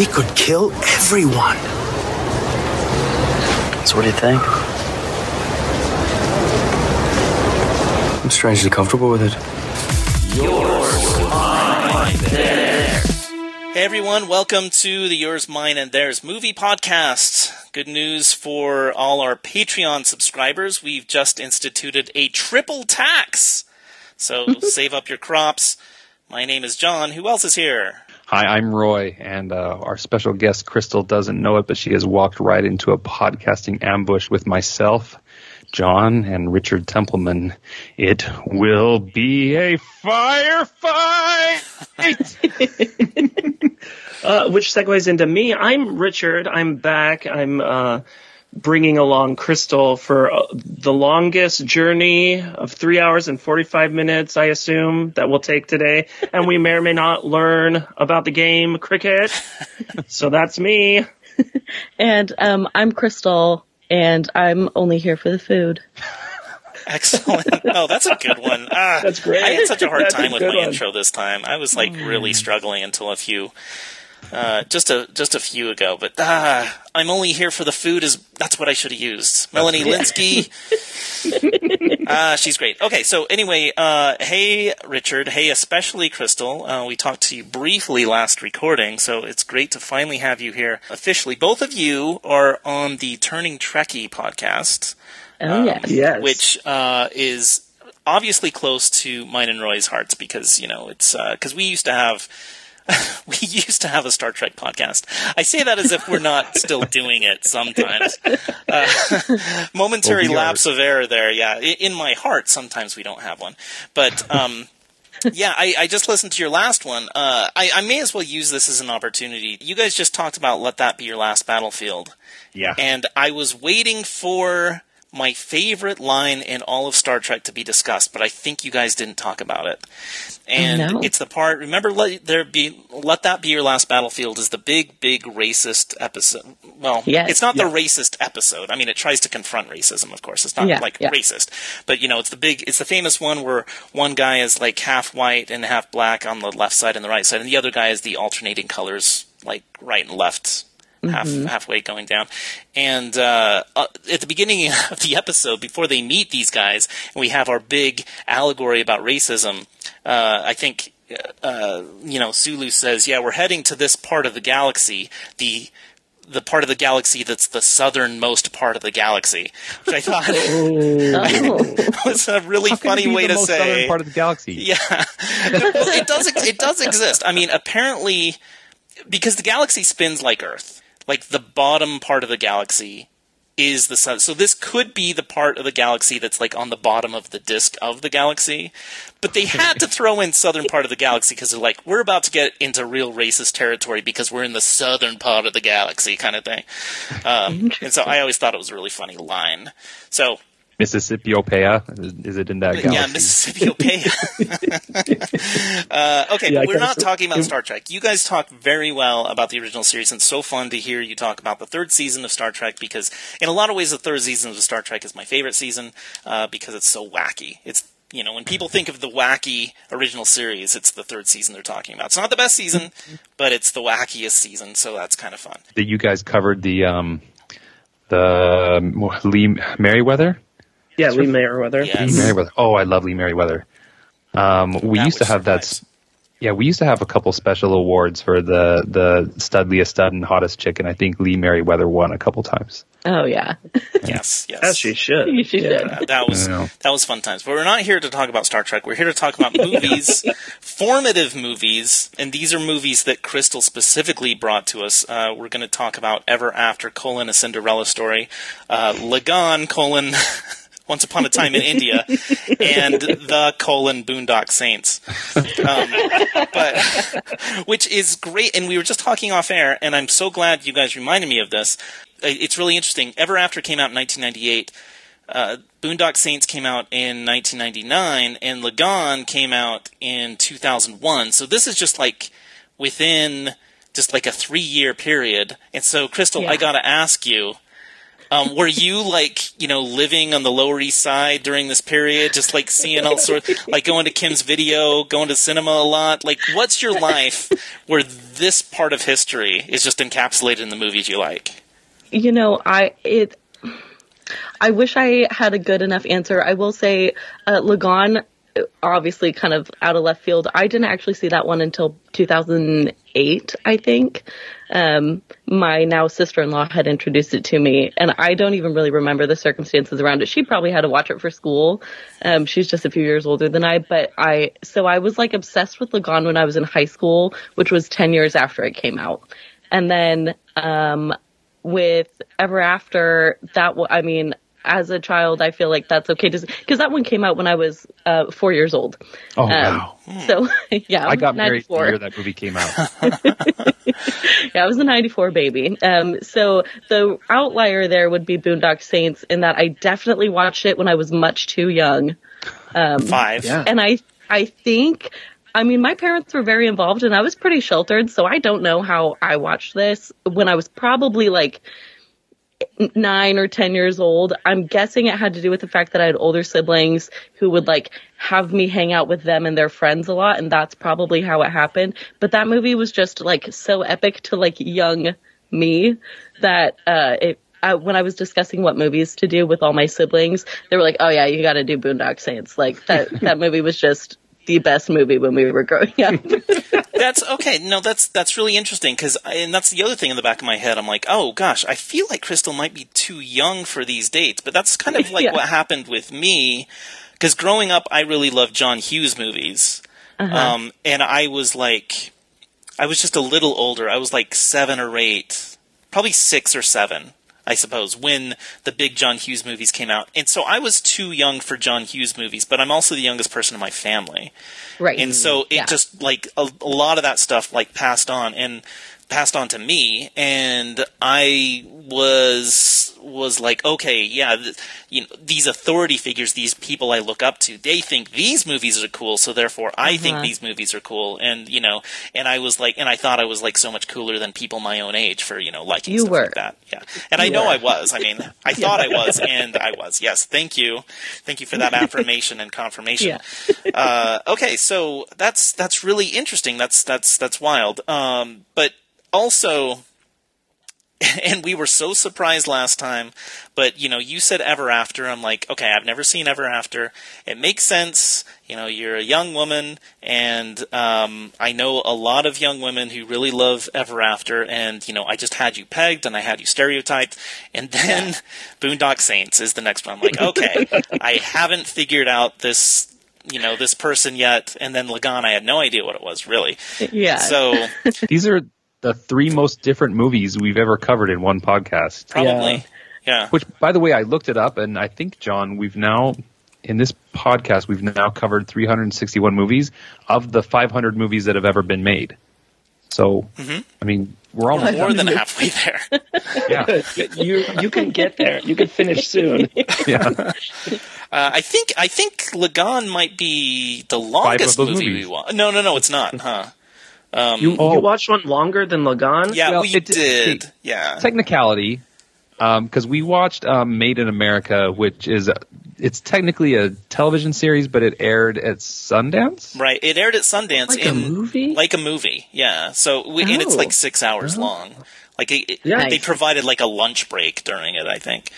we could kill everyone. So what do you think? I'm strangely comfortable with it. Yours, mine, theirs. Hey everyone, welcome to the Yours, Mine, and Theirs movie podcast. Good news for all our Patreon subscribers. We've just instituted a triple tax. So save up your crops. My name is Jon. Who else is here? Hi, I'm Roy, and uh, our special guest Christel doesn't know it, but she has walked right into a podcasting ambush with myself, Jon, and Richard Templeman. It will be a firefight. Uh, which segues into me. I'm Richard. I'm back. I'm uh, bringing along Christel for uh, the longest journey of three hours and 45 minutes, I assume, that we'll take today. And we may or may not learn about the game cricket. so that's me. And um, I'm Christel, and I'm only here for the food. Excellent. Oh, that's a good one. Ah, That's great. I had such a hard That's a time with my one. intro this time. I was like really struggling until a few, uh, just a just a few ago. But ah, I'm only here for the food. Is that's what I should have used. Melanie Lynskey. Ah, she's great. Okay, so anyway, uh, hey Richard, hey especially Christel. Uh, we talked to you briefly last recording, so it's great to finally have you here officially. Both of you are on the Turning Trekkie podcast Oh, yes. Yes. which uh, is obviously close to mine and Roy's hearts because you know it's because we used to have we used to have a Star Trek podcast. I say that as if we're not still doing it sometimes. Uh, momentary Well, we lapse of error there. Yeah, in my heart, sometimes we don't have one, but. Um, yeah, I, I just listened to your last one. Uh, I, I may as well use this as an opportunity. You guys just talked about let that be your last battlefield yeah. and I was waiting for my favorite line in all of Star Trek to be discussed, but I think you guys didn't talk about it. Oh, and Oh, no. it's the part. Remember, let there be. Let that be your last battlefield. Is the big, big racist episode? Well, Yes. it's not the racist episode. I mean, it tries to confront racism. Of course, it's not Yeah, like yeah. racist, but you know, it's the big. It's the famous one where one guy is like half white and half black on the left side and the right side, and the other guy is the alternating colors, like right and left half halfway going down. And uh, uh, at the beginning of the episode, before they meet these guys, and we have our big allegory about racism. Uh, I think uh, you know Sulu says, "Yeah, we're heading to this part of the galaxy, the." The part of the galaxy that's the southernmost part of the galaxy, which I thought Oh. was a really How can it funny way to say. southern part of the galaxy. Yeah, well, it does. It does exist. I mean, apparently, because the galaxy spins like Earth, like the bottom part of the galaxy is the sun. So this could be the part of the galaxy that's like on the bottom of the disk of the galaxy. But they had to throw in southern part of the galaxy because they're like, we're about to get into real racist territory because we're in the southern part of the galaxy, kind of thing. Um, and so I always thought it was a really funny line. So Mississippi Opea. Is, it in that galaxy? yeah, Mississippi Opea. uh, okay, Yeah, but we're not so. talking about Star Trek. You guys talk very well about the original series, and it's so fun to hear you talk about the third season of Star Trek because, in a lot of ways, the third season of Star Trek is my favorite season uh, because it's so wacky. It's you know when people think of the wacky original series, it's the third season they're talking about. It's not the best season, but it's the wackiest season, so that's kind of fun. that you guys covered the um the um, Lee Meriwether. Yeah, Lee Meriwether. Yes. Lee Meriwether. Oh, I love Lee Meriwether. Um, we That used to which have that. Yeah, we used to have a couple special awards for the the Studliest Stud and Hottest Chick, and I think Lee Meriwether won a couple times. oh, yeah. Yes, yes. As she should. You should. Uh, that was that was fun times. But we're not here to talk about Star Trek. We're here to talk about movies, formative movies, and these are movies that Christel specifically brought to us. Uh, we're going to talk about Ever After: colon a Cinderella Story, uh, Lagaan: colon Once Upon a Time in India, and the colon Boondock Saints. Um, but which is great. And we were just talking off air, and I'm so glad you guys reminded me of this. It's really interesting. Ever After came out in 1998. Uh, Boondock Saints came out in 1999, and Lagaan came out in 2001. So this is just like within just like a three year period. And so, Christel, I got to ask you Um, were you like, you know, living on the Lower East Side during this period, just like seeing all sorts, like going to Kim's video, going to cinema a lot? Like, what's your life where this part of history is just encapsulated in the movies you like? You know, I it. I wish I had a good enough answer. I will say, uh, Lagaan, obviously, kind of out of left field. I didn't actually see that one until 2008, I think. Um, my now sister-in-law had introduced it to me, and I don't even really remember the circumstances around it. She probably had to watch it for school. Um, she's just a few years older than I, but I so I was like obsessed with Lagaan when I was in high school, which was 10 years after it came out, and then um, with Ever After, that w- I mean, as a child, I feel like that's okay to because that one came out when I was uh, four years old. Oh Um, wow! So yeah, I got married the year that movie came out. Yeah, I was a 94 baby. Um, so the outlier there would be Boondock Saints in that I definitely watched it when I was much too young. Five. Yeah. And I, I think, I mean, my parents were very involved and I was pretty sheltered. So I don't know how I watched this when I was probably like nine or 10 years old. I'm guessing it had to do with the fact that I had older siblings who would like have me hang out with them and their friends a lot. And that's probably how it happened. But that movie was just like so epic to like young me that, uh, it, uh, when I was discussing what movies to do with all my siblings, they were like, "Oh yeah, you got to do Boondock Saints." Like that that movie was just the best movie when we were growing up. That's okay. No, that's that's really interesting because, and that's the other thing in the back of my head. I'm like, oh gosh, I feel like Christel might be too young for these dates, but that's kind of like Yeah. what happened with me. Because growing up, I really loved John Hughes movies, um, and I was like, I was just a little older. I was like seven or eight, probably six or seven. I suppose, when the big John Hughes movies came out. And so I was too young for John Hughes movies, but I'm also the youngest person in my family. right. And so it Yeah. just like a, a lot of that stuff like passed on and passed on to me and I was was like okay yeah th- you know these authority figures these people I look up to they think these movies are cool so therefore I think Uh-huh. these movies are cool. And you know and I was like and I thought I was like so much cooler than people my own age for you know liking You stuff were. like that. Yeah. And I know I was. I mean I thought I was and I was. Yes. Thank you. Thank you for that affirmation and confirmation. Yeah. uh, okay, so that's that's really interesting. That's that's that's wild. Um, but also, and we were so surprised last time. But you know, you said Ever After. I'm like, okay, I've never seen Ever After. It makes sense. You know, you're a young woman, and um, I know a lot of young women who really love Ever After. And you know, I just had you pegged, and I had you stereotyped, and then Boondock Saints is the next one. I'm like, okay, I haven't figured out this you know this person yet and then lagaan i had no idea what it was really yeah. so These are the three most different movies we've ever covered in one podcast. probably yeah, Which, by the way, I looked it up, and I think Jon, we've now in this podcast we've now covered 361 movies of the 500 movies that have ever been made. So, I mean, we're almost more than halfway there yeah, you you can get there. You can finish soon. yeah. uh, i think i think lagaan might be the longest movie movies. we watched no no no it's not huh Um, you Oh. you watched one longer than Lagaan? yeah Well, we it- did okay. yeah technicality um, because we watched um, Made in America, which is a, it's technically a television series, but it aired at Sundance. right it aired at sundance Like a movie? like a movie yeah so we, and it's Oh. like six hours oh. long like it, it- Yeah. they provided like a lunch break during it i think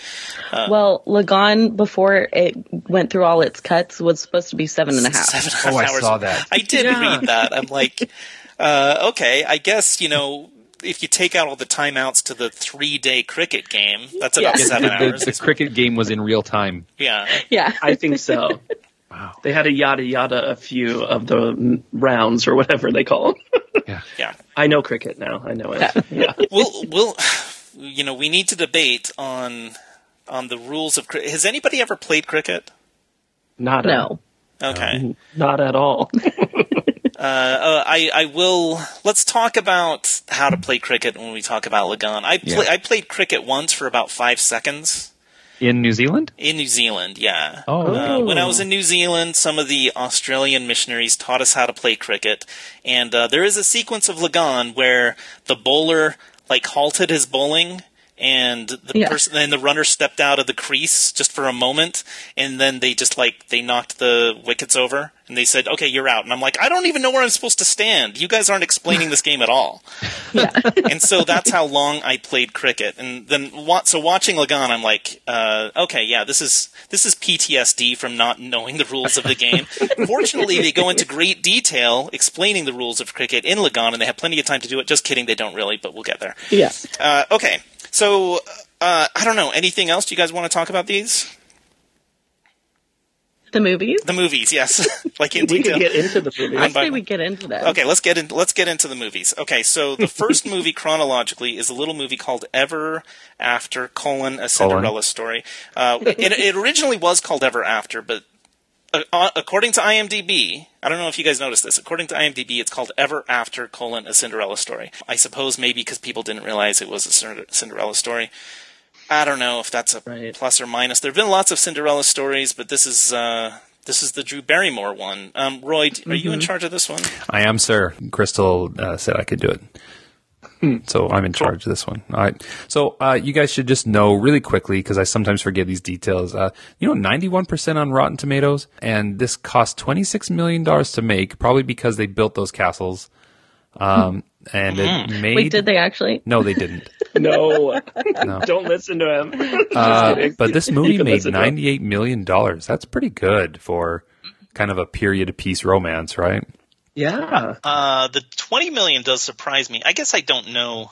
uh, well, Lagaan before it went through all its cuts was supposed to be seven and a half. Seven and a oh, half Oh, I hours. saw that. I did Yeah. read that. I'm like, uh, okay, I guess you know if you take out all the timeouts to the three day cricket game, that's about Yeah. seven The, hours. the, the cricket game was in real time. yeah, Yeah. I think so. Wow. They had a yada yada a few of the rounds or whatever they call them. yeah. I know cricket now. I know it. Yeah. We'll we'll you know we need to debate on on the rules of cricket. Has anybody ever played cricket? Not at. No. Okay. not at all. Uh, I I will. Let's talk about how to play cricket when we talk about Lagaan. I play, Yeah. I played cricket once for about five seconds. In New Zealand? In New Zealand, yeah. Oh, Uh, when I was in New Zealand, some of the Australian missionaries taught us how to play cricket, and uh, there is a sequence of Lagaan where the bowler like halted his bowling and the Yeah. person and the runner stepped out of the crease just for a moment, and then they just like they knocked the wickets over, and they said, "Okay, you're out." And I'm like, I don't even know where I'm supposed to stand. You guys aren't explaining this game at all. and so that's how long I played cricket. And then so watching Lagaan, I'm like, uh, okay, yeah, this is this is PTSD from not knowing the rules of the game. Fortunately, they go into great detail explaining the rules of cricket in Lagaan, and they have plenty of time to do it. Just kidding, they don't really, but we'll get there. Yeah. Uh, okay, so uh, I don't know. Anything else? Do you guys want to talk about these? The movies. The movies, yes, like in We detail. could get into the movies. I I'm say we get into that. Okay, let's get in. Let's get into the movies. Okay, so the first movie chronologically is a little movie called Ever After: colon A Cinderella Story. Uh, it, it originally was called Ever After, but uh, uh, according to IMDb, I don't know if you guys noticed this. According to IMDb, it's called Ever After: colon A Cinderella Story. I suppose maybe because people didn't realize it was a Cinderella story. I don't know if that's a Right. plus or minus. There have been lots of Cinderella stories, but this is uh, this is the Drew Barrymore one. Um, Roy, d- are you in charge of this one? I am, sir. Christel uh, said I could do it. So I'm in charge of this one. All right. So uh, you guys should just know really quickly because I sometimes forget these details. Uh, you know, 91% on Rotten Tomatoes, and this cost 26 million dollars to make, probably because they built those castles. Um, and it made. Wait, did they actually? No, they didn't. No, No. don't listen to him. Uh, but this movie made listen to him. $98 million. That's pretty good for kind of a period piece romance, right? Yeah. Uh, the twenty million does surprise me. I guess I don't know.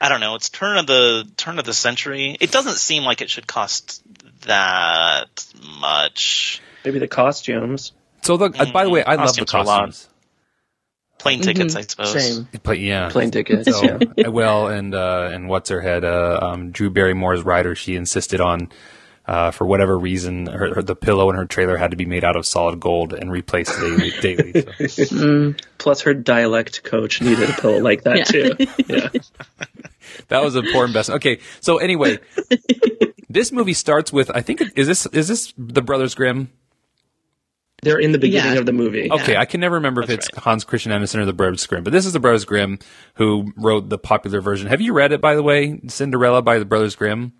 I don't know. It's turn of the turn of the century. It doesn't seem like it should cost that much. Maybe the costumes. So, the, uh, by the way, I love the Costumes are a lot. costumes. Plane tickets, I suppose. Same. But yeah, Plane tickets. So, yeah. well, and uh, and what's her head? Uh, um, Drew Barrymore's rider. She insisted on, uh, for whatever reason, her, her the pillow in her trailer had to be made out of solid gold and replaced daily. daily so. Plus, her dialect coach needed a pillow like that Yeah. too. Yeah. That was an important investment. Okay, so anyway, this movie starts with I think it- is this is this the Brothers Grimm? They're in the beginning Yeah. of the movie. Okay, I can never remember if That's it's Hans Christian Andersen or the Brothers Grimm, but this is the Brothers Grimm who wrote the popular version. Have you read it, by the way? Cinderella by the Brothers Grimm.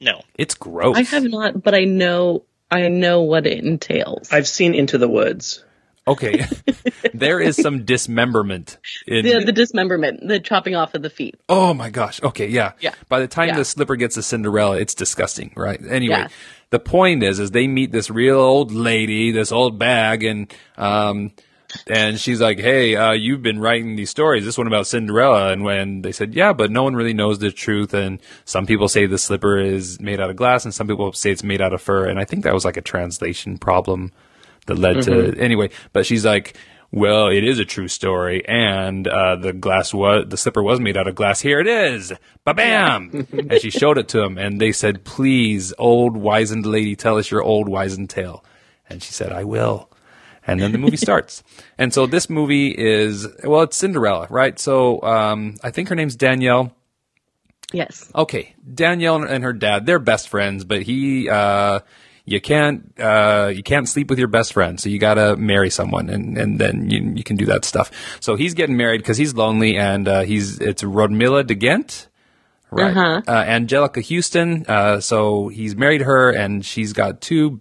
No. It's gross. I have not, but I know I know what it entails. I've seen Into the Woods. Okay, there is some dismemberment in. the, the dismemberment, the chopping off of the feet. oh my gosh. Okay, yeah. Yeah. By the time Yeah. the slipper gets to Cinderella, it's disgusting, right? Anyway, Yeah. The point is, is they meet this real old lady, this old bag, and um, and she's like, "Hey, uh, you've been writing these stories. This one about Cinderella." And when they said, "Yeah, but no one really knows the truth," and some people say the slipper is made out of glass, and some people say it's made out of fur, and I think that was like a translation problem that led to anyway. But she's like, "Well, it is a true story, and uh, the glass was the slipper was made out of glass. Here it is, ba bam!" and she showed it to him, and they said, "Please, old wizened lady, tell us your old wizened tale." And she said, "I will." And then the movie starts. And so this movie is well, it's Cinderella, right? So um, I think her name's Danielle. Yes. Okay, Danielle and her dad, they're best friends, but he, uh, you can't, uh, you can't sleep with your best friend, so you gotta marry someone, and, and then you, you can do that stuff. So he's getting married because he's lonely, and, uh, he's, it's Rodmilla de Ghent, right? Uh-huh. Uh, Anjelica Huston, uh, so he's married her, and she's got two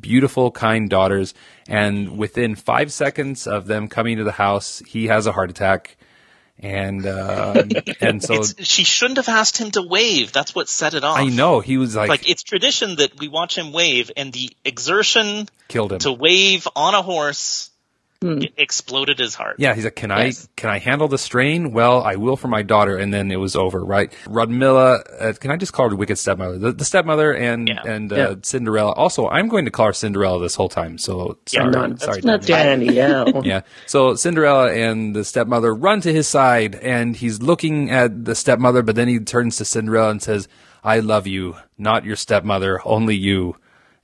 beautiful, kind daughters, and within five seconds of them coming to the house, he has a heart attack. And um, and so It's, she shouldn't have asked him to wave. That's what set it off. I know he was like, Like it's tradition that we watch him wave, and the exertion killed him. to wave on a horse it exploded his heart. yeah, he's like, can I can I handle the strain? Well, I will for my daughter, and then it was over. Right, Rodmilla. Uh, can I just call her the wicked stepmother? The, the stepmother and Yeah. and uh, Yeah. Cinderella. Also, I'm going to call her Cinderella this whole time. So sorry, not- sorry, That's Danielle. Danielle. Yeah. So Cinderella and the stepmother run to his side, and he's looking at the stepmother, but then he turns to Cinderella and says, "I love you, not your stepmother, only you."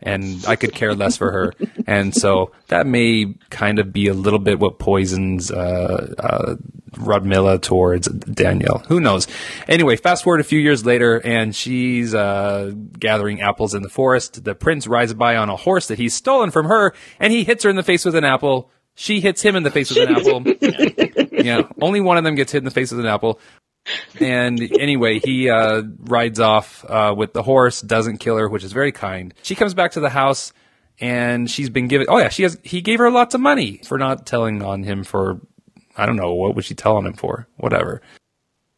And I could care less for her, and so that may kind of be a little bit what poisons uh, uh, Rodmilla towards Danielle. Who knows? Anyway, fast forward a few years later, and she's uh, gathering apples in the forest. The prince rides by on a horse that he's stolen from her, and he hits her in the face with an apple. She hits him in the face with an apple. yeah, only one of them gets hit in the face with an apple. And anyway, he uh, rides off uh, with the horse, doesn't kill her, which is very kind. She comes back to the house, and she's been given. Oh yeah, she has. He gave her lots of money for not telling on him for. I don't know what was she telling him for. Whatever.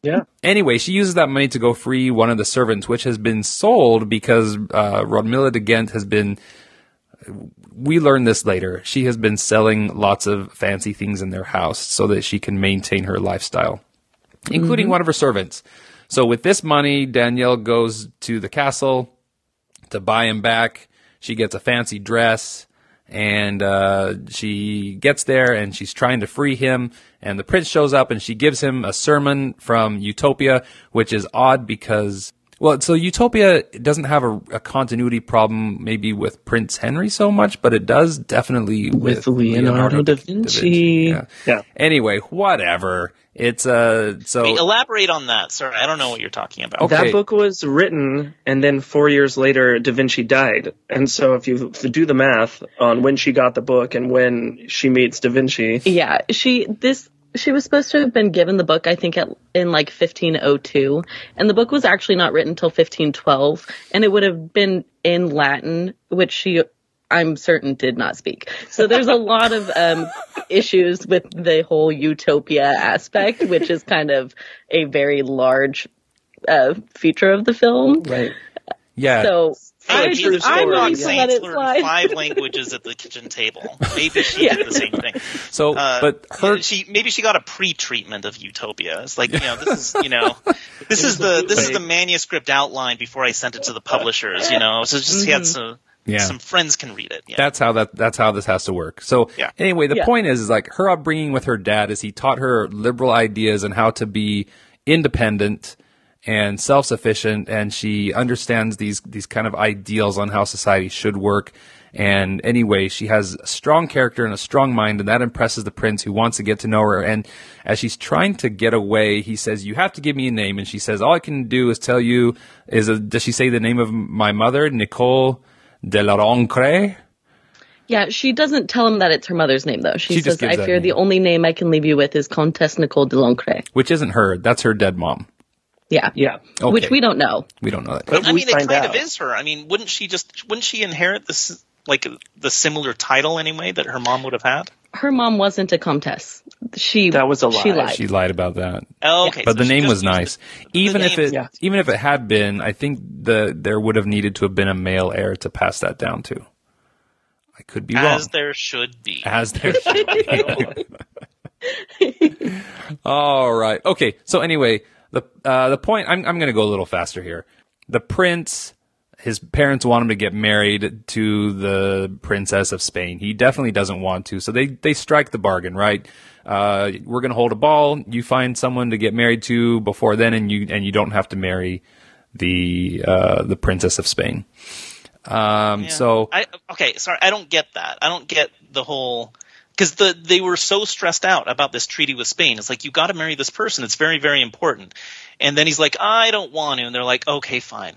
Yeah. Anyway, she uses that money to go free one of the servants, which has been sold because uh, Rodmilla de Ghent has been. We learn this later. She has been selling lots of fancy things in their house so that she can maintain her lifestyle, including one of her servants. So with this money, Danielle goes to the castle to buy him back. She gets a fancy dress and uh, she gets there and she's trying to free him. And the prince shows up and she gives him a sermon from Utopia, which is odd because. Well, so Utopia doesn't have a, a continuity problem maybe with Prince Henry so much, but it does definitely with, With Leonardo da Vinci. Yeah. Yeah. Anyway, whatever. It's uh so Wait, elaborate on that. Sorry, I don't know what you're talking about. Okay. That book was written, and then four years later, Da Vinci died. And so, if you do the math on when she got the book and when she meets Da Vinci, Yeah, she this she was supposed to have been given the book I think at, in like 1502 and the book was actually not written until 1512 and it would have been in Latin which she I'm certain did not speak. So there's a lot of um issues with the whole utopia aspect which is kind of a very large uh feature of the film. right? yeah. So I Like, true just, I'm story, willing Rock to let it learned slide. five languages at the kitchen table. Maybe she did the same thing. so Uh, but her she maybe she got a pre-treatment of Utopia. It's like you know this is you know this is the this is the manuscript outline before I sent it to the publishers. You know, so just she had some Yeah. some friends can read it. Yeah. That's how that that's how this has to work. So Yeah. anyway, the Yeah. point is, is like her upbringing with her dad is he taught her liberal ideas and how to be independent and self-sufficient and she understands these these kind of ideals on how society should work and anyway she has a strong character and a strong mind and that impresses the prince who wants to get to know her and as she's trying to get away he says you have to give me a name and she says all i can do is tell you is a, does she say the name of my mother nicole de la Roncre? Yeah, she doesn't tell him that it's her mother's name though. She, She says, "I fear name. the only name I can leave you with is Comtesse Nicole de Lancret." which isn't her. That's her dead mom. Yeah, Yeah. Okay. which we don't know. We don't know that. But I mean, it kind out. of is her. I mean, wouldn't she just wouldn't she inherit this like the similar title anyway that her mom would have had? Her mom wasn't a comtesse. She That was a She lie. lied. She lied about that. Oh, okay, But so the name was nice. the- Even the if name- it Yeah. even if it had been, I think the there would have needed to have been a male heir to pass that down to. I could be wrong. as there should be. As there should be. All right. Okay. So anyway, the uh, the point I'm I'm going to go a little faster here. The prince, his parents want him to get married to the princess of Spain. He definitely doesn't want to, so they they strike the bargain. Right. Uh, we're going to hold a ball. You find someone to get married to before then, and you and you don't have to marry the uh, the princess of Spain. Um, Yeah. So I okay, sorry, I don't get that. I don't get the whole because the they were so stressed out about this treaty with Spain. It's like you got to marry this person. It's very very important. And then he's like, I don't want to, and they're like, okay, fine,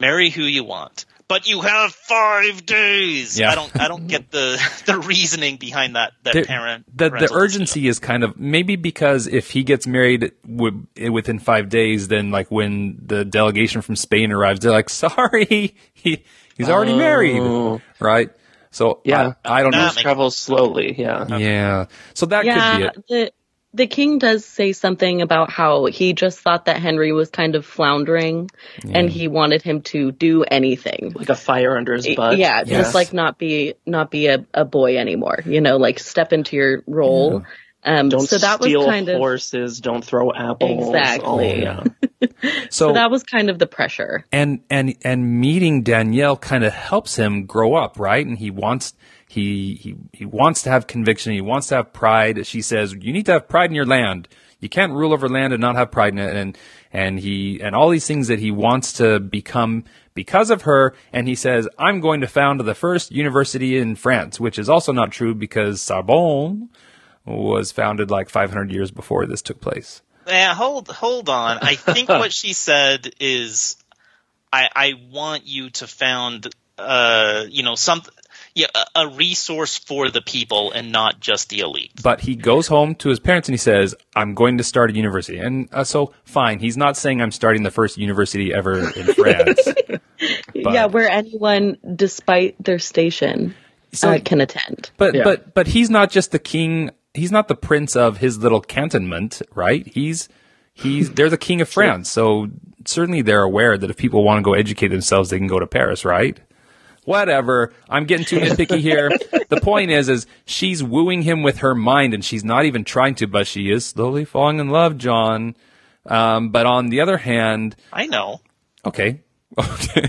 marry who you want, but you have five days. Yeah. I don't I don't get the the reasoning behind that that the, parent the, the parental urgency is kind of maybe because if he gets married w- within five days, then like when the delegation from Spain arrives, they're like, sorry, he he's already Oh. married, right? So Yeah. I, I don't know. Nah, News slowly. Yeah. Yeah, so that could be yeah, it. the the king does say something about how he just thought that Henry was kind of floundering, and he wanted him to do anything. Like a fire under his butt. yeah, Yes. just like not be not be a, a boy anymore. You know, like step into your role. Um, Don't so that was steal kind of horses. Don't throw apples. Exactly. Oh, yeah. So, so that was kind of the pressure. and and and meeting Danielle kind of helps him grow up, right? And he wants he he he wants to have conviction. He wants to have pride. She says, "You need to have pride in your land. You can't rule over land and not have pride in it." And and he and all these things that he wants to become because of her. And he says, "I'm going to found the first university in France," which is also not true because Sorbonne was founded like 500 years before this took place. Yeah, hold hold on. I think what she said is, I I want you to found, uh, you know, some, yeah, a, a resource for the people and not just the elite. But he goes home to his parents and he says, "I'm going to start a university." And uh, so, fine. He's not saying I'm starting the first university ever in France. But- yeah, where anyone, despite their station, So- uh, can attend. But Yeah. but but he's not just the king. He's not the prince of his little cantonment, right? He's he's they're the king of France. So certainly they're aware that if people want to go educate themselves, they can go to Paris, right? Whatever. I'm getting too nitpicky here. the point is, is she's wooing him with her mind, and she's not even trying to, but she is slowly falling in love, Jon. Um, but on the other hand, I know. Okay. Okay.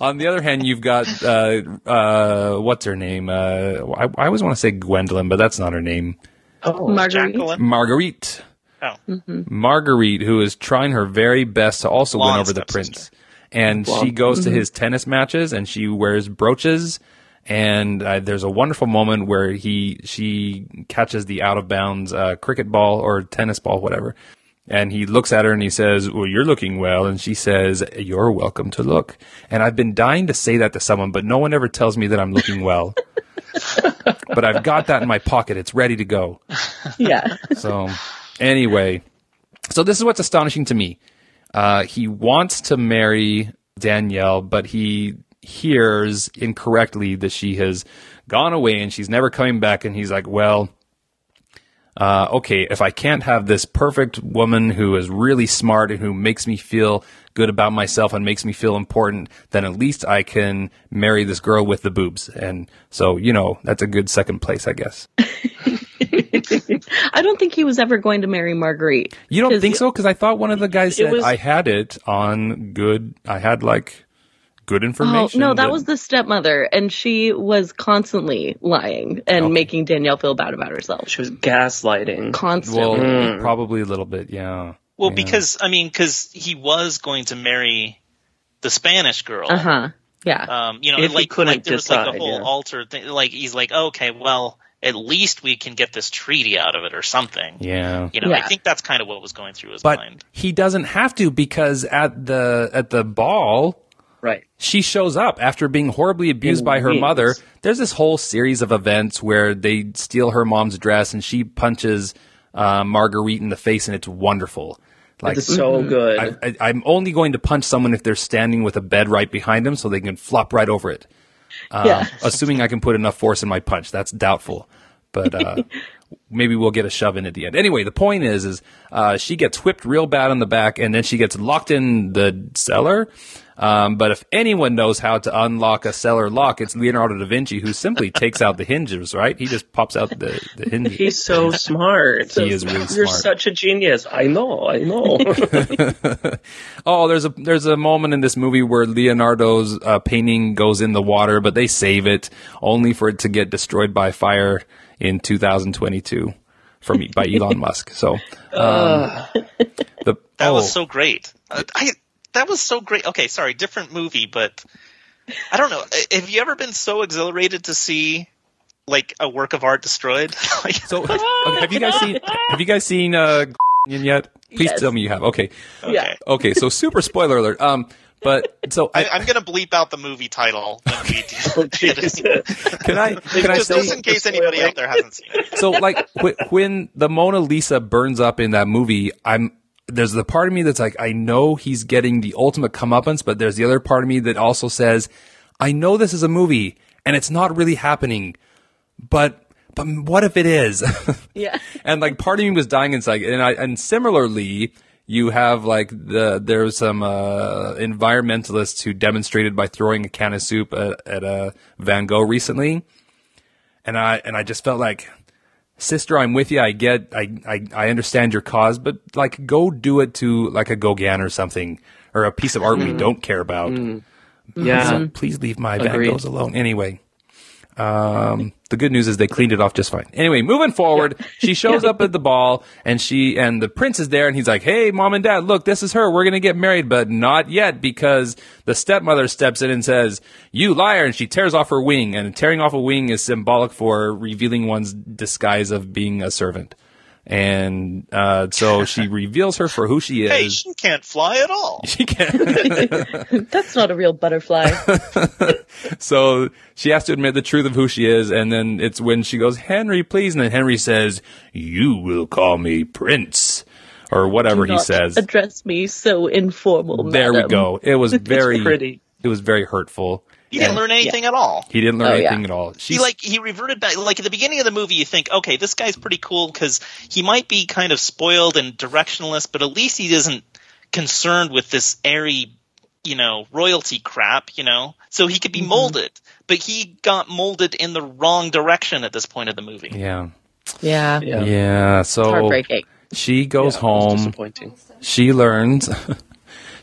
On the other hand, you've got uh, uh, what's her name? Uh, I, I always want to say Gwendolyn, but that's not her name. Oh, Marguerite. Jacqueline. Marguerite. Oh, Marguerite, who is trying her very best to also win over the stepsister. prince, and she goes to his tennis matches and she wears brooches. And uh, there's a wonderful moment where he she catches the out of bounds uh, cricket ball or tennis ball, whatever. And he looks at her and he says, "Well, you're looking well." And she says, "You're welcome to look." And I've been dying to say that to someone, but no one ever tells me that I'm looking well. but I've got that in my pocket; it's ready to go. Yeah. So, anyway, so this is what's astonishing to me. Uh, he wants to marry Danielle, but he hears incorrectly that she has gone away and she's never coming back. And he's like, well, uh, okay, if I can't have this perfect woman who is really smart and who makes me feel good about myself and makes me feel important, then at least I can marry this girl with the boobs. And so, you know, that's a good second place, I guess. I don't think he was ever going to marry Marguerite. You don't think so? Because I thought one of the guys said was- I had it on good. I had like good information. Oh information. no, that was the stepmother, and she was constantly lying and making Danielle feel bad about herself. She was gaslighting. Constantly. well, probably a little bit. Yeah. well, Yeah. because I mean, because he was going to marry the Spanish girl. Uh huh. Yeah. Um, you know, If he like, couldn't like there was like a whole yeah. altar thing. Like he's like, okay, well, at least we can get this treaty out of it or something. Yeah. You know, I think that's kind of what was going through his But mind. he doesn't have to because at the at the ball Right. she shows up after being horribly abused In by her mother. There's this whole series of events where they steal her mom's dress and she punches uh, Marguerite in the face, and it's wonderful. Like It's so good. I, I, I'm only going to punch someone if they're standing with a bed right behind them, so they can flop right over it. Uh, Yeah. Assuming I can put enough force in my punch, that's doubtful. But uh, maybe we'll get a shove in at the end. Anyway, the point is, is uh, she gets whipped real bad on the back, and then she gets locked in the cellar. Um, but if anyone knows how to unlock a cellar lock, it's Leonardo da Vinci, who simply takes out the hinges. Right? He just pops out the the hinges. He's so smart. He is really You're smart. such a genius. I know. I know. Oh, there's a there's a moment in this movie where Leonardo's uh, painting goes in the water, but they save it only for it to get destroyed by fire in 2022 from by Elon Musk. So, um, the That oh, was so great. Uh, I that was so great. Okay, sorry, different movie, but I don't know. Have you ever been so exhilarated to see like a work of art destroyed? so okay, have you guys seen have you guys seen uh yet? Please Yes. tell me you have. Okay, Yeah. okay. okay. So super spoiler alert. Um, but so I, I, I'm gonna bleep out the movie title when we can I can I just, say just in case anybody out there hasn't seen it. so like when the Mona Lisa burns up in that movie, I'm there's the part of me that's like I know he's getting the ultimate comeuppance, but there's the other part of me that also says I know this is a movie and it's not really happening, but but what if it is? Yeah. and like part of me was dying inside, and I and similarly. You have like the there's some uh, environmentalists who demonstrated by throwing a can of soup at, at a Van Gogh recently, and I and I just felt like sister, I'm with you. I get, I, I, I understand your cause, but like, go do it to like a Gauguin or something, or a piece of art we don't care about. yeah. So please leave my Van Goghs alone. Anyway, um, the good news is they cleaned it off just fine. Anyway, moving forward, she shows up at the ball and she, and the prince is there and he's like, Hey, mom and dad, look, this is her. We're going to get married, but not yet because the stepmother steps in and says, you liar. And she tears off her wing and tearing off a wing is symbolic for revealing one's disguise of being a servant. And uh, so she reveals her for who she is. Hey, she can't fly at all. She can't. That's not a real butterfly. so she has to admit the truth of who she is, and then it's when she goes, "Henry, please," and then Henry says, "You will call me Prince," or whatever Do he says. Address me so informal. There we go. It was very pretty. It was very hurtful. He didn't learn anything at all. He didn't learn Oh, yeah. anything at all. She's He like he reverted back. Like at the beginning of the movie, you think, okay, this guy's pretty cool because he might be kind of spoiled and directionless, but at least he isn't concerned with this airy, you know, royalty crap. You know, so he could Mm-hmm. be molded. But he got molded in the wrong direction at this point of the movie. yeah, Yeah. Yeah. yeah. So Heartbreaking. she goes Yeah, home. Disappointing. she learns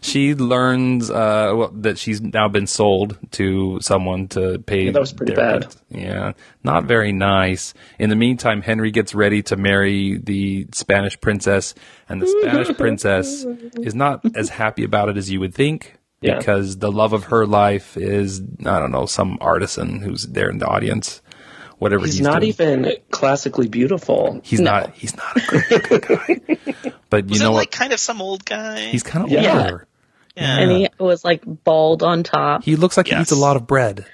she learns uh, well, that she's now been sold to someone to pay Yeah, that was pretty their bad. rent. yeah not very nice in the meantime henry gets ready to marry the spanish princess and the spanish princess is not as happy about it as you would think Yeah. because the love of her life is i don't know some artisan who's there in the audience whatever he's, He's not doing. even classically beautiful. he's No. not he's not a great looking guy but you Was know it what like kind of some old guy? he's kind of Yeah. older yeah. And he was like bald on top. He looks like he eats a lot of bread.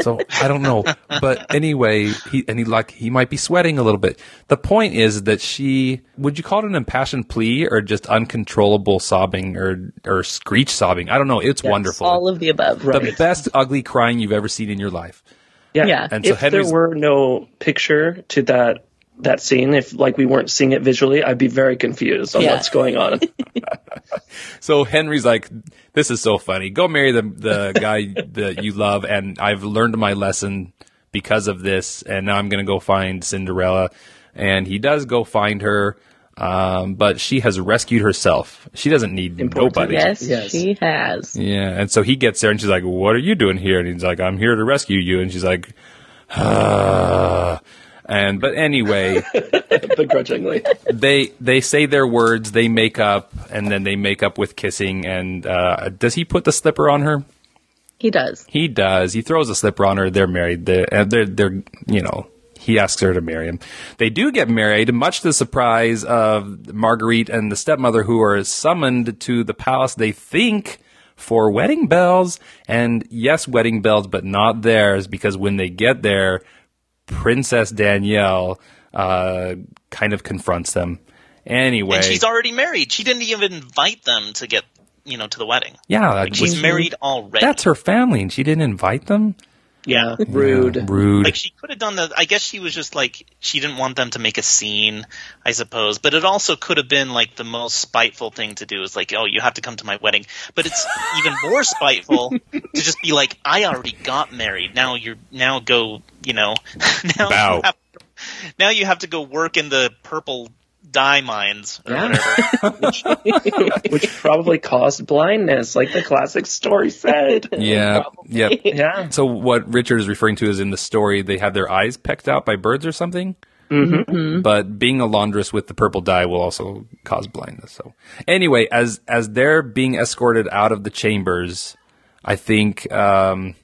So I don't know, but anyway, he and he like he might be sweating a little bit. The point is that she would you call it an impassioned plea or just uncontrollable sobbing or or screech sobbing? I don't know. It's wonderful. All of the above. the best ugly crying you've ever seen in your life. Yeah. Yeah. And so if Henry's- there were no picture to that that scene, if like we weren't seeing it visually, I'd be very confused on Yeah. what's going on. So Henry's like, "This is so funny. Go marry the the guy that you love." And I've learned my lesson because of this, and now I'm going to go find Cinderella. And he does go find her, um, but she has rescued herself. She doesn't need Important. nobody. Yes, Yes. she has. Yeah, and so he gets there, and she's like, "What are you doing here?" And he's like, "I'm here to rescue you." And she's like, "Ah." And but anyway, begrudgingly. they they say their words, they make up, and then they make up with kissing. And uh, does he put the slipper on her? He does. He does. He throws a slipper on her. They're married. They're, uh, they're, they're, you know, he asks her to marry him. They do get married, much to the surprise of Marguerite and the stepmother, who are summoned to the palace. They think for wedding bells, and yes, wedding bells, but not theirs, because when they get there, Princess Danielle uh, kind of confronts them. Anyway, and she's already married. She didn't even invite them to get, you know, to the wedding. yeah, Like she's which- married already. That's her family, and she didn't invite them. yeah. Rude. Rude. Like she could have done the. I guess she was just like she didn't want them to make a scene, I suppose. But it also could have been like the most spiteful thing to do is like, oh, you have to come to my wedding. But it's even more spiteful to just be like, I already got married. Now you're now go. You know, now Bow. You have, now you have to go work in the purple dye mines or Yeah. whatever. Which probably caused blindness, like the classic story said. yeah, yeah. Yeah. So what Richard is referring to is in the story they have their eyes pecked out by birds or something. Mm-hmm. But being a laundress with the purple dye will also cause blindness. So anyway, as as they're being escorted out of the chambers, I think um,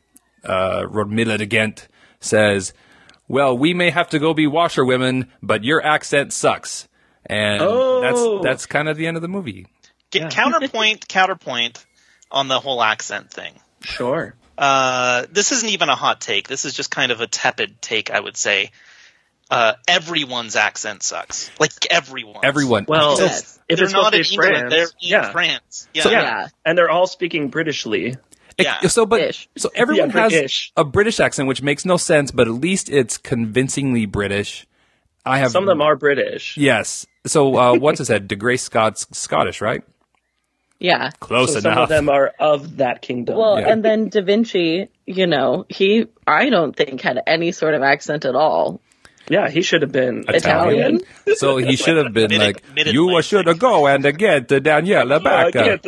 uh, Rodmilla de Ghent says, "Well, we may have to go be washerwomen, but your accent sucks." And Oh. that's that's kind of the end of the movie. Get counterpoint, counterpoint on the whole accent thing. Sure. uh, this isn't even a hot take. This is just kind of a tepid take, I would say. Uh, everyone's accent sucks. Like everyone. Everyone, Well, Yes. if They're it's not in to be England. They're in yeah. France. Yeah. So- yeah. Yeah. and they're all speaking Britishly. Yeah. So, but Ish. so everyone Yeah, has British. a British accent, which makes no sense, but at least it's convincingly British. I have Some of them are British. Yes. So, uh, what's his head? Dougray Scott's Scottish, right? Yeah. Close So some of them are of that kingdom. Well, Yeah. and then Da Vinci, you know, he, I don't think had any sort of accent at all. Yeah, he should have been Italian? so he should have been Mid- like, mid- "You like- should go and oh, get the Daniela back." get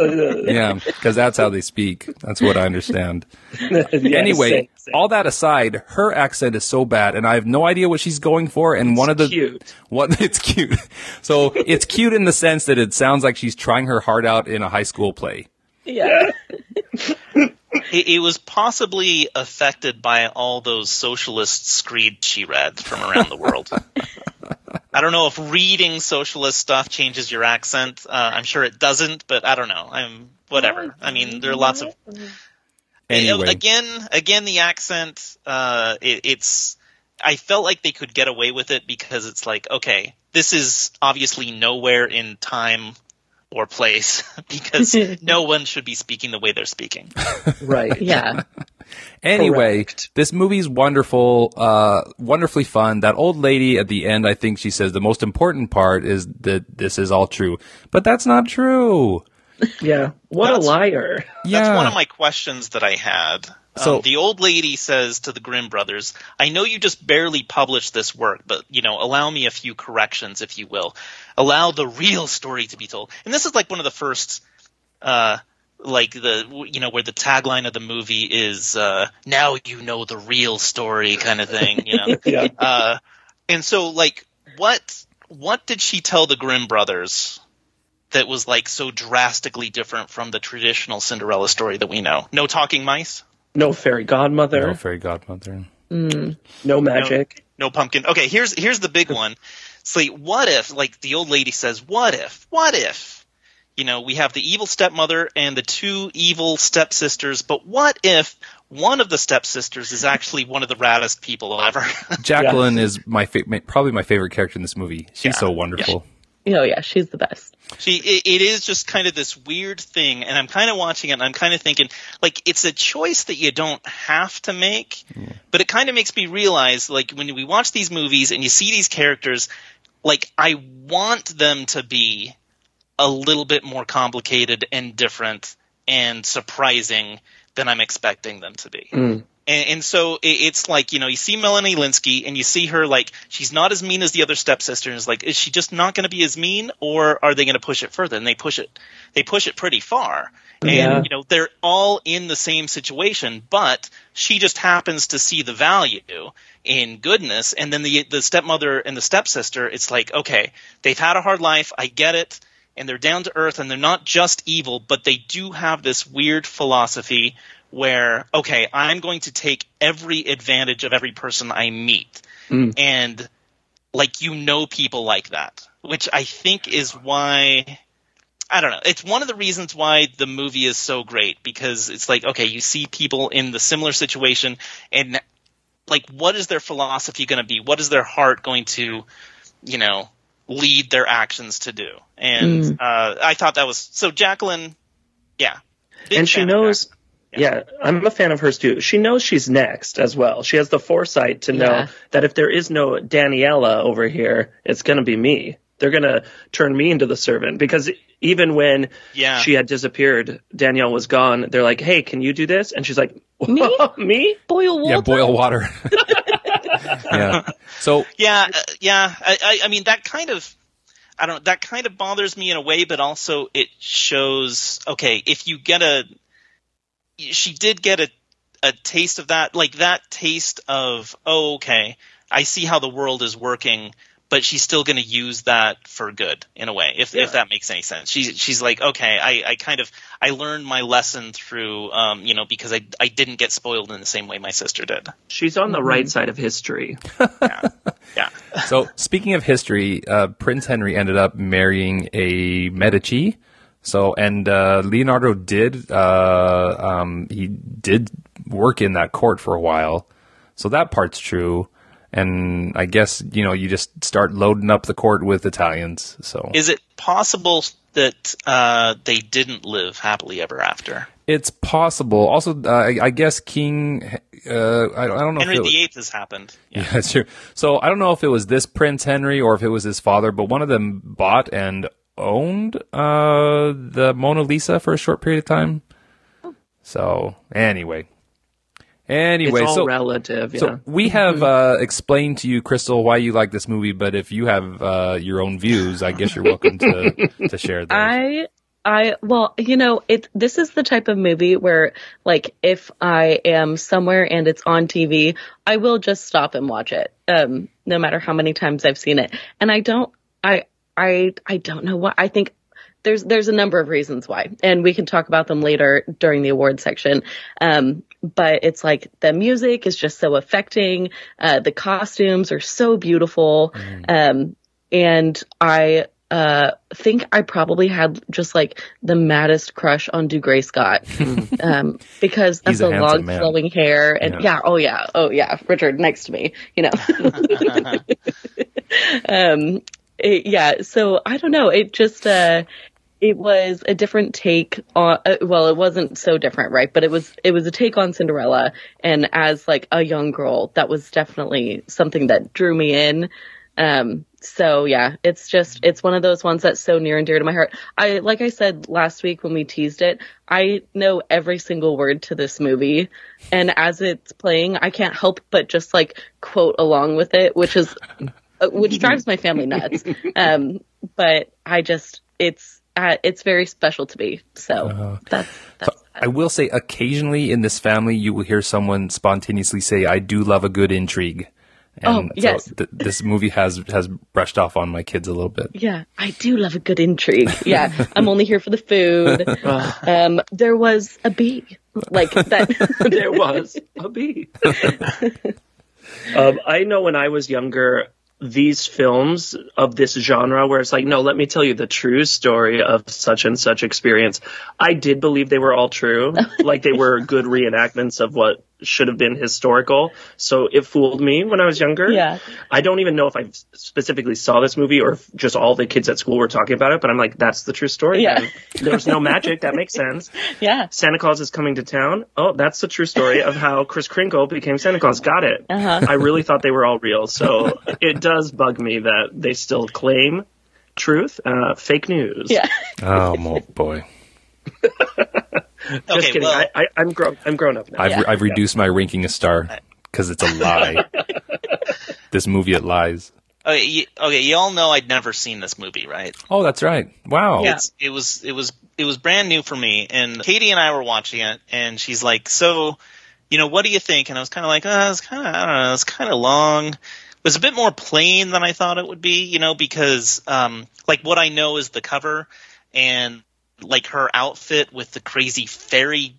Yeah, because that's how they speak. That's what I understand. Yeah, anyway, same, same. all that aside, her accent is so bad, and I have no idea what she's going for. And one of the cute. what it's cute. So it's cute in the sense that it sounds like she's trying her heart out in a high school play. Yeah. It, it was possibly affected by all those socialist screed she read from around the world. I don't know if reading socialist stuff changes your accent. Uh, I'm sure it doesn't, but I don't know. I'm whatever. I mean, there are lots of Anyway, again, again, the accent. Uh, it, it's. I felt like they could get away with it because it's like, okay, this is obviously nowhere in time or place because no one should be speaking the way they're speaking. Right. Yeah. Anyway, Correct. this movie's wonderful, uh, wonderfully fun. That old lady at the end, I think she says the most important part is that this is all true, but that's not true. Yeah. What That's- a liar. Yeah. That's one of my questions that I had. So- um, the old lady says to the Grimm brothers, "I know you just barely published this work, but you know, allow me a few corrections, if you will. Allow the real story to be told." And this is like one of the first, uh, like the you know where the tagline of the movie is, uh, "Now you know the real story," kind of thing. You know, Yeah. uh, and so like what what did she tell the Grimm brothers that was like so drastically different from the traditional Cinderella story that we know? No talking mice, No fairy godmother. No fairy godmother. No magic. no pumpkin. Okay, here's here's the big one. So what if like the old lady says, "What if? What if?" You know, we have the evil stepmother and the two evil stepsisters, but what if one of the stepsisters is actually one of the raddest people ever? Jacqueline is my fa- probably my favorite character in this movie. She's Yeah. so wonderful. Oh yeah, she's the best. She, it, it is just kind of this weird thing, and I'm kind of watching it, and I'm kind of thinking, like, it's a choice that you don't have to make, but it kind of makes me realize, like, when we watch these movies and you see these characters, like, I want them to be a little bit more complicated and different and surprising than I'm expecting them to be. Hmm. And, and so it, it's like, you know, you see Melanie Lynskey and you see her like, she's not as mean as the other stepsister. And it's like, is she just not going to be as mean or are they going to push it further? And they push it, they push it pretty far. And, Yeah. you know, they're all in the same situation, but she just happens to see the value in goodness. And then the, the stepmother and the stepsister, it's like, okay, they've had a hard life. I get it. And they're down to earth and they're not just evil, but they do have this weird philosophy where, okay, I'm going to take every advantage of every person I meet. Hmm. And like, you know, people like that, which I think is why I don't know. It's one of the reasons why the movie is so great because it's like, okay, you see people in the similar situation and like, what is their philosophy going to be? What is their heart going to, you know, lead their actions to do? And, uh, I thought that was, so Jacqueline, yeah. And she fan of knows yeah. i'm a fan of hers too she knows she's next as well she has the foresight to know Yeah. that if there is no daniela over here it's going to be me they're going to turn me into the servant because even when Yeah. she had disappeared danielle was gone they're like hey can you do this and she's like Me? me Boil water. Yeah, boil water. yeah. So Yeah, uh, yeah. I, I, I mean, that kind of, I don't. That kind of bothers me in a way, but also it shows. Okay, if you get a, she did get a, a taste of that, like that taste of, oh, okay, I see how the world is working, but she's still going to use that for good in a way, if if that makes any sense. She's she's like, okay, I, I kind of I learned my lesson through, um, you know, because I I didn't get spoiled in the same way my sister did. she's on the right side of history Yeah. So, speaking of history, uh, Prince Henry ended up marrying a Medici. So, and uh, Leonardo did uh, um, he did work in that court for a while. So that part's true. And I guess you know you just start loading up the court with Italians. So Is it possible that uh, they didn't live happily ever after? it's possible. Also, uh, I, I guess King. Uh, I, I don't know. Henry if it, VIII has happened. Yeah, that's true. So I don't know if it was this Prince Henry or if it was his father, but one of them bought and owned uh, the Mona Lisa for a short period of time. So anyway, anyway, it's all so relative yeah so we have uh, explained to you, Christel, why you like this movie. But if you have uh, your own views, I guess you're welcome to to share those. I I well, you know, it this is the type of movie where like if I am somewhere and it's on TV, I will just stop and watch it. Um no matter how many times I've seen it. And I don't I I I don't know what I think there's there's a number of reasons why, and we can talk about them later during the award section. Um, but it's like the music is just so affecting. Uh, the costumes are so beautiful. Um, and I uh, think I probably had just like the maddest crush on Dougray Scott um, because of He's a the long man. flowing hair and Yeah. yeah. oh yeah, oh yeah, Richard next to me, you know. um, it- yeah, so I don't know. It just uh, it was a different take on. Uh, well, it wasn't so different, right? But it was it was a take on Cinderella, and as like a young girl, that was definitely something that drew me in. Um, so yeah, it's just it's one of those ones that's so near and dear to my heart. I like I said last week when we teased it, I know every single word to this movie, and as it's playing, I can't help but just like quote along with it, which is uh, which drives my family nuts. Um, but I just it's uh, it's very special to me. So that's that's I will say, occasionally in this family, you will hear someone spontaneously say, "I do love a good intrigue." And Oh, yes. so th- this movie has has brushed off on my kids a little bit. Yeah, I do love a good intrigue. Yeah, I'm only here for the food. Um, there was a bee, like that. there was a bee. um, I know when I was younger, these films of this genre, where it's like, no, let me tell you the true story of such and such experience. I did believe they were all true, like they were good reenactments of what should have been historical. So it fooled me when I was younger. Yeah. I don't even know if I specifically saw this movie or if just all the kids at school were talking about it, but I'm like, that's the true story. Yeah. man. There's no magic. That makes sense. yeah, Santa Claus is coming to town. Oh, that's the true story of how Kris Kringle became Santa Claus. Got it. Uh-huh. I really thought they were all real. So it does bug me that they still claim truth. Uh, fake news. yeah. Oh mo- boy, Just Okay, kidding. well- I, I, I'm grown. I'm grown up now. I've Yeah. I've reduced my ranking a star because it's a lie. this movie it lies. Okay, you, okay, you all know I'd never seen this movie, right? Oh, that's right. Wow. It's, it was it was it was brand new for me, and Katie and I were watching it, and she's like, "So, you know, what do you think?" And I was kind of like, "Uh, it's kind of I don't know, it's kind of long." It was a bit more plain than I thought it would be, you know, because um, like what I know is the cover and like her outfit with the crazy fairy,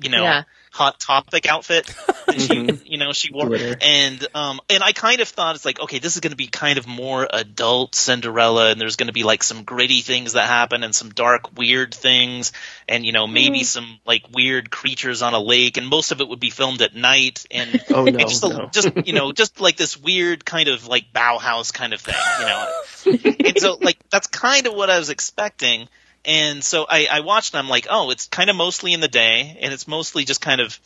you know, Yeah. hot topic outfit that she, you know, she wore, Glitter. and um, and I kind of thought it's like, okay, this is going to be kind of more adult Cinderella, and there's going to be like some gritty things that happen, and some dark, weird things, and you know, maybe some like weird creatures on a lake, and most of it would be filmed at night, and Oh no. and just, a, no. just you know, just like this weird kind of like Bauhaus kind of thing, you know. and so like that's kind of what I was expecting. And so I, I watched and I'm like, oh, it's kind of mostly in the day, and it's mostly just kind of.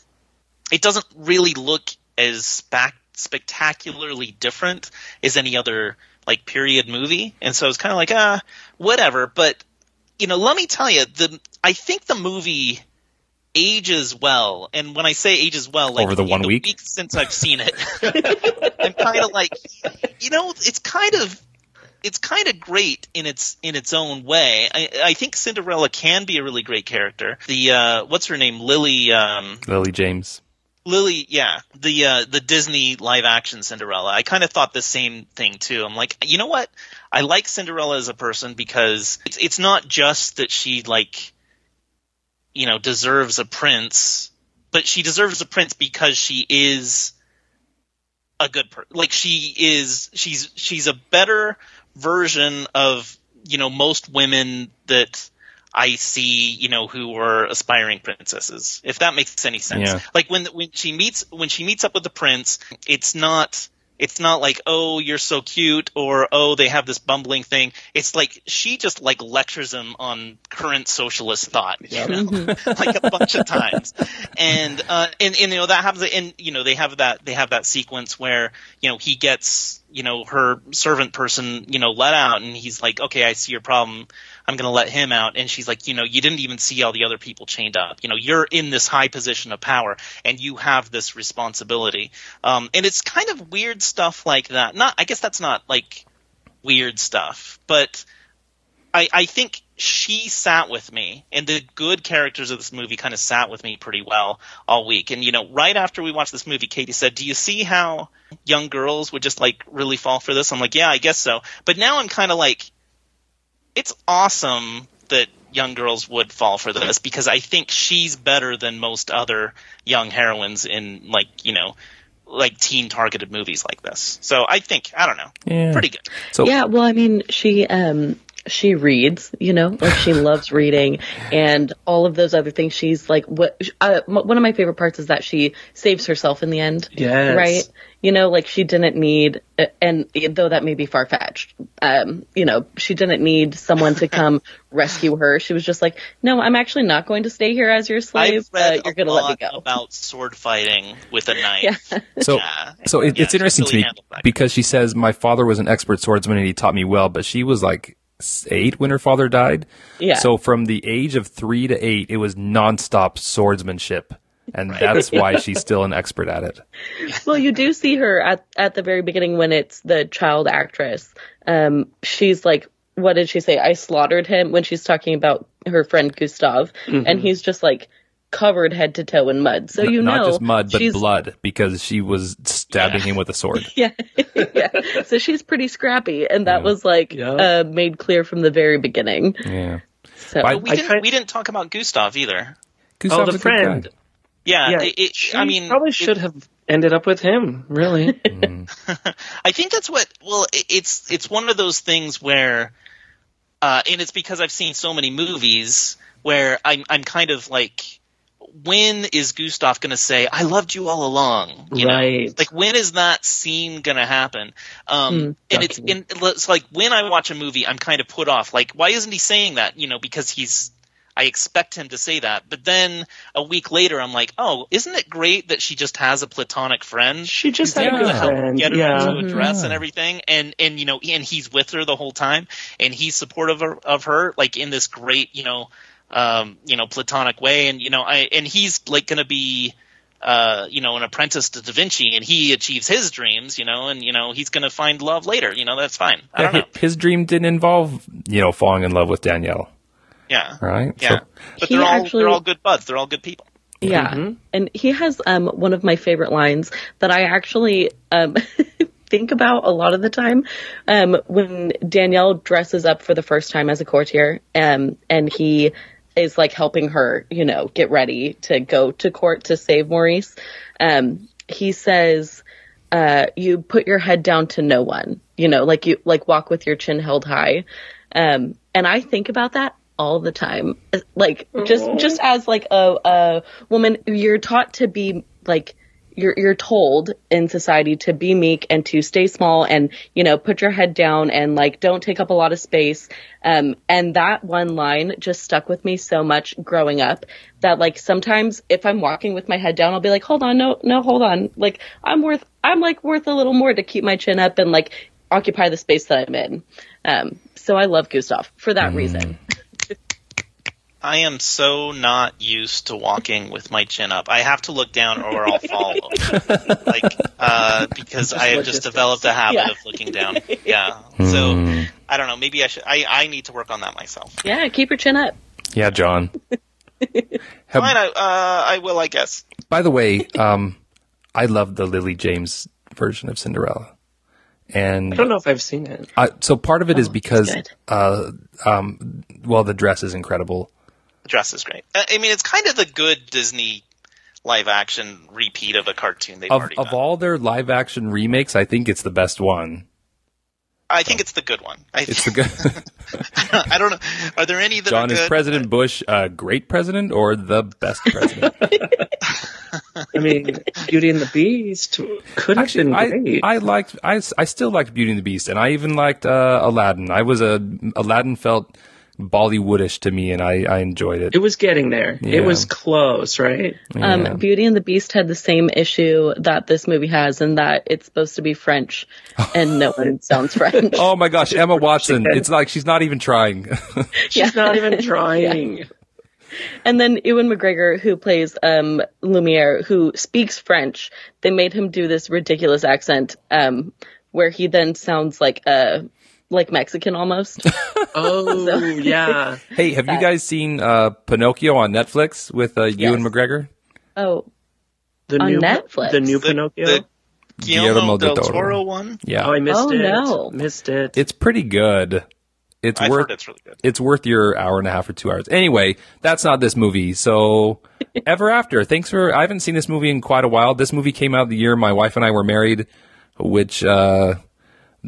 It doesn't really look as spac- spectacularly different as any other like period movie, and so it's kind of like ah, whatever. But you know, let me tell you, the I think the movie ages well, and when I say ages well, like Over the one week? week since I've seen it, I'm kind of like, you know, it's kind of it's kind of great in its in its own way. I, I think Cinderella can be a really great character. The uh, what's her name, Lily um, Lily James. Lily, yeah, the uh, the Disney live action Cinderella. I kind of thought the same thing too. I'm like, you know what? I like Cinderella as a person because it's it's not just that she like, you know, deserves a prince, but she deserves a prince because she is a good person. Like she is, she's she's a better version of you know most women that I see, you know, who are aspiring princesses. If that makes any sense. Yeah. Like when when she meets when she meets up with the prince, it's not it's not like oh you're so cute or oh they have this bumbling thing. It's like she just like lectures him on current socialist thought, you know, like a bunch of times. And uh and, and you know that happens and you know they have that they have that sequence where you know he gets you know her servant person you know let out and he's like okay I see your problem I'm going to let him out. And she's like, you know, you didn't even see all the other people chained up. You know, you're in this high position of power and you have this responsibility. Um, and it's kind of weird stuff like that. Not, I guess that's not like weird stuff, but I, I think she sat with me and the good characters of this movie kind of sat with me pretty well all week. And, you know, right after we watched this movie, Katie said, do you see how young girls would just like really fall for this? I'm like, yeah, I guess so. But now I'm kind of like, it's awesome that young girls would fall for this because I think she's better than most other young heroines in like you know like teen targeted movies like this. So I think I don't know, Yeah. pretty good. So Yeah, well, I mean, she um she reads, you know, like she loves reading and all of those other things. She's like what uh, m- one of my favorite parts is that she saves herself in the end. Yes. Right? You know, like she didn't need uh, and though that may be far fetched. Um, you know, she didn't need someone to come rescue her. She was just like, "No, I'm actually not going to stay here as your slave. But you're going to let me go." about sword fighting with a knife. Yeah. so Yeah. so it, Yeah, it's interesting she to me because she says my father was an expert swordsman and he taught me well, but she was like s- eight when her father died. Yeah. So from the age of three to eight, it was nonstop swordsmanship. And that's why she's still an expert at it. Well, you do see her at at the very beginning when it's the child actress. Um, she's like, what did she say? I slaughtered him when she's talking about her friend Gustav, and he's just like covered head to toe in mud. So you Not know, not just mud, but blood because she was stabbing him with a sword. Yeah, yeah. So she's pretty scrappy, and that was like Yeah. uh, made clear from the very beginning. Yeah. So I- We I didn't kind- we didn't talk about Gustav either. Oh, Gustav's the a good friend. guy. Yeah, Yeah, it, it- she I mean, probably it- should have ended up with him. Really, I think that's what. Well, it, it's it's one of those things where, uh, and it's because I've seen so many movies where I'm I'm kind of like, when is Gustav going to say "I loved you all along"? You know? Right. Like when is that scene going to happen? Um, and it's definitely. and it's like when I watch a movie, I'm kind of put off. Like, why isn't he saying that? You know, because he's. I expect him to say that, but then a week later, I'm like, "Oh, isn't it great that she just has a platonic friend she just had Yeah. a good friend. get her Yeah, into a dress and everything and and you know and he's with her the whole time and he's supportive of, of her like in this great you know um you know platonic way. And you know i and he's like gonna be uh you know an apprentice to da vinci and he achieves his dreams you know and you know he's gonna find love later. You know that's fine. I don't Yeah, know. His dream didn't involve, you know, falling in love with Danielle, yeah. Right? yeah. So- but they're all actually- they're all good buds. They're all good people. Yeah. And he has um, one of my favorite lines that I actually um, think about a lot of the time um, when Danielle dresses up for the first time as a courtier um, and he is like helping her, you know, get ready to go to court to save Maurice. Um, he says, uh, you put your head down to no one, you know, like you, like walk with your chin held high. Um, and I think about that all the time. Like just, just as like a, a woman, you're taught to be like, you're, you're told in society to be meek and to stay small and, you know, put your head down and like, don't take up a lot of space. Um, and that one line just stuck with me so much growing up that like sometimes if I'm walking with my head down, I'll be like, hold on, no, no, hold on. Like I'm worth, I'm like worth a little more to keep my chin up and like occupy the space that I'm in. Um, so I love Gustav for that reason. I am so not used to walking with my chin up. I have to look down or I'll fall like, uh, because I have just developed a habit Yeah. of looking down. Yeah. So, I don't know. Maybe I should, I, I need to work on that myself. Yeah, keep your chin up. yeah, Jon. Have- Fine, I, uh, I will, I guess. By the way, um, I love the Lily James version of Cinderella, and I don't know if I've seen it. I, so part of it is because, good. uh, um, well, the dress is incredible. The dress is great. I I mean, it's kind of the good Disney live action repeat of a cartoon they've Of already of done. all their live action remakes, I think it's the best one. I think it's the good one. I, It's the good. I don't know. Are there any that Jon are is? President Bush a great president or the best president? I mean, Beauty and the Beast could have Actually, been I, great. I liked I, I still liked Beauty and the Beast, and I even liked uh, Aladdin. I was a Aladdin felt Bollywoodish to me, and I, I enjoyed it. it was getting there. Yeah. It was close, right? Yeah. Um, Beauty and the Beast had the same issue that this movie has, in that it's supposed to be French, and no one sounds French. Oh my gosh, Emma Watson! It's like she's not even trying. She's not even trying. And then Ewan McGregor, who plays um, Lumiere, who speaks French, they made him do this ridiculous accent um, where he then sounds like uh, like Mexican almost. Oh, yeah. hey, have you guys seen uh, Pinocchio on Netflix with uh, Ewan Yes. McGregor? oh, The On new Netflix. The new Pinocchio. the Guillermo, Guillermo del del Toro. Toro one. Yeah, oh, I missed Oh, it. no. Missed it. it's pretty good. It's I've worth heard it's really good. it's worth your hour and a half or two hours. Anyway, that's not this movie. So Ever After. Thanks for. I haven't seen this movie in quite a while. This movie came out the year my wife and I were married, which uh,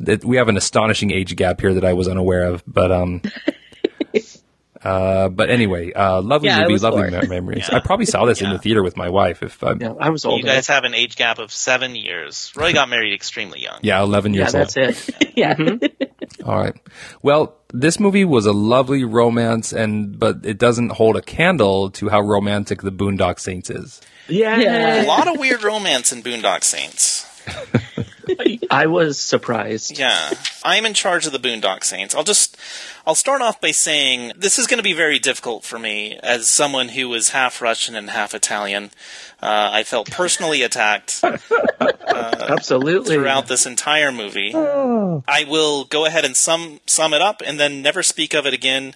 that we have an astonishing age gap here that I was unaware of. But um, uh, but anyway, uh, lovely Yeah, I movie, lovely four. me- memories. I probably saw this in the theater with my wife. If I'm, Yeah, I was You guys have an age gap of seven years. Roy got married extremely young. yeah, eleven yeah, years old. that's it. yeah. All right. Well, this movie was a lovely romance, and but it doesn't hold a candle to how romantic the Boondock Saints is. Yeah. Yeah. A lot of weird romance in Boondock Saints. I was surprised. Yeah. I'm in charge of the Boondock Saints. I'll just I'll start off by saying this is going to be very difficult for me as someone who is half Russian and half Italian. Uh, I felt personally attacked Absolutely. throughout this entire movie. I will go ahead and sum sum it up and then never speak of it again.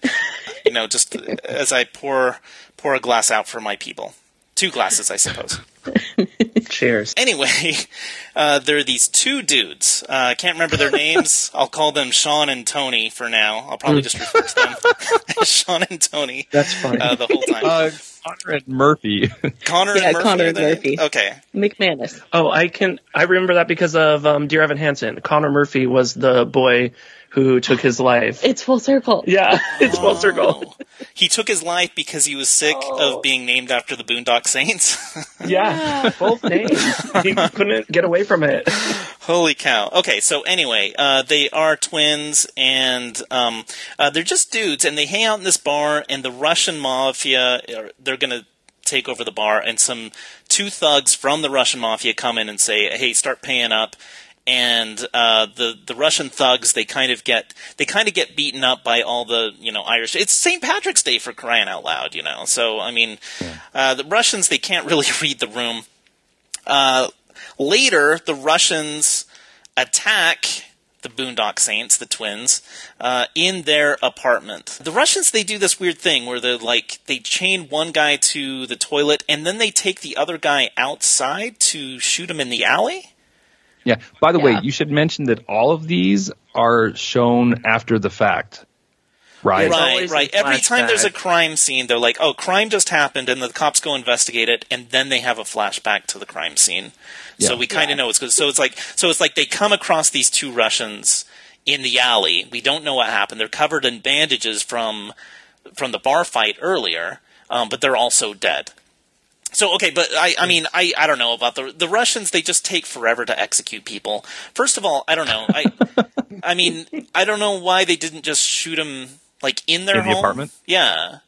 You know, just as I pour pour a glass out for my people. Two glasses, I suppose. Cheers. Anyway, uh, there are these two dudes. Uh, I can't remember their names. I'll call them Sean and Tony for now. I'll probably just refer to them as Sean and Tony That's fine. uh, the whole time. Uh, Conrad Murphy. Connor yeah, and Murphy. Connor and Murphy. Okay. McManus. Oh, I can. I remember that because of um, Dear Evan Hansen. Connor Murphy was the boy who took his life. It's full circle. Yeah, it's full circle. Oh. He took his life because he was sick Oh. of being named after the Boondock Saints. Yeah, both names. He couldn't get away from it. Holy cow. Okay, so anyway, uh, they are twins, and um, uh, they're just dudes, and they hang out in this bar, and the Russian mafia, they're going to take over the bar, and some two thugs from the Russian mafia come in and say, hey, start paying up. And uh, the the Russian thugs they kind of get they kind of get beaten up by all the you know Irish. It's St. Patrick's Day for crying out loud, you know. So I mean, uh, the Russians they can't really read the room. Uh, later, the Russians attack the Boondock Saints, the twins, uh, in their apartment. The Russians they do this weird thing where they like they chain one guy to the toilet and then they take the other guy outside to shoot him in the alley. Yeah. By the way, you should mention that all of these are shown after the fact. Right. Right, right. Every time there's a crime scene, they're like, "Oh, crime just happened," and the cops go investigate it, and then they have a flashback to the crime scene. Yeah. So we kind of know it's good. So it's like, so it's like they come across these two Russians in the alley. We don't know what happened. They're covered in bandages from from the bar fight earlier, um, but they're also dead. So okay, but I, I mean, I, I don't know about the the Russians. They just take forever to execute people. First of all, I don't know. I, I mean, I don't know why they didn't just shoot them like in their In the home. apartment? Yeah,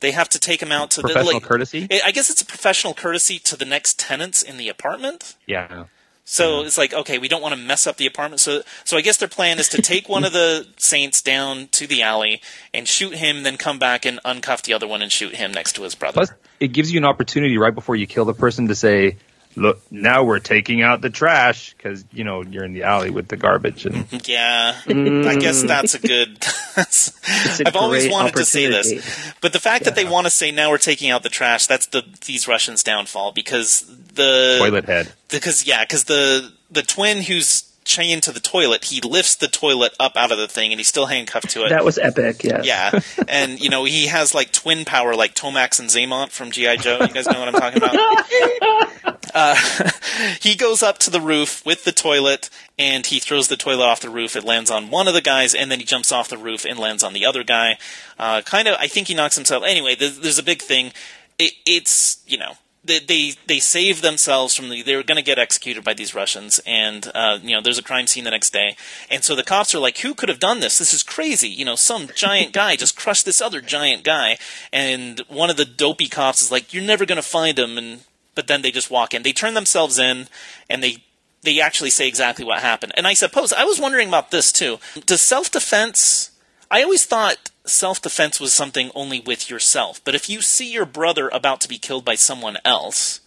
they have to take them out to Professional the like, courtesy? I guess it's a professional courtesy to the next tenants in the apartment. Yeah. So it's like, okay, we don't want to mess up the apartment. So, so I guess their plan is to take one of the saints down to the alley and shoot him, then come back and uncuff the other one and shoot him next to his brother. Plus, it gives you an opportunity right before you kill the person to say, "Look, now we're taking out the trash because you know you're in the alley with the garbage." And yeah, mm. I guess that's a good. It's a I've always wanted to say this, but the fact that they want to say now we're taking out the trash, that's the these Russians' downfall because the toilet head. because yeah, because the the twin who's chained to the toilet, he lifts the toilet up out of the thing and he's still handcuffed to it. That was epic. Yeah. Yeah, and you know he has like twin power, like Tomax and Xamot from GI Joe. You guys know what I'm talking about. Uh, he goes up to the roof with the toilet, and he throws the toilet off the roof. It lands on one of the guys, and then he jumps off the roof and lands on the other guy. Uh, kind of, I think he knocks himself. Anyway, there's, there's a big thing. It, it's you know they they, they save themselves from the they were going to get executed by these Russians, and uh, you know there's a crime scene the next day, and so the cops are like, who could have done this? This is crazy. You know, some giant guy just crushed this other giant guy, and one of the dopey cops is like, you're never going to find him, and but then they just walk in. They turn themselves in, and they they actually say exactly what happened. And I suppose I was wondering about this too. Does self defense? I always thought self defense was something only with yourself. But if you see your brother about to be killed by someone else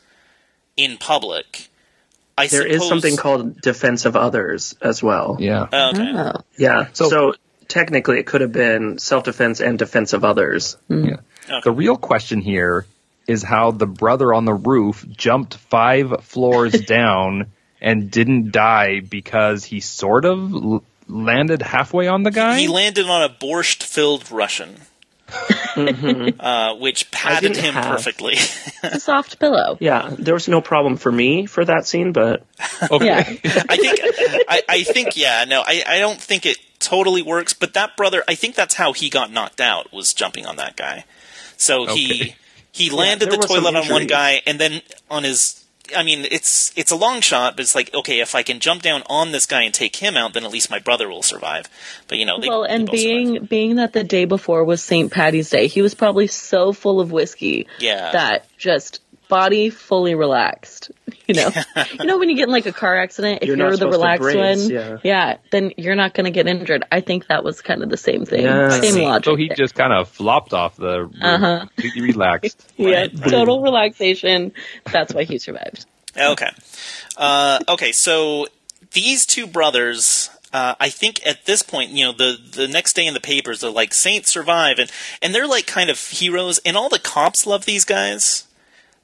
in public, I There is suppose, something called defense of others as well. Yeah. Oh, okay. Oh. Yeah. So- So, technically, it could have been self defense and defense of others. Mm-hmm. Yeah. The real question here is how the brother on the roof jumped five floors down and didn't die because he sort of l- landed halfway on the guy. He landed on a borscht filled Russian. uh, which padded him have- perfectly. It's a soft pillow. Yeah, there was no problem for me for that scene, but Okay. Yeah. I think, I, I think, yeah, no, I, I don't think it totally works. But that brother, I think that's how he got knocked out was jumping on that guy. So he Okay. he landed there the toilet on one guy, and then on his. I mean, it's it's a long shot, but it's like okay, if I can jump down on this guy and take him out, then at least my brother will survive. But you know, they, well, and both survive. being being that the day before was St. Patty's Day, he was probably so full of whiskey Yeah. that just body fully relaxed. You know, you know when you get in like a car accident, if You're you're, the relaxed brace, one, yeah. then you're not going to get injured. I think that was kind of the same thing, Yeah. Same see. logic. So he there. just kind of flopped off the Uh-huh. completely relaxed. yeah, Right, right. total relaxation. That's why he survived. Okay. Uh, okay, so these two brothers, uh, I think at this point, you know, the, the next day in the papers, they're like, Saints survive, and, and they're like kind of heroes, and all the cops love these guys.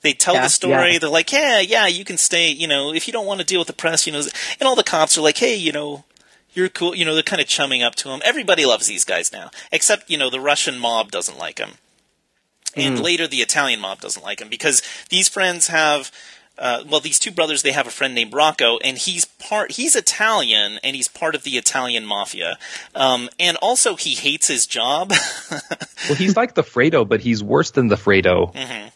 They tell Yeah, the story, yeah. they're like, yeah, yeah, you can stay, you know, if you don't want to deal with the press, you know, and all the cops are like, hey, you know, you're cool, you know, they're kind of chumming up to him. Everybody loves these guys now, except, you know, the Russian mob doesn't like them and later the Italian mob doesn't like him because these friends have. Uh, well, these two brothers, they have a friend named Rocco, and he's part. He's Italian, and he's part of the Italian mafia. Um, and also, he hates his job. Well, he's like the Fredo, but he's worse than the Fredo. Mm-hmm.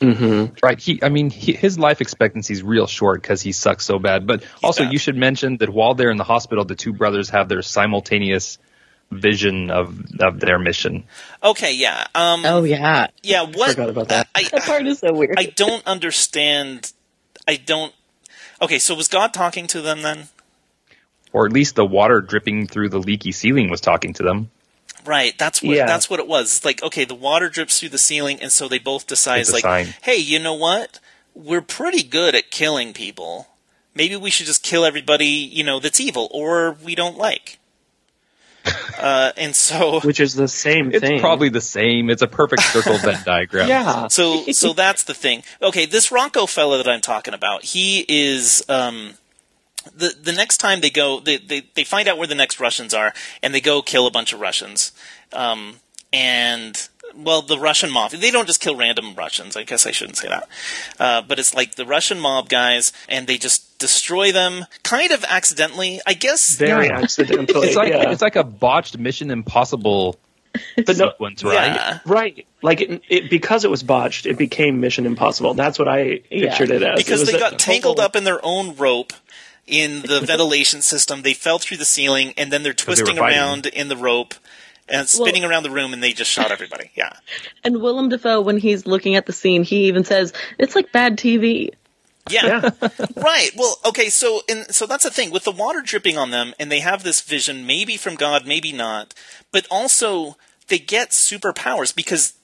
Right. He, I mean, he, his life expectancy is real short because he sucks so bad. But also, bad. you should mention that while they're in the hospital, the two brothers have their simultaneous vision of of their mission. okay, yeah, um, Oh yeah, yeah. What? Forgot about that. I, that part is so weird. I don't understand. I don't. Okay, so was God talking to them then? Or at least the water dripping through the leaky ceiling was talking to them. Right, that's what Yeah. that's what it was. It's like, okay, the water drips through the ceiling, and so they both decide, like, sign. hey, you know what? We're pretty good at killing people. Maybe we should just kill everybody, you know, that's evil or we don't like. uh, and so, which is the same It's thing. probably the same. It's a perfect circle Venn diagram. yeah. so, so that's the thing. Okay, this Rocco fella that I'm talking about, he is. Um, the the next time they go, they, they they find out where the next Russians are, and they go kill a bunch of Russians. Um, and well, the Russian mob. They don't just kill random Russians. I guess I shouldn't say that. Uh, but it's like the Russian mob guys, and they just destroy them, kind of accidentally. I guess. Very Yeah. accidentally. It's like yeah. it's like a botched Mission Impossible but no, sequence, right? Yeah. right. Like it, it, because it was botched, it became Mission Impossible. That's what I Yeah. pictured it as. because It they got tangled total- up in their own rope in the ventilation system. They fell through the ceiling, and then they're twisting fighting. around in the rope and spinning around the room, and they just shot everybody. Yeah. and Willem Dafoe, when he's looking at the scene, he even says it's like bad TV. Yeah. right. Well, okay, so and so that's the thing with the water dripping on them and they have this vision maybe from God, maybe not. But also they get superpowers because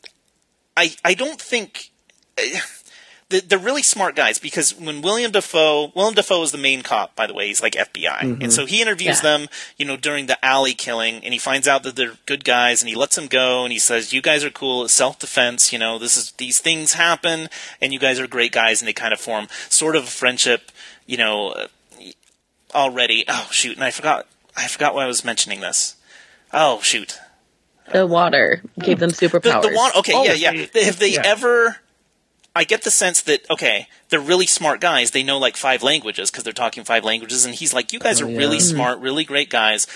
I I don't think eh, they- they're really smart guys because when Willem Dafoe, Willem Dafoe is the main cop, by the way, he's like FBI, and so he interviews Yeah. them, you know, during the alley killing, and he finds out that they're good guys, and he lets them go, and he says, "You guys are cool, it's self defense, you know, this is these things happen, and you guys are great guys," and they kind of form sort of a friendship, you know, uh, already. Oh shoot, and I forgot, I forgot why I was mentioning this. Oh shoot, The water gave them the, superpowers. the one. Okay, Oh, yeah, yeah. they- Have they yeah. ever? I get the sense that okay, they're really smart guys. They know like five languages because they're talking five languages, and he's like, "You guys are really smart, really great guys."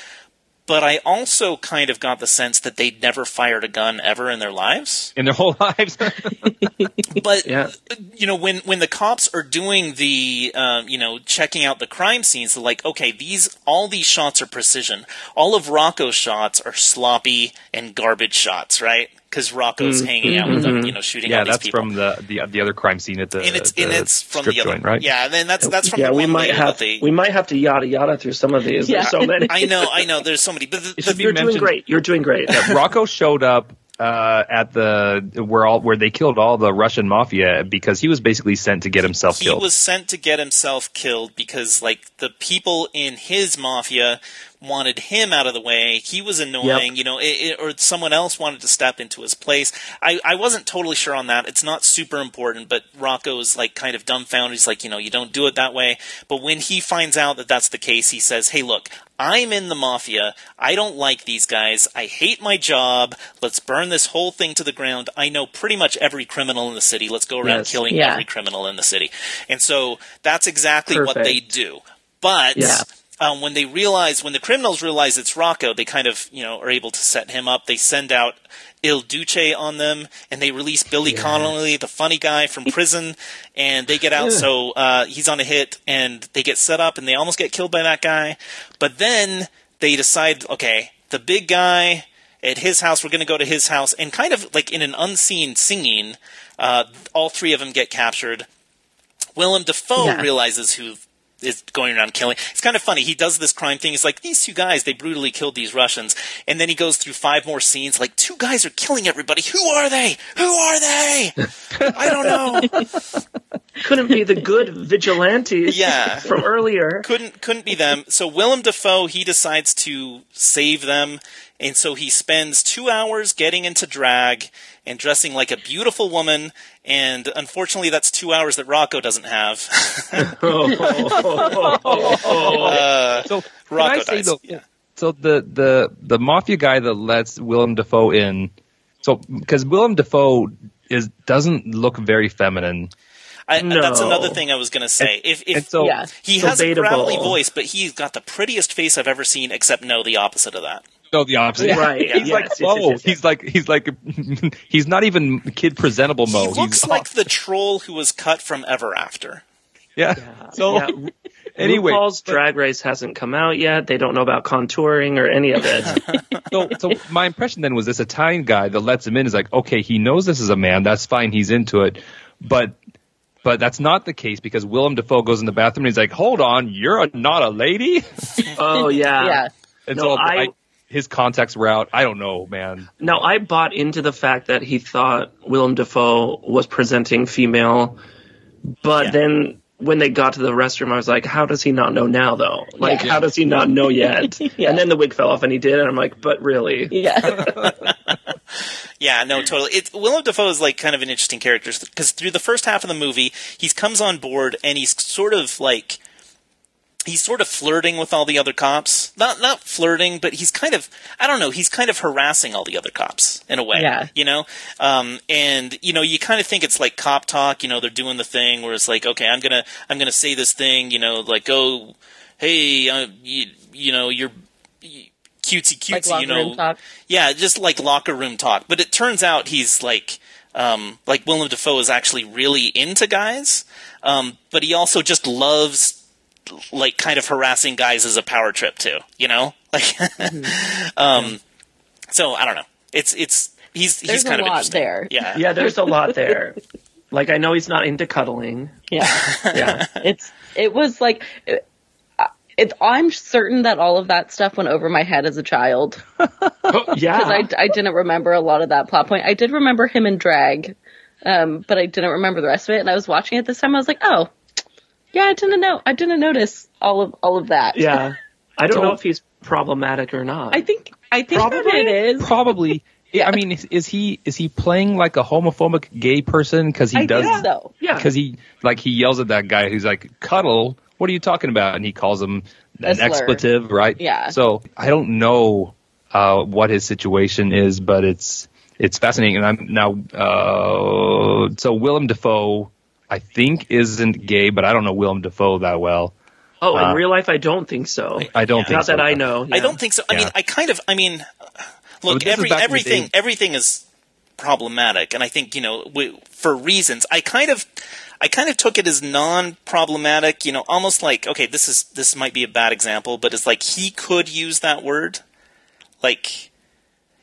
But I also kind of got the sense that they'd never fired a gun ever in their lives. In their whole lives. But Yeah. you know, when when the cops are doing the um, you know checking out the crime scenes, they're like, okay, these all these shots are precision. All of Rocco's shots are sloppy and garbage shots, right? Because Rocco's mm-hmm. hanging out with them, you know, mm-hmm. shooting yeah, all these that's people. from the, the the other crime scene at the, and it's the and it's from strip the other joint, right? Yeah, and then that's that's from yeah, the we one might later have they. we might have to yada yada through some of these. Yeah. There's so many. I know, I know. There's so many, but the, the, You're doing great. You're doing great. Rocco showed up uh, at the where all where they killed all the Russian mafia because he was basically sent to get himself he killed. was sent to get himself killed because like the people in his mafia wanted him out of the way. He was annoying, you know, it, it, or someone else wanted to step into his place. I, I wasn't totally sure on that. It's not super important, but Rocco's like kind of dumbfounded. He's like, you know, you don't do it that way. But when he finds out that that's the case, he says, hey, look, I'm in the mafia. I don't like these guys. I hate my job. Let's burn this whole thing to the ground. I know pretty much every criminal in the city. Let's go around Yes. killing Yeah. every criminal in the city. And so that's exactly what they do. But Yeah. um, when they realize, when the criminals realize it's Rocco, they kind of, you know, are able to set him up. They send out Il Duce on them, and they release Billy Connolly, the funny guy from prison, and they get out. So uh, he's on a hit, and they get set up, and they almost get killed by that guy. But then they decide, okay, the big guy at his house, we're going to go to his house, and kind of like in an unseen singing, uh, all three of them get captured. Willem Dafoe Yeah. realizes who is going around killing. It's kind of funny. He does this crime thing. He's like, these two guys, they brutally killed these Russians. And then he goes through five more scenes, like, two guys are killing everybody. Who are they? Who are they? I don't know. Couldn't be the good vigilantes Yeah. from earlier. couldn't couldn't be them. So Willem Dafoe he decides to save them, and so he spends two hours getting into drag and dressing like a beautiful woman. And unfortunately, that's two hours that Rocco doesn't have. uh, So Rocco say dies. though? Yeah. So the the the mafia guy that lets Willem Dafoe in, so because Willem Dafoe is doesn't look very feminine. I, No. That's another thing I was going to say. if if so Yeah. he So has a debatable. gravelly voice, but he's got the prettiest face I've ever seen, except no, the opposite of that. No, the opposite. Right, He's yes, like yes, Mo. yes, yes, yes. He's like he's like he's not even kid presentable Mo. He looks he's, like the troll who was cut from Ever After. yeah. So Yeah. anyway, RuPaul's Drag Race hasn't come out yet. They don't know about contouring or any of it. so, so my impression then was this Italian guy that lets him in is like, okay, he knows this is a man. That's fine. He's into it. But, but that's not the case because Willem Dafoe goes in the bathroom and he's like, hold on, you're a, not a lady. oh yeah. yeah. And No, so I- I, his contacts were out. I don't know, man. Now I bought into the fact that he thought Willem Dafoe was presenting female, but Yeah. then when they got to the restroom, I was like, how does he not know now though? Like, Yeah. how does he not know yet? Yeah. And then the wig fell off and he did, and I'm like, but really? Yeah. Yeah, no, totally. It, Willem Dafoe is like kind of an interesting character because through the first half of the movie, he comes on board and he's sort of like he's sort of flirting with all the other cops. Not not flirting, but he's kind of I don't know. He's kind of harassing all the other cops in a way. Yeah. You know, um, and you know, you kind of think it's like cop talk. You know, they're doing the thing where it's like, okay, I'm gonna I'm gonna say this thing. You know, like oh, hey, uh, you, you know, you're. Cutesy, cutesy, Like you know, room talk. yeah, just like locker room talk. But it turns out he's like, um, like Willem Dafoe is actually really into guys, um, but he also just loves like kind of harassing guys as a power trip too. You know, like, um, so I don't know. It's it's he's There's he's kind a of lot interesting. there. Yeah, Yeah, there's a lot there. Like I know he's not into cuddling. Yeah. Yeah. it's it was like it, it, I'm certain that all of that stuff went over my head as a child because yeah. Because I, I didn't remember a lot of that plot point. I did remember him in drag, um, but I didn't remember the rest of it. And I was watching it this time. I was like, oh, yeah, I didn't know. I didn't notice all of all of that. yeah. I don't So- know if he's problematic or not. I think I think that Probably. it is. Probably. Yeah. I mean, is, is he is he playing like a homophobic gay person because he I does think so. yeah. because he like he yells at that guy who's like cuddle what are you talking about and he calls him A an slur. expletive right Yeah. so i don't know uh what his situation is but it's it's fascinating and i'm now uh so willem dafoe i think isn't gay but i don't know willem dafoe that well oh, in uh, real life, I don't think so. i don't Yeah. think Not so. that I know. I don't think so. I Yeah. mean, I kind of. I mean, look, this every back in the everything everything is problematic, and I think you know w- for reasons. I kind of. I kind of took it as non-problematic, you know, almost like okay, this is this might be a bad example, but it's like he could use that word, like,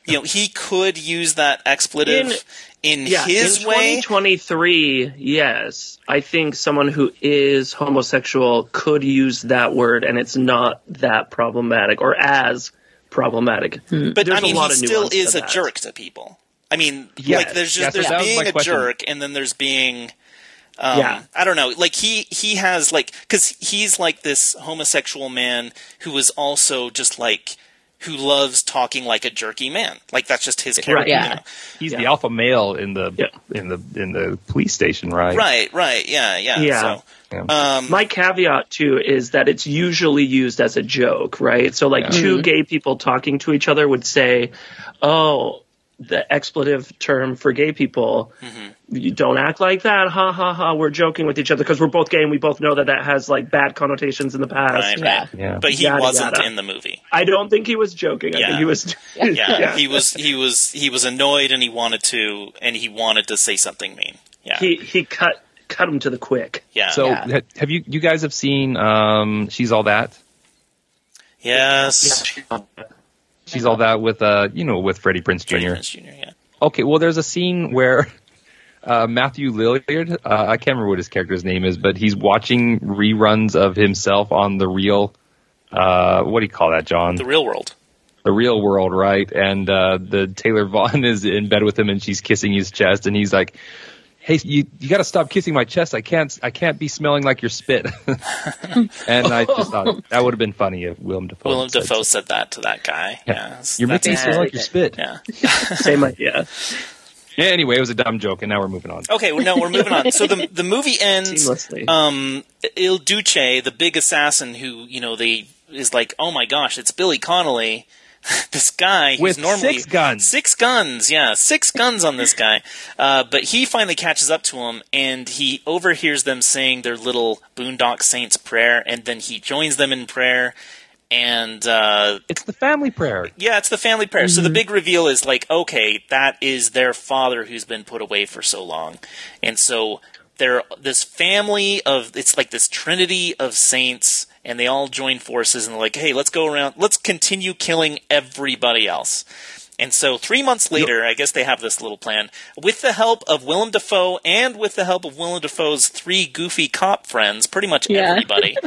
you know, he could use that expletive in, Yeah, his in way. 2023, yes, I think someone who is homosexual could use that word, and it's not that problematic or as problematic. But There's I a mean, lot he of still is a that. jerk to people. I mean, Yes. like there's Yes, just there's that being a question. jerk, and then there's being Um, Yeah. I don't know. Like he he has like because he's like this homosexual man who is also just like who loves talking like a jerky man. Like that's just his character. yeah. you know? He's the alpha male in the Yeah. in the in the police station, right? Right. Right. Yeah. Yeah. Yeah. So, Yeah. um, My caveat too is that it's usually used as a joke, right? So like two gay people talking to each other would say, "Oh, the expletive term for gay people, you don't act like that, ha ha ha. We're joking with each other because we're both gay and we both know that that has like bad connotations in the past." right. Yeah. Right. Yeah. But he Yada, wasn't yada. in the movie. I don't think he was joking. I Yeah. think he was. Yeah, Yeah. He was. He was. He was annoyed, and he wanted to, and he wanted to say something mean. Yeah. he he cut cut him to the quick. yeah. So Yeah. have you you guys have seen um She's All That? yes. She's All That with uh you know with Freddie Prinze Jr. Freddie Prinze Jr. Yeah. Okay, well, there's a scene where uh, Matthew Lillard, uh, I can't remember what his character's name is, but he's watching reruns of himself on the real, uh, what do you call that, Jon? The real world. The real world, right? And uh, the Taylor Vaughan is in bed with him, and she's kissing his chest, and he's like, "Hey, you you got to stop kissing my chest. I can't I can't be smelling like your spit." and I just thought that would have been funny if Willem Dafoe. Willem said Dafoe said that to that guy. Yeah. That's- You're making me smell like your spit. Yeah. Same idea. Yeah, anyway, it was a dumb joke, and now we're moving on. Okay. Well, no, we're moving on. So the the movie ends. Um, Il Duce, the big assassin, who you know they is like, oh my gosh, it's Billy Connolly. this guy With normally six guns. Six guns, yeah, six guns on this guy. Uh, but he finally catches up to him, and he overhears them saying their little Boondock Saints prayer, and then he joins them in prayer. And uh, It's the family prayer. yeah, it's the family prayer. So the big reveal is like, okay, that is their father who's been put away for so long, and so they're this family of it's like this trinity of saints, and they all join forces and they're like, hey, let's go around, let's continue killing everybody else. And so three months later, I guess they have this little plan with the help of Willem Dafoe and with the help of Willem Dafoe's three goofy cop friends, pretty much Yeah. everybody.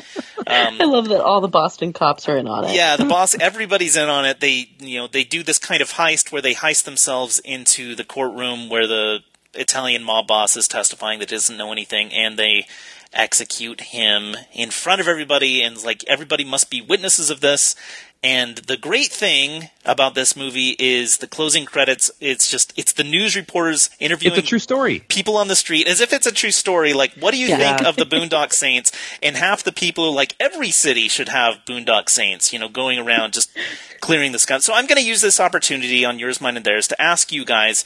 Um, I love that all the Boston cops are in on it. Yeah, the boss. Everybody's in on it. They, you know, they do this kind of heist where they heist themselves into the courtroom where the Italian mob boss is testifying that doesn't know anything, and they execute him in front of everybody, and like everybody must be witnesses of this. And the great thing about this movie is the closing credits. It's just it's the news reporters interviewing It's a true story. people on the street as if it's a true story. Like, what do you Yeah. think of the Boondock Saints? And half the people, like every city, should have Boondock Saints. You know, going around just clearing the sky. So I'm going to use this opportunity on yours, mine, and theirs to ask you guys.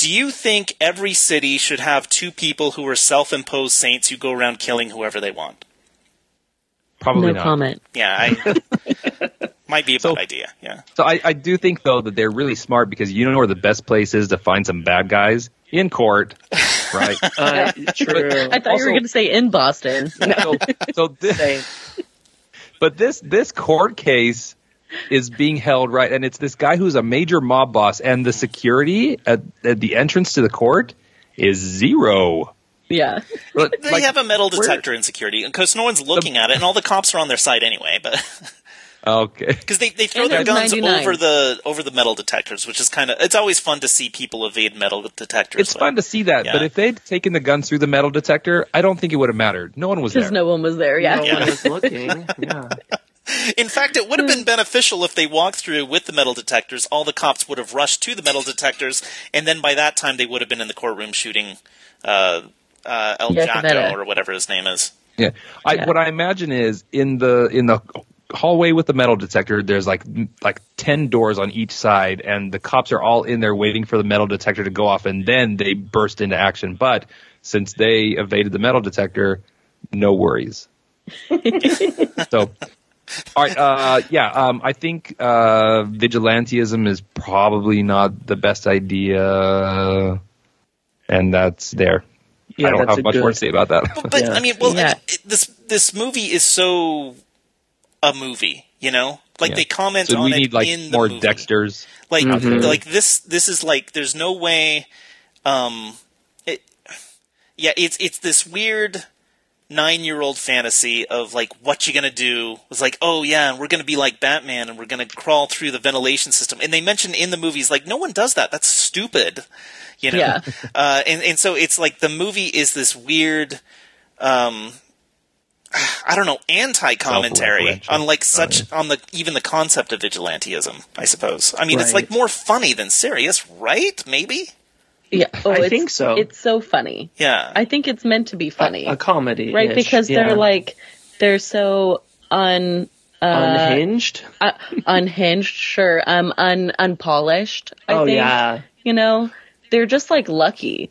Do you think every city should have two people who are self-imposed saints who go around killing whoever they want? Probably no not. comment. Yeah, I might be a So- bad idea. Yeah, So I, I do think though that they're really smart because you know where the best place is to find some bad guys in court, right? Uh, true. I thought you were going to say in Boston. so, so this, but this this court case is being held right, and it's this guy who's a major mob boss, and the security at, at the entrance to the court is zero. Yeah. But, they like, have a metal where- detector in security because no one's looking at it, and all the cops are on their side anyway. But Okay. because they, they throw And their guns 99. over the over the metal detectors, which is kind of it's always fun to see people evade metal detectors. It's but- fun to see that, Yeah. but if they'd taken the guns through the metal detector, I don't think it would have mattered. No one was there. Because no one was there. Yeah. No Yeah. one was looking. Yeah. In fact, it would have been beneficial if they walked through with the metal detectors. All the cops would have rushed to the metal detectors, and then by that time they would have been in the courtroom shooting uh, uh, El Yeah, Jaco or whatever his name is. Yeah. I, Yeah. What I imagine is in the in the hallway with the metal detector, there's like like ten doors on each side, and the cops are all in there waiting for the metal detector to go off, and then they burst into action. But since they evaded the metal detector, no worries. so. All right, uh, yeah, um, I think uh, vigilantism is probably not the best idea, and that's there. Yeah, I don't have much good- more to say about that. But, but Yeah. I mean, well, Yeah. I it, this this movie is so a movie, you know. Like Yeah. they comment so on we it need like in the more movie. Dexters. Like Mhm. like this this is like there's no way um it yeah, it's it's this weird nine year old fantasy of like what you gonna do was like oh yeah and we're gonna be like batman and we're gonna crawl through the ventilation system and they mention in the movies like no one does that that's stupid you know Yeah. uh, and, and so it's like the movie is this weird um I don't know, anti-commentary on like such on the even the concept of vigilantism. I suppose. I mean, it's like more funny than serious, right? Maybe. Yeah, oh, I think so. It's so funny. Yeah. I think it's meant to be funny, A comedy, right? Because they're like they're so un uh, unhinged. uh, unhinged, sure, um, un unpolished. I oh think yeah, you know they're just like lucky.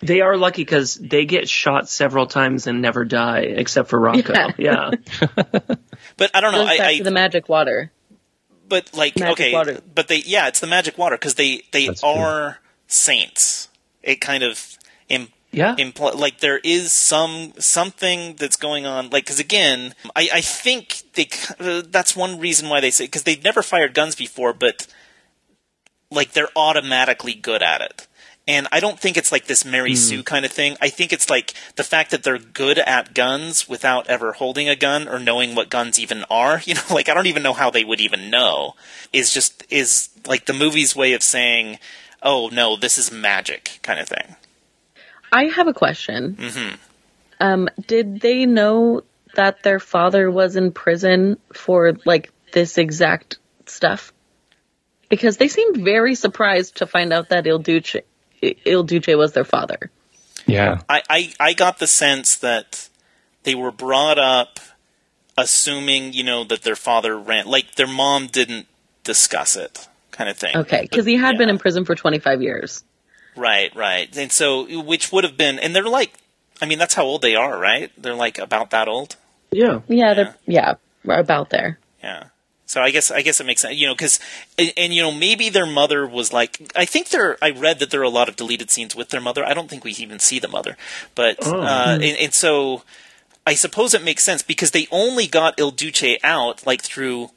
they are lucky because they get shot several times and never die, except for Rocco. Yeah. Yeah, but I don't know. Goes I, back I to the magic water. but like Magic okay, water. but they yeah, it's the magic water because they they That's true. Saints. It kind of Im- yeah. impl- like there is some something that's going on like because again I, I think they uh, that's one reason why they say because they've never fired guns before but like they're automatically good at it and i don't think it's like this mary sue kind of thing i think it's like the fact that they're good at guns without ever holding a gun or knowing what guns even are you know like i don't even know how they would even know is just is like the movie's way of saying oh no this is magic kind of thing I have a question. Mm-hmm. Um, did they know that their father was in prison for like this exact stuff? Because they seemed very surprised to find out that Il Duce, Il Duce was their father. Yeah. I, I, I got the sense that they were brought up assuming, you know, that their father ran, like their mom didn't discuss it, kind of thing. Okay, because he had Yeah. been in prison for 25 years. Right, right. And so, which would have been, and they're like, I mean, that's how old they are, right? They're like about that old. yeah. Yeah, they're yeah, we're about there. Yeah. So I guess I guess it makes sense, you know, because and, and you know maybe their mother was like I think there I read that there are a lot of deleted scenes with their mother. I don't think we even see the mother, but Oh. uh, and, and so I suppose it makes sense because they only got Il Duce out like through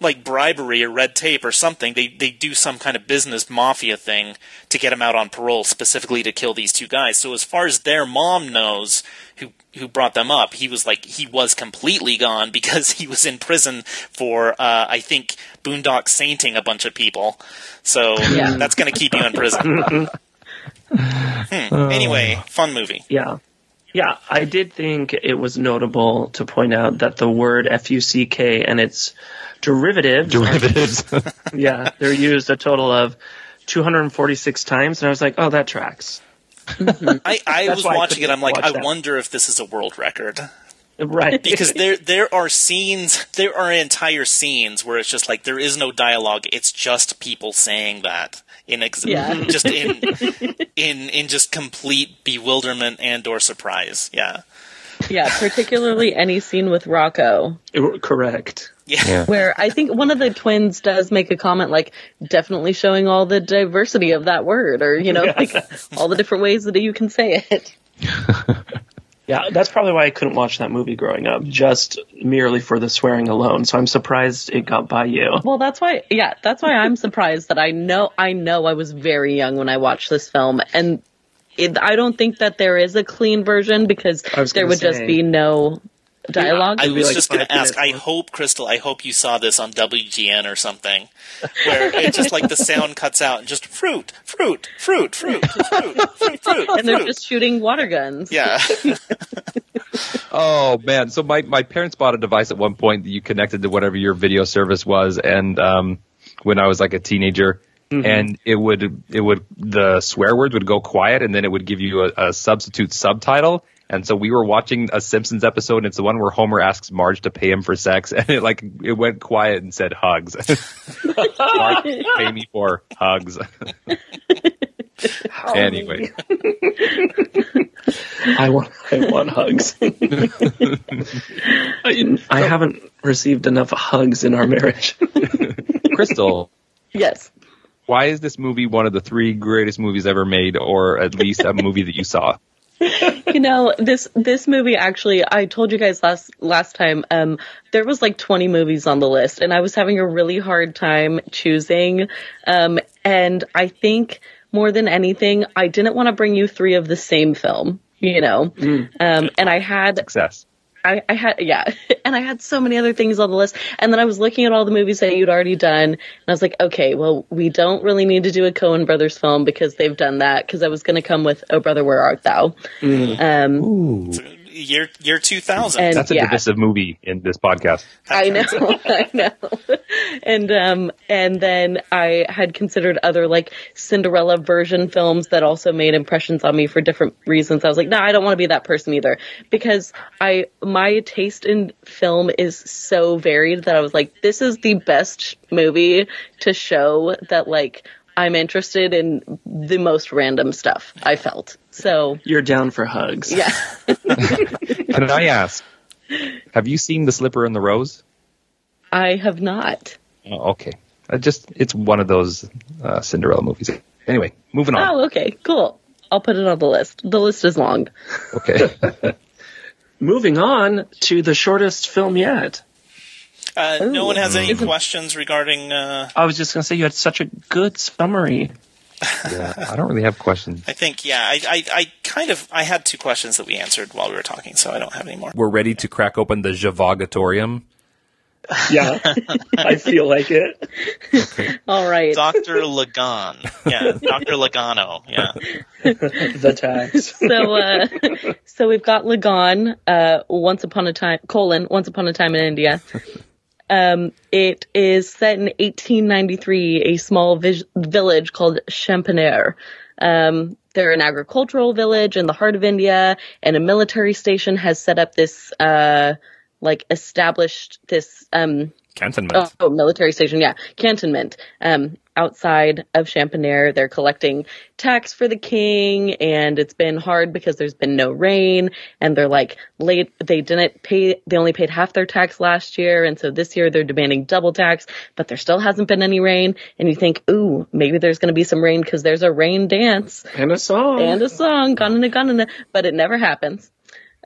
like bribery or red tape or something. They they do some kind of business mafia thing to get him out on parole specifically to kill these two guys. So as far as their mom knows, who who brought them up, he was like he was completely gone because he was in prison for uh, I think boondock sainting a bunch of people. So Yeah. that's going to keep you in prison. Hmm. Anyway, fun movie. Yeah. Yeah, I did think it was notable to point out that the word FUCK and its derivatives, Derivatives. yeah, they're used a total of 246 times, and I was like, oh, that tracks. I, I was why I watching it. I'm like, watch I that. wonder if this is a world record. Right. because there there are scenes there are entire scenes where it's just like there is no dialogue it's just people saying that in ex- Yeah. just in in in just complete bewilderment and or surprise yeah Yeah, particularly any scene with Rocco, Correct. yeah, yeah. where I think one of the twins does make a comment like, definitely showing all the diversity of that word, or, you know, like all the different ways that you can say it. Yeah, that's probably why I couldn't watch that movie growing up, just merely for the swearing alone. So I'm surprised it got by you. Well, that's why, yeah, that's why I'm surprised that I know, I know I was very young when I watched this film, and it, I don't think that there is a clean version because there gonna would just be no dialogue. I was like just going to five ask. I hope, Christel. I hope you saw this on WGN or something, where it's just like the sound cuts out and just fruit, fruit, fruit, fruit, fruit, fruit, fruit, and they're fruit. just shooting water guns. Yeah, Oh man! So my my parents bought a device at one point that you connected to whatever your video service was, and um, when I was like a teenager, and it would it would the swear words would go quiet, and then it would give you a, a substitute subtitle. And so we were watching a Simpsons episode, and it's the one where Homer asks Marge to pay him for sex, and it like it went quiet and said hugs. Marge, pay me for hugs. anyway, I want, I want hugs. I, I haven't received enough hugs in our marriage. Christel, Yes. why is this movie one of the three greatest movies ever made, or at least a movie that you saw? you know this this movie actually i told you guys last last time um there was like 20 movies on the list and i was having a really hard time choosing um and i think more than anything i didn't want to bring you three of the same film you know. Um, and I had Success. I, I had yeah, and I had so many other things on the list, and then I was looking at all the movies that you'd already done, and I was like, okay, well, we don't really need to do a Coen Brothers film because they've done that. Because I was going to come with Oh Brother, Where Art Thou? Um, Year year two thousand. And- That's a yeah. divisive movie in this podcast. I know, I know, and um, and then I had considered other like Cinderella version films that also made impressions on me for different reasons. I was like, no, I don't want to be that person either because I my taste in film is so varied that I was like, this is the best movie to show that like I'm interested in the most random stuff. I felt so. You're down for hugs. Yeah. Can I ask, have you seen The Slipper and the Rose? I have not. Oh, okay. I just it's one of those uh, Cinderella movies. Anyway, moving on. Oh, okay, cool. I'll put it on the list. The list is long. Okay. Moving on to the shortest film yet. Uh, no one has any Isn't- questions regarding. Uh, I was just going to say you had such a good summary. yeah, I don't really have questions. I think yeah. I, I I kind of I had two questions that we answered while we were talking, so I don't have any more. We're ready to crack open the Javagatorium. Yeah, I feel like it. All right. Doctor Lagaan, yeah, Doctor Lagano, yeah. The tags. so uh so we've got Lagaan, uh once upon a time colon, once upon a time in India. Um it is set in 1893, a small vis- village called Champaner. Um they're an agricultural village in the heart of India and a military station has set up this uh like established this um Cantonment. Oh, military station, yeah, cantonment. Um, outside of Champaner, they're collecting tax for the king, and it's been hard because there's been no rain, and they're like late. They didn't pay. They only paid half their tax last year, and so this year they're demanding double tax. But there still hasn't been any rain, and you think, ooh, maybe there's going to be some rain because there's a rain dance And a song. and a song, gonna gonna, but it never happens.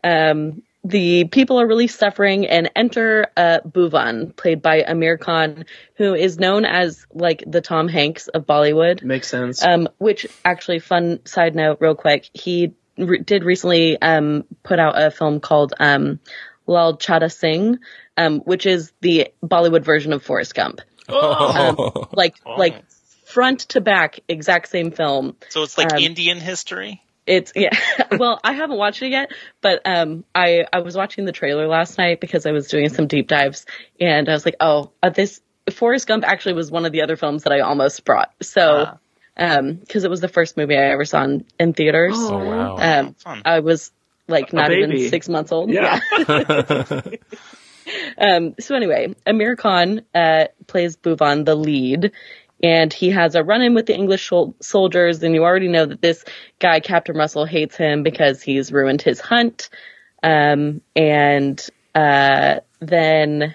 Um, the people are really suffering and enter uh, Bhuvan, played by Aamir Khan, who is known as like the Tom Hanks of Bollywood. Makes sense. Um, which actually, fun side note, real quick, he re- did recently um, put out a film called um, Lal Chada Singh, um, which is the Bollywood version of Forrest Gump. Um, like like front to back, exact same film. So it's like Um, Indian history. It's yeah. well, I haven't watched it yet, but um, I I was watching the trailer last night because I was doing some deep dives, and I was like, oh, uh, this Forrest Gump actually was one of the other films that I almost brought. So, Ah. um, because it was the first movie I ever saw in, in theaters. Oh, wow. Um, Fun. I was like not even six months old. Yeah. Um, so anyway, Aamir Khan uh, plays Bhuvan, the lead, and he has a run-in with the English soldiers. And you already know that this guy, Captain Russell, hates him because he's ruined his hunt. Um, and uh, then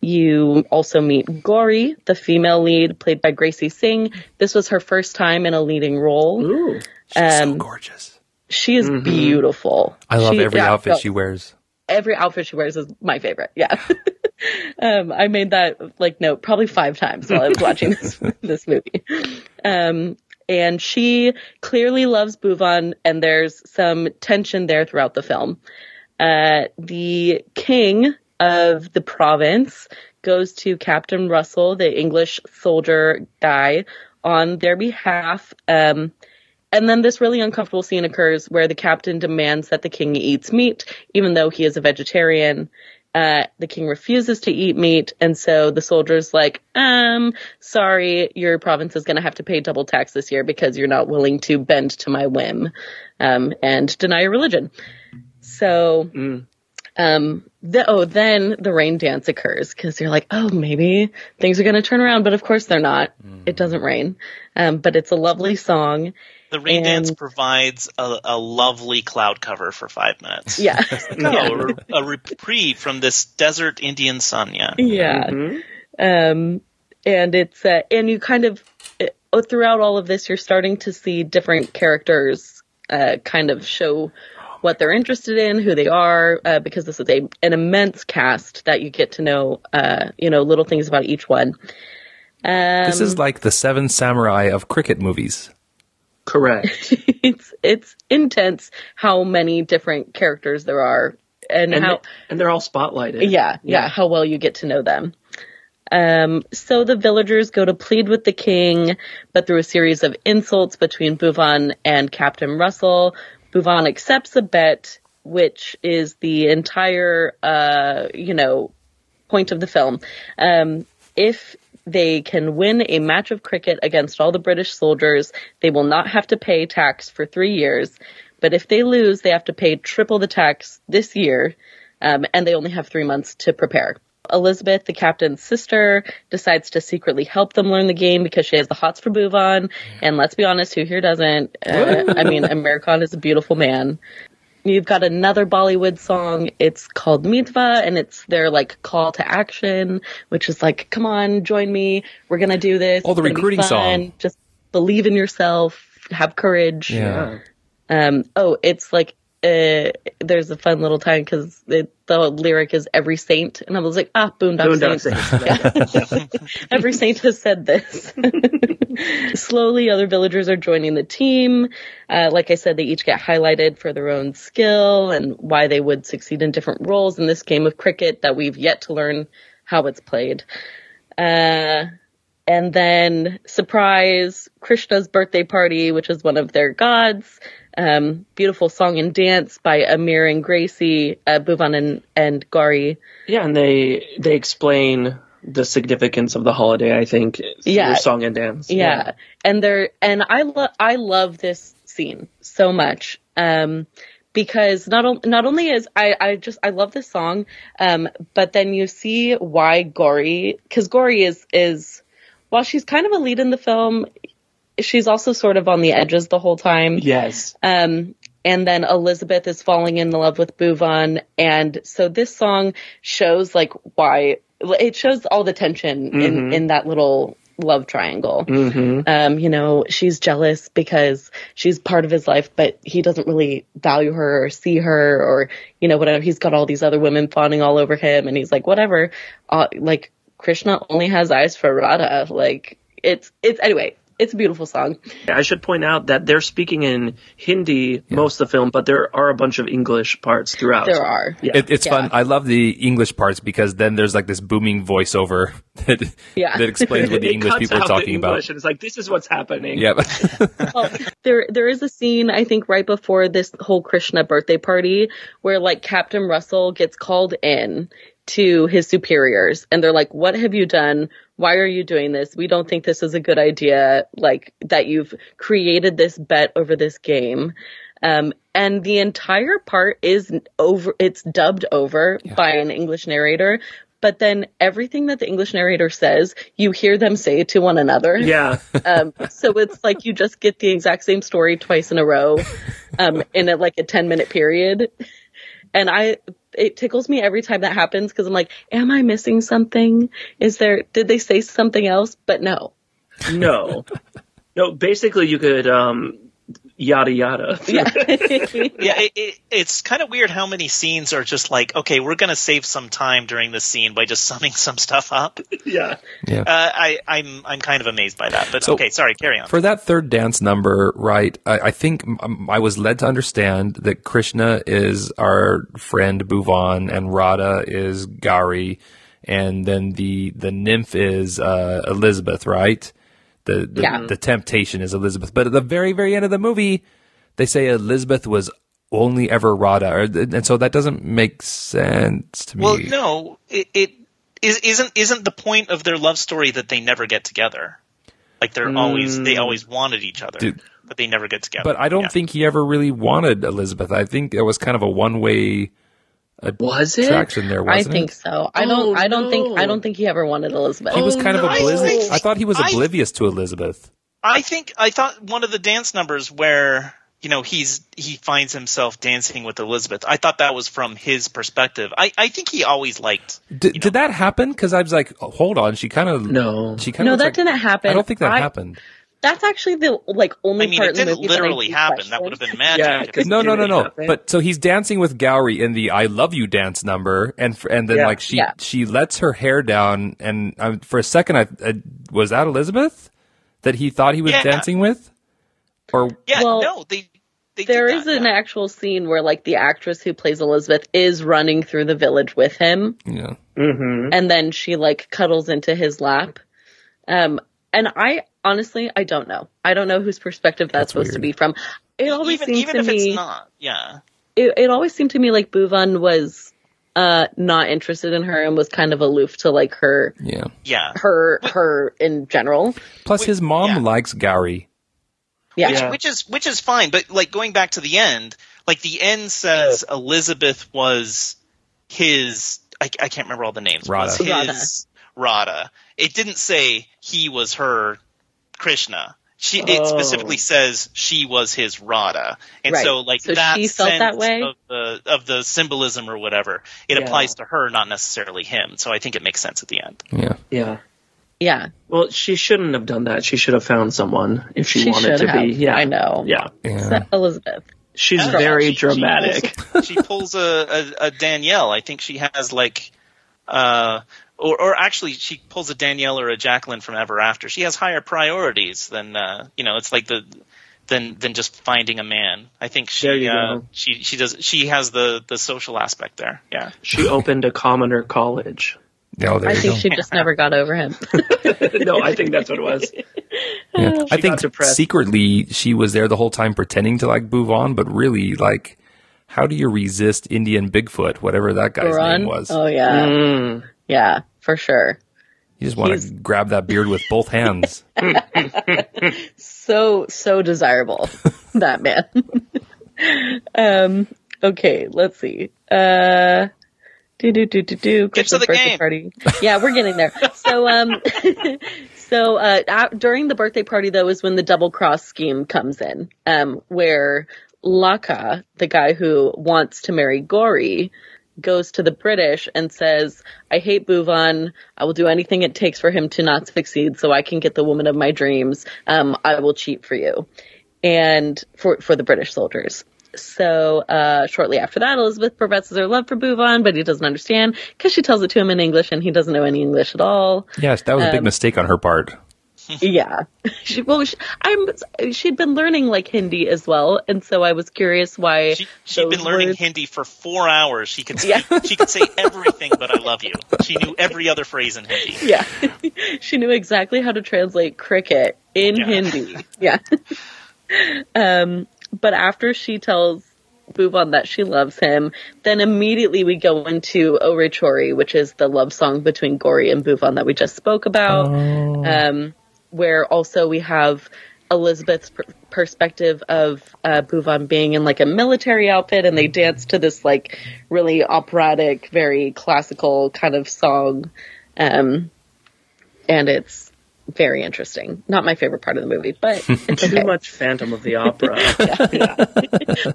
you also meet Gauri, the female lead, played by Gracy Singh. This was her first time in a leading role. Ooh. so um, gorgeous. She is beautiful. I love She- every yeah, outfit no, she wears. every outfit she wears is my favorite. Yeah. um, I made that like note probably five times while I was watching this this movie. Um, and she clearly loves Bhuvan, and there's some tension there throughout the film. Uh, the king of the province goes to Captain Russell, the English soldier guy, on their behalf. Um, and then this really uncomfortable scene occurs where the captain demands that the king eats meat, even though he is a vegetarian. Uh, the king refuses to eat meat, and so the soldier's like, um, sorry, your province is going to have to pay double tax this year because you're not willing to bend to my whim, um, and deny your religion. So, um, the, oh, then the rain dance occurs because you're like, oh, maybe things are going to turn around, but of course they're not. It doesn't rain, um, but it's a lovely song. The rain and- dance provides a, a lovely cloud cover for five minutes. Yeah. No, a, a reprieve from this desert Indian sun. Yeah. Yeah. Um, and it's, uh, and you kind of, uh, throughout all of this, you're starting to see different characters, uh, kind of show what they're interested in, who they are, uh, because this is a, an immense cast that you get to know, uh, you know, little things about each one. Um, This is like the Seven Samurai of cricket movies. Correct. it's it's intense how many different characters there are and, and, how they, and they're all spotlighted. yeah, yeah, how well you get to know them. Um, so the villagers go to plead with the king, but through a series of insults between Bhuvan and Captain Russell, Bhuvan accepts a bet, which is the entire, uh, you know, point of the film. Um, if they can win a match of cricket against all the British soldiers, they will not have to pay tax for three years. But if they lose, they have to pay triple the tax this year, um, and they only have three months to prepare. Elizabeth, the captain's sister, decides to secretly help them learn the game because she has the hots for Bhuvan. And let's be honest, who here doesn't? Uh, I mean, Aamir Khan is a beautiful man. You've got another Bollywood song. It's called Mitwa, and it's their like call to action, which is like, "Come on, join me. We're gonna do this. Oh, the It's gonna be recruiting song. Just believe in yourself. Have courage." Yeah. Um, oh, it's like uh, there's a fun little time because the lyric is "Every saint," and I was like, "Ah, Boondock, Boondock Saints." Saints. Every saint has said this. Slowly, other villagers are joining the team. Uh, like I said, they each get highlighted for their own skill and why they would succeed in different roles in this game of cricket that we've yet to learn how it's played. Uh, and then surprise krishna's birthday party which is one of their gods um, beautiful song and dance by aamir and gracy uh, bhuvan and, and gauri Yeah, and they they explain the significance of the holiday. I think Yeah. song and dance. yeah, and they're and i love i love this scene so much um because not on- not only is I I just I love this song, um, but then you see why Gauri because Gauri is is while she's kind of a lead in the film, she's also sort of on the edges the whole time. Yes. Um, and then Elizabeth is falling in love with Bhuvan. And so this song shows like why it shows all the tension in, in that little love triangle. Um, you know, she's jealous because she's part of his life, but he doesn't really value her or see her or, you know, whatever. He's got all these other women fawning all over him and he's like, whatever. Uh, like Krishna only has eyes for Radha. Like it's, it's anyway, it's a beautiful song. I should point out that they're speaking in Hindi most of the film, but there are a bunch of English parts throughout. There are. Yeah. It, it's Yeah. fun. I love the English parts because then there's like this booming voiceover that, Yeah. that explains what the English people are out the talking about. And it's like, this is what's happening. Yep. Well, there there is a scene I think right before this whole Krishna birthday party where like Captain Russell gets called in to his superiors. And they're like what have you done? Why are you doing this? We don't think this is a good idea like that you've created this bet over this game. Um and the entire part is over it's dubbed over by an English narrator. But then everything that the English narrator says you hear them say to one another. Yeah. um, so it's like you just get the exact same story twice in a row, um, in a, like a 10 minute period. And I, it tickles me every time that happens because I'm like, am I missing something? Is there, did they say something else? But no. No. No, basically you could, um, yada yada. Yeah. Yeah, it, it, it's kind of weird how many scenes are just like, okay, we're going to save some time during this scene by just summing some stuff up. yeah. yeah. Uh, I, I'm I'm kind of amazed by that. But So- okay, sorry, carry on. For that third dance number, right, I, I think um, I was led to understand that Krishna is our friend Bhuvan and Radha is Gauri, and then the, the nymph is uh, Elizabeth, right? The the, Yeah. the temptation is Elizabeth. But at the very, very end of the movie, they say Elizabeth was only ever Radha, or, and so that doesn't make sense to me. well, no, it, it is isn't isn't the point of their love story that they never get together. Like they're always they mm. always wanted each other, Dude. but they never get together. But I don't Yeah. think he ever really wanted Elizabeth. I think it was kind of a one way Was it? attraction there, I wasn't think it? so. I don't, Oh, I don't think, I don't think he ever wanted Elizabeth. He was Oh, kind of oh, no. oblivious. I- I thought he was I- oblivious to Elizabeth. I think I thought one of the dance numbers where you know he's he finds himself dancing with Elizabeth. I thought that was from his perspective. I, I think he always liked. Did, did that happen? Because I was like, oh, hold on. She kind of No. She kind of No, of that didn't happen. I don't think that I- happened. That's actually the like only I mean, part it didn't movie that literally do happen. That would have been magic. Yeah, if 'cause- it- No, no, no, no. happen. But so he's dancing with Gauri in the "I love you" dance number, and and then Yeah. like she Yeah. she lets her hair down, and um, for a second, I, I was that Elizabeth that he thought he was Yeah. dancing with, Or Yeah, Well, no, they. they did There that, is an yeah. actual scene where like the actress who plays Elizabeth is running through the village with him yeah, hmm and then she like cuddles into his lap. Um and I honestly I don't know. I don't know whose perspective that's, That's supposed to be from. It always even seems even to if me it's not, yeah. it, it always seemed to me like Bhuvan was uh not interested in her and was kind of aloof to like her yeah. Yeah. her her in general. Plus, his mom yeah. likes gauri Yeah. which, Yeah. which is which is fine. But like going back to the end, like the end says Elizabeth was his. I, I can't remember all the names. Radha. Was his Radha? It didn't say he was her Krishna. She it Oh. specifically says she was his Radha, and Right. so like So that she felt sense that way? of the of the symbolism or whatever, it Yeah. applies to her, not necessarily him. So I think it makes sense at the end. Yeah. Yeah. Yeah. Well, she shouldn't have done that. She should have found someone if she, She wanted to have. be. Yeah. I know. Yeah. Yeah. Elizabeth. She's Yeah, very she- she dramatic. pulls- She pulls, a, a, a Danielle. I think she has like, uh, or or actually she pulls a Danielle or a Jacqueline from Ever After. She has higher priorities than uh, you know. It's like the than than just finding a man. I think she uh, she she does she has the the social aspect there. Yeah. she opened a commoner college. No, there I you think go. she just never got over him. no, I think that's what it was. Yeah. I think secretly she was there the whole time pretending to like Bhuvan, but really, like, how do you resist Indian Bigfoot, whatever that guy's Run. name was? Oh yeah. Mm. Yeah, for sure. you just want he's- to grab that beard with both hands. So so desirable. that man. um okay, let's see. Uh do do do do do Get to the birthday game. party. Yeah, we're getting there. So um so uh at, during the birthday party though is when the double cross scheme comes in. Um where Lakha, the guy who wants to marry Gauri, goes to the British and says, I hate Bhuvan. I will do anything it takes for him to not succeed so I can get the woman of my dreams. Um, I will cheat for you. And for, for the British soldiers. So, uh, shortly after that, Elizabeth professes her love for Bhuvan, but he doesn't understand because she tells it to him in English and he doesn't know any English at all. yes, that was a big Um, mistake on her part. Yeah. She, well, she, I'm, she'd been learning like Hindi as well. And so I was curious why. She she'd been learning words- Hindi for four hours. She could Yeah. she could say everything, but I love you. She knew every other phrase in Hindi. Yeah. she knew exactly how to translate cricket in Yeah. Hindi. Yeah. um, but after she tells Bhuvan that she loves him, then immediately we go into O Rey Chhori, which is the love song between Gauri and Bhuvan that we just spoke about. Um, where also we have Elizabeth's per- perspective of uh, Bhuvan being in like a military outfit and they dance to this like really operatic, very classical kind of song. Um, and it's very interesting. Not my favorite part of the movie, but it's Too much Phantom of the Opera.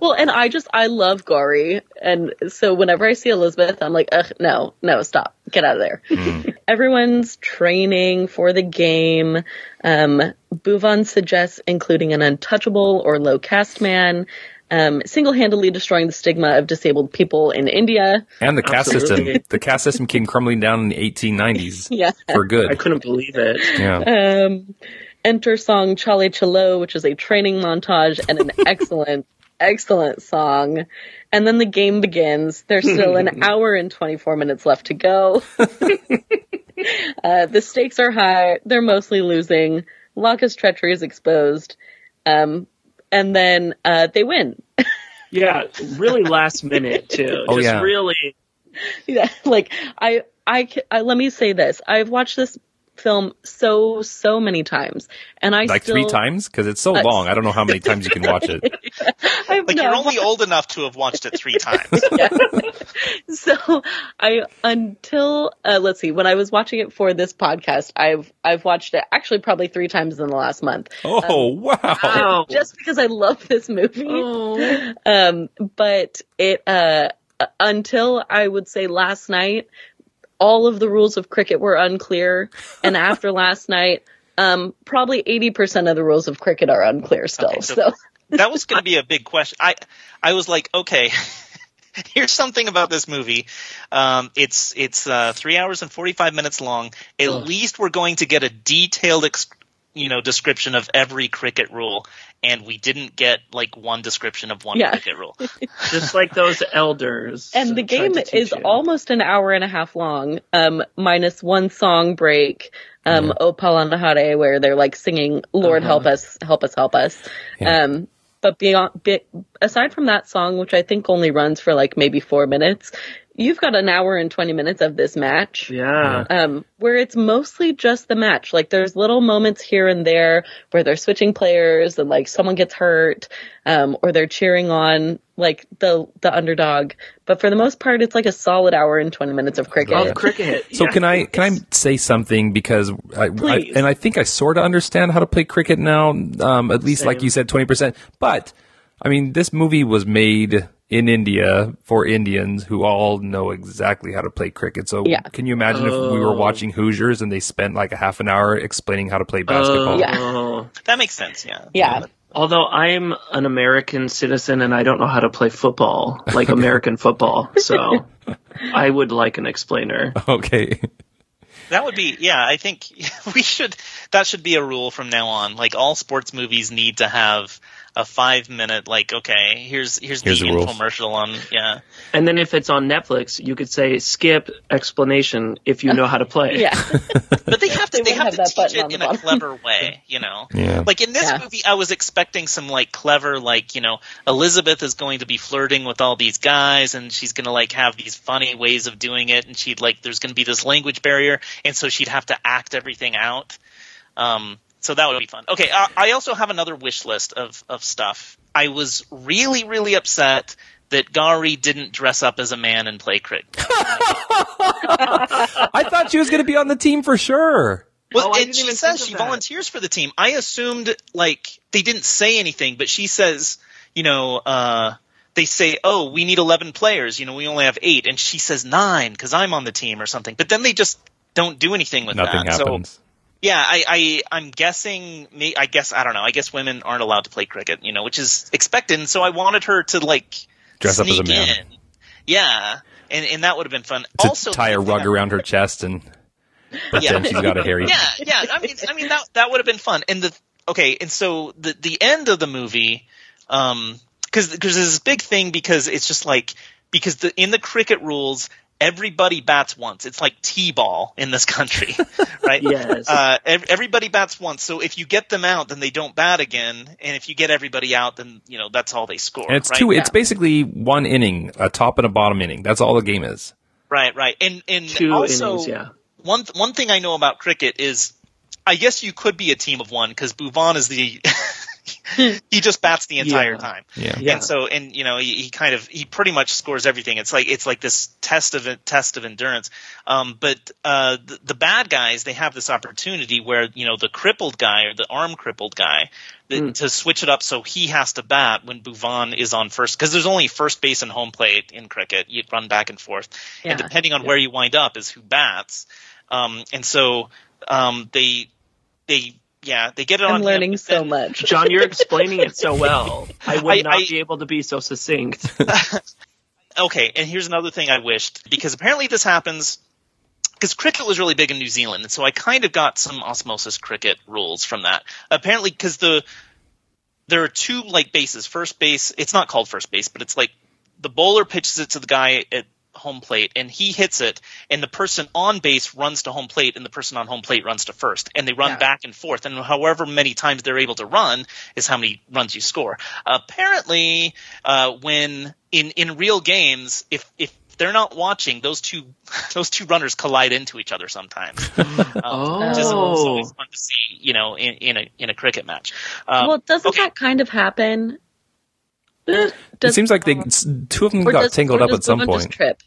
well, and I just, I love Gauri. And so whenever I see Elizabeth, I'm like, ugh, no, no, stop. Get out of there. Everyone's training for the game. Um, Bhuvan suggests including an untouchable or low caste man. Um, single-handedly destroying the stigma of disabled people in India. And the caste Absolutely. system. The caste system came crumbling down in the 1890s Yeah. for good. I couldn't believe it. Yeah. Um, enter song Chale Chalo, which is a training montage and an excellent, excellent song. And then the game begins. There's still an hour and 24 minutes left to go. uh, the stakes are high. They're mostly losing. Lakha's treachery is exposed. Um, and then, uh, they win. Yeah, really last minute too. Oh, Just yeah. really. yeah, like I, I, I, let me say this. I've watched this film so, so many times and I Like still, three times? Because it's so Uh, long. I don't know how many times you can watch it. I've, Like no, you're only old enough to have watched it three times. so I until uh, let's see when I was watching it for this podcast I've I've watched it actually probably three times in the last month Oh, wow. Oh. just because I love this movie Oh. um but it uh until I would say last night all of the rules of cricket were unclear and after last night um probably 80% of the rules of cricket are unclear still Okay, so- so that was going to be a big question. I I was like, okay, here's something about this movie. Um, it's it's uh, three hours and forty five minutes long. At Ugh. least we're going to get a detailed ex- you know, description of every cricket rule, and we didn't get like one description of one Yeah. cricket rule. Just like those elders. And the game is you. almost an hour and a half long, um, minus one song break, um, O Palanhaare, where they're like singing, Lord Uh-huh. help us, help us, help us. Um, but beyond, be, aside from that song, which I think only runs for like maybe four minutes, you've got an hour and 20 minutes of this match. Yeah. um, where it's mostly just the match. Like there's little moments here and there where they're switching players and like someone gets hurt, um, or they're cheering on like the the underdog. But for the most part, it's like a solid hour and twenty minutes of cricket. Of cricket. So yeah. can I can I say something because I, I Please. and I think I sort of understand how to play cricket now. Um, at least like you said, twenty percent. But I mean, this movie was made in India for Indians who all know exactly how to play cricket. So Yeah. can you imagine if we were watching Hoosiers and they spent like a half an hour explaining how to play basketball? Yeah. Oh. That makes sense. Yeah. yeah, Although I'm an American citizen and I don't know how to play football, like American football, so I would like an explainer. Okay. That would be, yeah, I think we should, that should be a rule from now on. Like all sports movies need to have a five minute, like, okay, here's, here's, Here's the, the infomercial on, yeah. And then if it's on Netflix, you could say skip explanation if you know how to play. yeah, But they have to, They they, have, have to that teach it in a clever way, you know? Yeah. Like in this Yeah. movie, I was expecting some like clever, like you know, Elizabeth is going to be flirting with all these guys, and she's going to like have these funny ways of doing it, and she'd like there's going to be this language barrier, and so she'd have to act everything out. Um, so that would be fun. Okay, uh, I also have another wish list of of stuff. I was really really upset that Gauri didn't dress up as a man and play cricket. I thought she was going to be on the team for sure. Well, Oh, and she says she that. volunteers for the team. I assumed like they didn't say anything, but she says, you know, uh, they say, "Oh, we need eleven players. You know, we only have eight. and she says nine because I'm on the team or something. But then they just don't do anything with Nothing that. happens. So yeah, I, I I'm guessing. may- I guess I don't know. I guess women aren't allowed to play cricket, you know, which is expected. And so I wanted her to like Dress up as a man. in. Yeah, and and that would have been fun. to also, tie a rug around her chest and pretend she's got a hairy. yeah, yeah. I mean, I mean that that would have been fun. And the okay, and so the the end of the movie, um, because because there's this big thing because it's just like because the in the cricket rules. Everybody bats once. It's like t-ball in this country, right? Yes. Uh, everybody bats once. So if you get them out, then they don't bat again. And if you get everybody out, then you know that's all they score. And it's right? two. It's basically one inning, a top and a bottom inning. That's all the game is. Right, right. And and Two also, innings, yeah. one one thing I know about cricket is, I guess you could be a team of one because Bhuvan is the he just bats the entire Yeah. time. Yeah. Yeah. And so, and you know, he, he kind of he pretty much scores everything. It's like it's like this test of test of endurance. Um, but uh, the, the bad guys they have this opportunity where you know the crippled guy or the arm crippled guy the, to switch it up so he has to bat when Bhuvan is on first because there's only first base and home plate in cricket. You run back and forth, and depending on where you wind up is who bats. Um, and so um, they they yeah they get it on I'm him, learning but so then- much. Jon, you're explaining it so well. I would I- not I- be able to be so succinct. okay, and here's another thing I wished because apparently this happens because cricket was really big in New Zealand, and so I kind of got some osmosis cricket rules from that. Apparently, because the there are two like bases. First base, it's not called first base, but it's like the bowler pitches it to the guy at home plate and he hits it and the person on base runs to home plate and the person on home plate runs to first and they run Yeah. back and forth and however many times they're able to run is how many runs you score apparently uh, when in in real games if if they're not watching those two those two runners collide into each other sometimes um, which is it's Oh. always fun to see you know in, in a in a cricket match um, well, doesn't okay. that kind of happen? It seems like they two of them got does- tangled up at some point. Trip.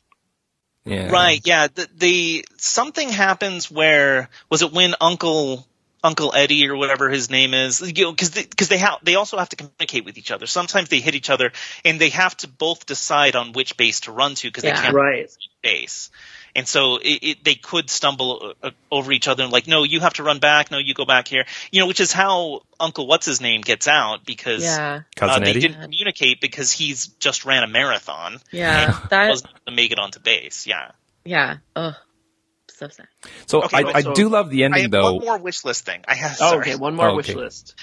Yeah. Right. Yeah. The, the something happens where was it when Uncle Uncle Eddie or whatever his name is, you know, because because they, have they also have to communicate with each other. Sometimes they hit each other, and they have to both decide on which base to run to because Yeah. they can't right. base. And so it, it, they could stumble uh, over each other and like, no, you have to run back. No, you go back here. You know, which is how Uncle what's his name gets out because Yeah, uh, they didn't communicate because he's just ran a marathon yeah. That wasn't to make it onto base. Yeah. Yeah. Ugh. So sad. So Okay, I, well, I so- do love the I ending have though. one more wish list thing. I have. Oh, okay, one more Oh, wish list.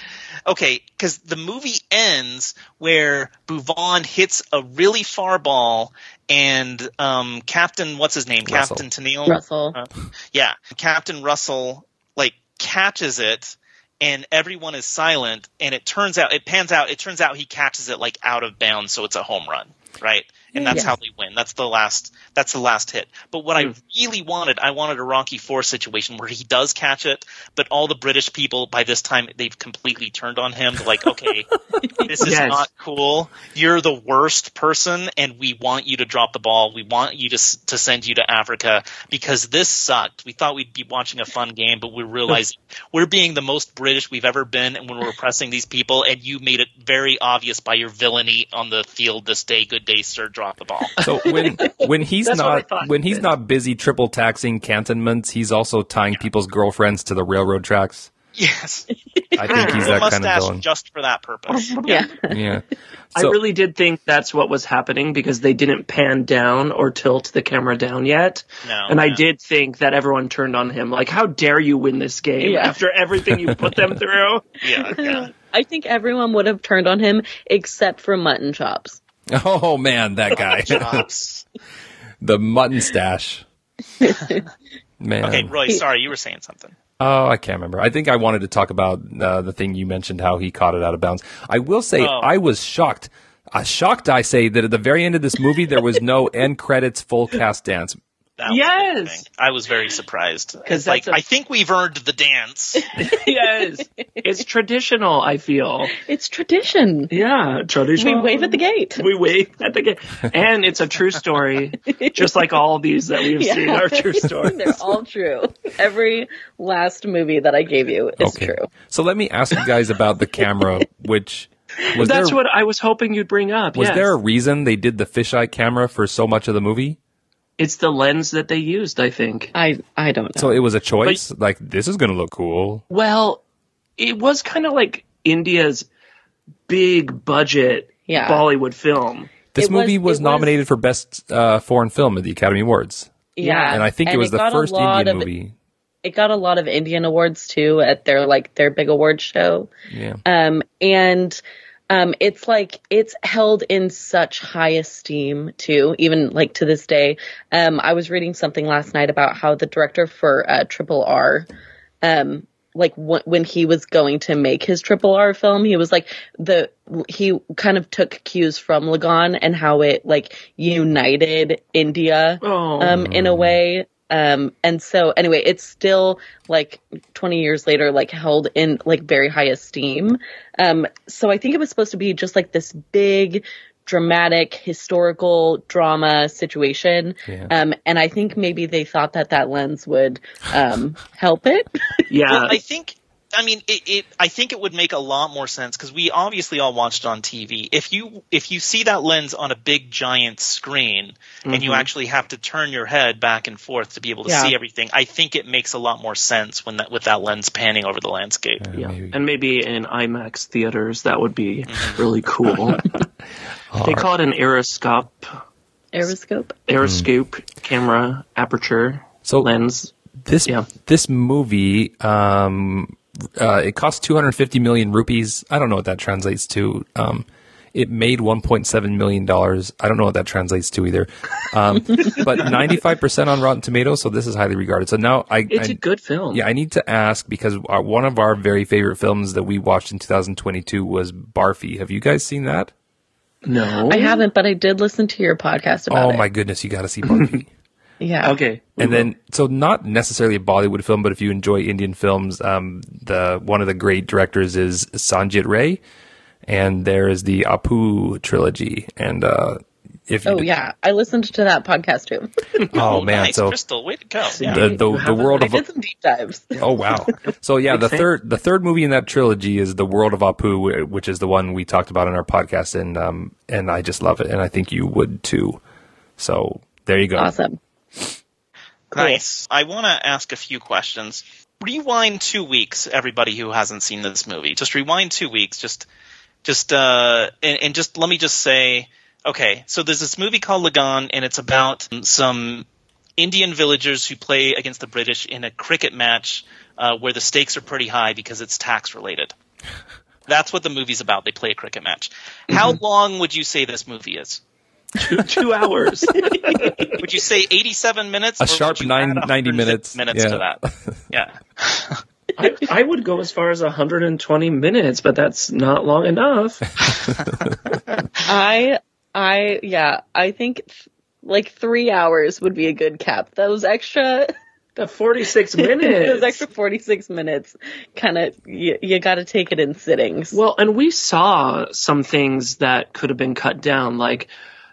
Okay, because the movie ends where Bhuvan hits a really far ball, and um, Captain, what's his name? Russell. Captain Tennille. Russell. Uh, yeah, Captain Russell like catches it, and everyone is silent. And it turns out, it pans out, it turns out he catches it like out of bounds, so it's a home run, right? And that's Yes. how they win. That's the last. That's the last hit. But what I hmm. really wanted, I wanted a Rocky Four situation where he does catch it, but all the British people by this time they've completely turned on him. They're like, okay, this is Yes. not cool. You're the worst person, and we want you to drop the ball. We want you to to send you to Africa because this sucked. We thought we'd be watching a fun game, but we realized we're being the most British we've ever been, and when we're oppressing these people, and you made it very obvious by your villainy on the field this day. Good day, sir. Drop the ball. So when when he's That's what I not thought. when he's not busy triple taxing cantonments, he's also tying people's girlfriends to the railroad tracks. yes, I think he's the that kind of mustache villain. just for that purpose. Yeah. Yeah. I really did think that's what was happening because they didn't pan down or tilt the camera down yet. No, and I did think that everyone turned on him. Like, how dare you win this game Yeah. after everything you put them through? Yeah, yeah. I think everyone would have turned on him except for Mutton Chops. Oh man, that guy. the mutton stash. Man. Okay, Roy. Sorry, you were saying something. Oh, I can't remember. I think I wanted to talk about uh, the thing you mentioned, how he caught it out of bounds. I will say, Oh. I was shocked. Uh, shocked, I say, that at the very end of this movie, there was no end credits full cast dance. That was a good Yes! thing. I was very surprised. Because like that's a- I think we've earned the dance. yes. It's traditional, I feel. It's tradition. Yeah, We wave at the gate. We wave at the gate. And it's a true story, just like all these that we've Yeah. seen are true stories. They're all true. Every last movie that I gave you is Okay. true. So let me ask you guys about the camera, which was That's there, what I was hoping you'd bring up. was yes. there a reason they did the fisheye camera for so much of the movie? It's the lens that they used, I think. I I don't know. So it was a choice. like this is going to look cool. Well, it was kind of like India's big budget Yeah. Bollywood film. This It movie was, was- nominated for best uh, foreign film at the Academy Awards, yeah, and I think it was the first Indian of- movie. It got a lot of Indian awards too at their like their big awards show. Yeah. Um, and um, it's like it's held in such high esteem too, even like to this day. Um, I was reading something last night about how the director for uh, Triple R, um, like w- when he was going to make his Triple R film, he was like the he kind of took cues from Lagaan and how it like united India Oh. um, in a way. Um, and so anyway, it's still like 20 years later, like held in like very high esteem. Um, so I think it was supposed to be just like this big, dramatic, historical drama situation. Yeah. Um, and I think maybe they thought that that lens would, um, help it. Yeah. Well, I think. I mean, it, it. I think it would make a lot more sense because we obviously all watched it on TV. If you if you see that lens on a big giant screen and you mm-hmm. actually have to turn your head back and forth to be able to Yeah. see everything, I think it makes a lot more sense when that with that lens panning over the landscape. yeah. maybe. And maybe in IMAX theaters, that would be mm-hmm. really cool. they call it an aeroscope, Aeroscope. aeroscope mm. camera aperture So lens. this Yeah. this movie um uh, it cost 250 million rupees i don't know what that translates to um it made 1.7 million dollars i don't know what that translates to either um but 95% on rotten tomatoes so this is highly regarded so now i, It's I a good film. yeah i need to ask because our, one of our very favorite films that we watched in 2022 was barfi have you guys seen that No. I haven't, but I did listen to your podcast about it. oh it. my goodness you got to see barfi Yeah. Okay. and then so not necessarily a Bollywood film, but if you enjoy Indian films, um, the one of the great directors is Satyajit Ray, and there is the Apu trilogy, and uh, if you Oh yeah, I listened to that podcast too. oh man, nice, so Christel, way to go! the the, the world I of did some deep dives. oh wow, so yeah, the third the third movie in that trilogy is the World of Apu, which is the one we talked about in our podcast, and um, and I just love it, and I think you would too. So there you go. Awesome. Nice. I want to ask a few questions. Rewind two weeks, everybody who hasn't seen this movie. Just rewind two weeks. Just, just, uh, and, and just let me just say, okay. So there's this movie called Lagaan, and it's about some Indian villagers who play against the British in a cricket match uh, where the stakes are pretty high because it's tax related. That's what the movie's about. They play a cricket match. How long would you say this movie is? Two, two hours. Would you say 87 minutes? A sharp you nine- 90 minutes. minutes Yeah. to that. Yeah. I, I would go as far as 120 minutes, but that's not long enough. I, I, yeah, I think th- like three hours would be a good cap. Those extra, The 46 minutes. those minutes. extra 46 minutes, kind of, you, you gotta take it in sittings. Well, and we saw some things that could have been cut down, like,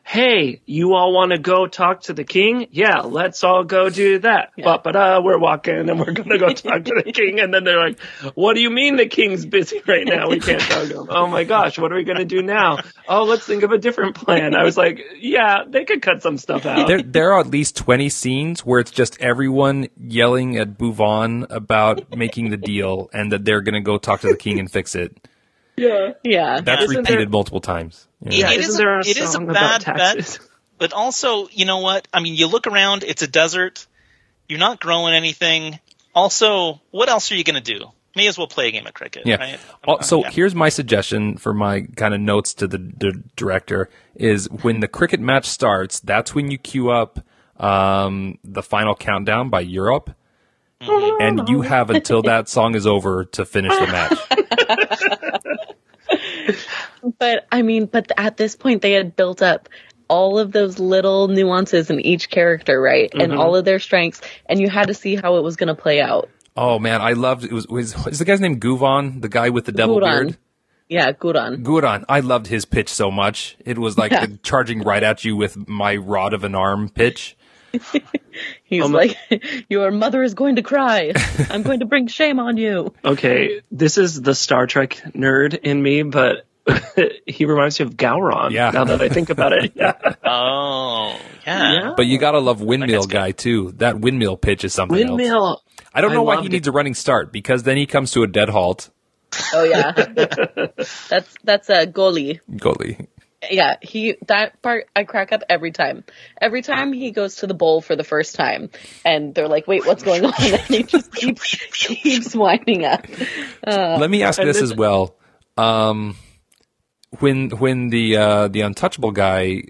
hey, you all want to go talk to the king? Yeah, let's all go do that. Yeah. But uh, we're walking and we're going to go talk to the king. And then they're like, what do you mean the king's busy right now? We can't talk to him. Oh my gosh, what are we going to do now? Oh, let's think of a different plan. I was like, yeah, they could cut some stuff out. There, there are at least 20 scenes where it's just everyone yelling at Bhuvan about making the deal and that they're going to go talk to the king and fix it. Yeah. yeah. That's Isn't repeated there- multiple times. Yeah. Yeah, It isn't is a- a it is a song bad about bet. But also, you know what? I mean, you look around, it's a desert. You're not growing anything. Also, what else are you going to do? May as well play a game of cricket, Yeah. right? Al- So Yeah. here's my suggestion for my kind of notes to the, the director is when the cricket match starts, that's when you queue up um, the final countdown by Europe. Mm-hmm. And you have until that song is over to finish the match. But I mean, but at this point, they had built up all of those little nuances in each character, right? And all of their strengths, and you had to see how it was going to play out. Oh man, I loved it. Was, was is the guy's name Guvon, the guy with the devil Guran. beard? Yeah, Guran. Guran. I loved his pitch so much. It was like Yeah. charging right at you with my rod of an arm pitch. He's Um, like, "Your mother is going to cry. I'm going to bring shame on you." Okay, this is the Star Trek nerd in me, but he reminds me of Gowron. Yeah. Now that I think about it. Yeah. Oh, yeah. Yeah. But you gotta love windmill guy too. That windmill pitch is something else. Windmill. I don't I know why he loved needs a running start because then he comes to a dead halt. Oh yeah, that's that's a Goli. Goli. Yeah, he that part I crack up every time. Every time he goes to the bowl for the first time, and they're like, "Wait, what's going on?" And he just keeps keeps winding up. Let me ask this this- as well. Um, when when the uh, the untouchable guy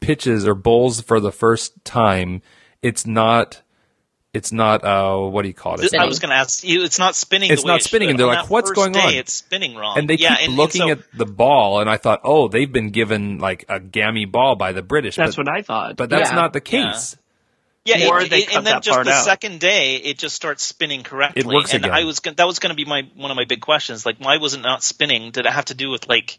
pitches or bowls for the first time, it's not it's not uh what do you call it? It's I not- was going to ask you. It's not spinning. It's the not it spinning, should. and they're On like, "What's going day, on?" It's spinning wrong. and they yeah, keep and, looking and so, at the ball, and I thought, oh, they've been given like a gammy ball by the British. That's but, what I thought. But that's Yeah. not the case. Yeah, Or it- they it- cut and then that just part the out. second day, it just starts spinning correctly. It works and again. I was gonna, that was going to be my one of my big questions. Like, why was it not spinning? Did it have to do with like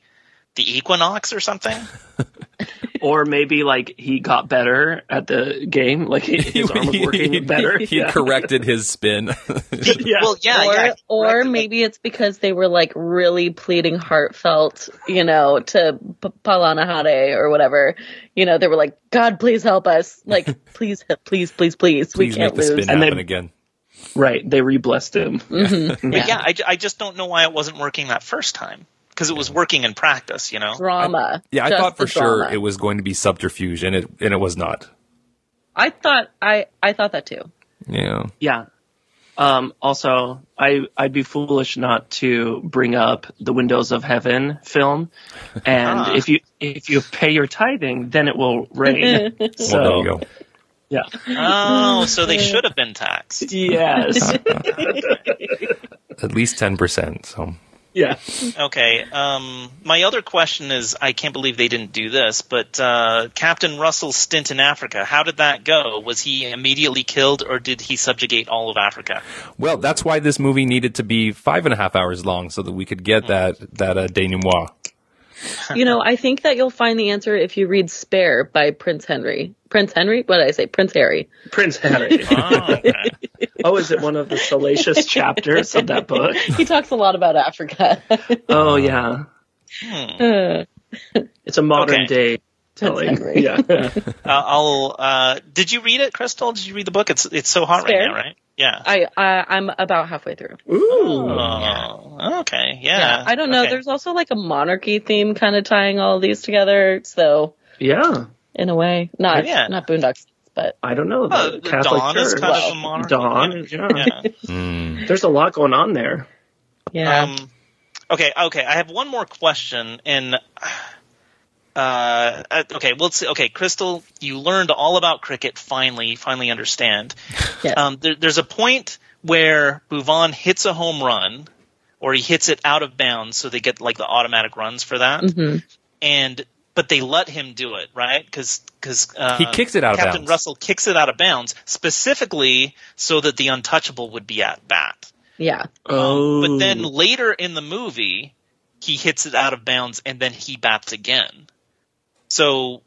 the equinox or something? or maybe like he got better at the game, like his arm was working better. He Yeah. corrected his spin. Yeah. Well, yeah, or yeah. or maybe it's because they were like really pleading heartfelt, you know, to P- Palanhaare or whatever. You know, they were like, "God, please help us! Like, please, please, please, please, we Please can't make the lose." spin And happen then- again. Right, they re-blessed him. Mm-hmm. But yeah, I, I just don't know why it wasn't working that first time because it was working in practice. You know. Drama. Yeah, I thought for sure drama. it was going to be subterfuge, and it and it was not. I thought I I thought that too. Yeah. Yeah. Um, also, I I'd be foolish not to bring up the Windows of Heaven film, and Ah. if you if you pay your tithing, then it will rain. so Well, there you go. yeah, Oh, so they should have been taxed. yes, At least ten percent. So yeah. Okay. Um, my other question is, I can't believe they didn't do this, but uh, Captain Russell's stint in Africa, how did that go? Was he immediately killed, or did he subjugate all of Africa? well, that's why this movie needed to be five and a half hours long, so that we could get that that uh, denouement. You know, I think that you'll find the answer if you read Spare by Prince Henry. Prince Henry? What did I say? Prince Harry. Prince Harry. Oh, okay. oh, is it one of the salacious chapters of that book? He talks a lot about Africa. Oh yeah, it's a modern Okay. day telling. Henry. Yeah. uh, I'll. Uh, did you read it, Christel? Did you read the book? It's it's so hot Spare? right now, right? Yeah. I, I I'm about halfway through. Ooh. Oh, okay. Yeah. I don't know. Okay. There's also like a monarchy theme kind of tying all these together. So Yeah. in a way, not Yeah. not Boondocks, but I don't know. Uh, The the Catholic Dawn is Church. kind of a monarchy. Dawn, yeah. Yeah. Hmm. There's a lot going on there. yeah. Um, okay, okay. I have one more question. And uh, uh, okay, well, let's see. Okay, Christel, you learned all about cricket. Finally, finally understand. Yes. Um, there, there's a point where Bhuvan hits a home run, or he hits it out of bounds, so they get like the automatic runs for that. Mhm. And but they let him do it, right? Because because uh, He kicks it out of Captain bounds. Russell kicks it out of bounds specifically so that the untouchable would be at bat. yeah. Oh, But then later in the movie, he hits it out of bounds and then he bats again. So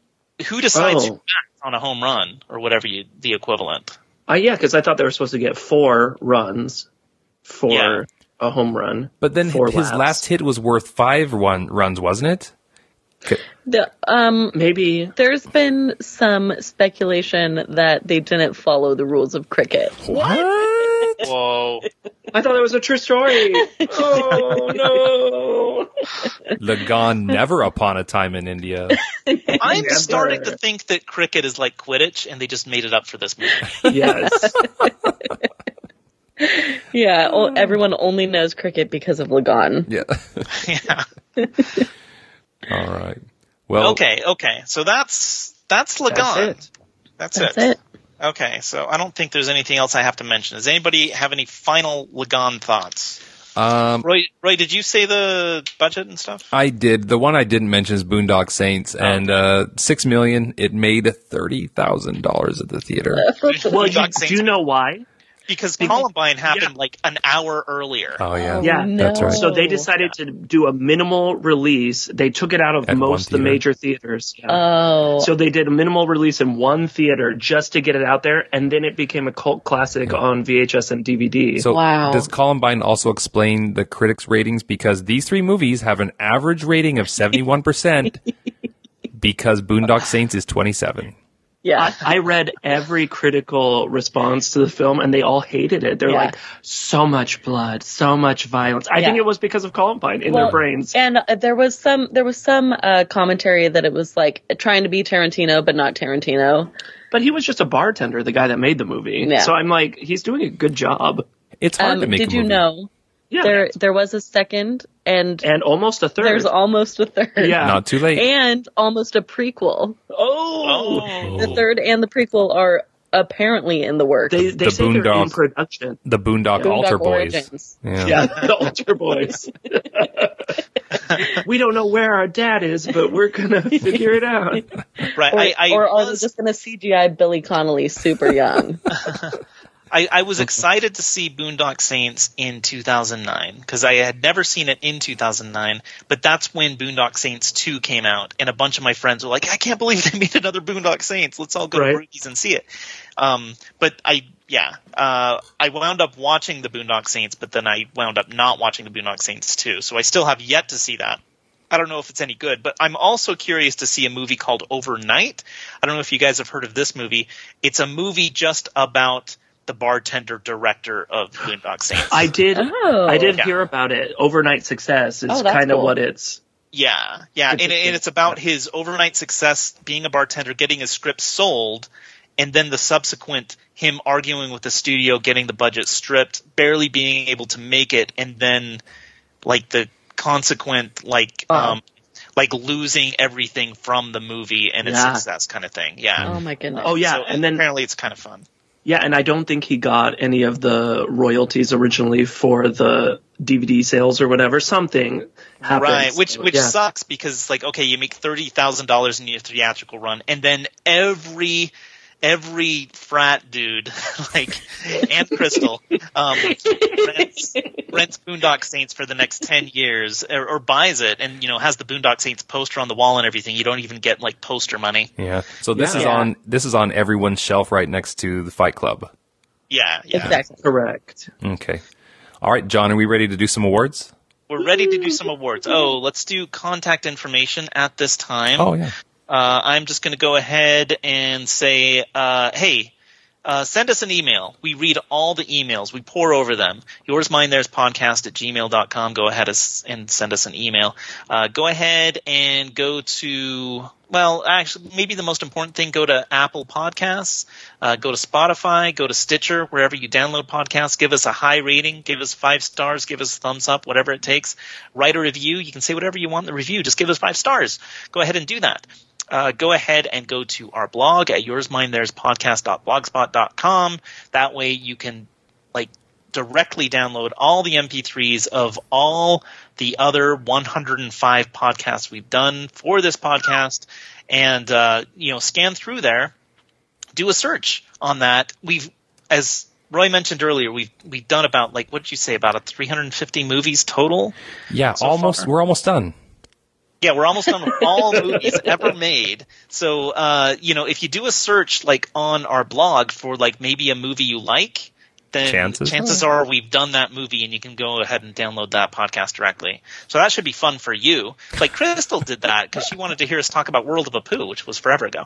who decides Oh. who bats on a home run or whatever you the equivalent? Uh, yeah, because I thought they were supposed to get four runs for Yeah. a home run. But then Four his laps. last hit was worth five one runs, wasn't it? The, um, Maybe. there's been some speculation that they didn't follow the rules of cricket. What? Whoa. I thought it was a true story. oh no! Lagaan never upon a time in India. I'm Never. starting to think that cricket is like Quidditch and they just made it up for this movie. Yes. Yeah, o- everyone only knows cricket because of Lagaan. Yeah. yeah. All right. Well, Okay, okay. So that's that's Lagaan. That's it. That's, That's it. it. Okay, so I don't think there's anything else I have to mention. Does anybody have any final Lagaan thoughts? um, Roy, Roy, did you say the budget and stuff? I did. The one I didn't mention is Boondock Saints, and uh, six million. It made thirty thousand dollars at the theater. Well, you, do you know why? Because Columbine happened like an hour earlier. Oh yeah, Yeah, that's right. So they decided to do a minimal release. They took it out of At most of the major theaters. Yeah. Oh, so they did a minimal release in one theater just to get it out there, and then it became a cult classic on VHS and DVD. So Wow. does Columbine also explain the critics' ratings because these three movies have an average rating of seventy one percent because Boondock Saints is twenty seven. Yeah. I read every critical response to the film, and they all hated it. They're Yeah. like, so much blood, so much violence. I think it was because of Columbine in Well, their brains. And uh, there was some there was some uh, commentary that it was like trying to be Tarantino but not Tarantino. But he was just a bartender, the guy that made the movie. Yeah. So I'm like, he's doing a good job. It's hard Um, to make. did a you know Yeah. there there was a second and and almost a third. there's almost a third. Yeah. Not too late. And almost a prequel. oh, Oh. The third and the prequel are apparently in the works. they they The say they're in production. the Boondock, Boondock Altar Boys. Yeah. Yeah, the Altar Boys. we don't know where our dad is, but we're gonna figure it out. Right. Or, I, I or are they was, just going to CGI Billy Connolly super young? I, I was excited to see Boondock Saints in 2009 because I had never seen it in 2009. But that's when Boondock Saints 2 came out, and a bunch of my friends were like, "I can't believe they made another Boondock Saints. Let's all go Right. to Brookies and see it." Um, but I, yeah, uh, I wound up watching the Boondock Saints, but then I wound up not watching the Boondock Saints 2. So I still have yet to see that. I don't know if it's any good, but I'm also curious to see a movie called Overnight. I don't know if you guys have heard of this movie. It's a movie just about the bartender director of Boondock Saints. I did. Oh. I did Yeah. hear about it. Overnight success is Oh, kind of cool. what it's. yeah, yeah, and, and it's about his overnight success being a bartender, getting his script sold, and then the subsequent him arguing with the studio, getting the budget stripped, barely being able to make it, and then like the consequent like Wow. um like losing everything from the movie and its Yeah. success kind of thing. Yeah. Oh my goodness. Oh yeah, So, and then apparently it's kind of fun. Yeah, and I don't think he got any of the royalties originally for the DVD sales or whatever. Something happened. Right, which which yeah. sucks because it's like okay, you make thirty thousand dollars in your theatrical run, and then every every frat dude like and Christel um, rents, rents Boondock Saints for the next ten years or, or buys it, and you know has the Boondock Saints poster on the wall and everything. You don't even get like poster money. Yeah. So this is Yeah. on this is on everyone's shelf right next to the Fight Club. Yeah, yeah. Exactly. correct. Okay. All right, Jon, are we ready to do some awards? We're ready to do some awards. Oh, let's do contact information at this time. Oh yeah. Uh, I'm just going to go ahead and say, uh, hey, uh, send us an email. We read all the emails. We pour over them. Yours, mine, theirs podcast at gmail.com. Go ahead and send us an email. Uh, go ahead and go to, well, actually, maybe the most important thing, go to Apple Podcasts, uh, go to Spotify, go to Stitcher, wherever you download podcasts. Give us a high rating. Give us five stars. Give us thumbs up, whatever it takes. Write a review. You can say whatever you want in the review. Just give us five stars. Go ahead and do that uh, go ahead and go to our blog at yoursminetheirs.podcast.blogspot.com. That way you can like directly download all the MP3s of all the other 105 podcasts we've done for this podcast, and uh, you know scan through there, do a search on that. We've as Roy mentioned earlier, we've we've done about like what did you say about a 350 movies total? Yeah, so almost. far? We're almost done. Yeah, we're almost done with all movies ever made. So, uh, you know, if you do a search like on our blog for like maybe a movie you like, then Chances chances are we've done that movie and you can go ahead and download that podcast directly. So that should be fun for you. Like Christel did that because she wanted to hear us talk about World of a Apu, which was forever ago.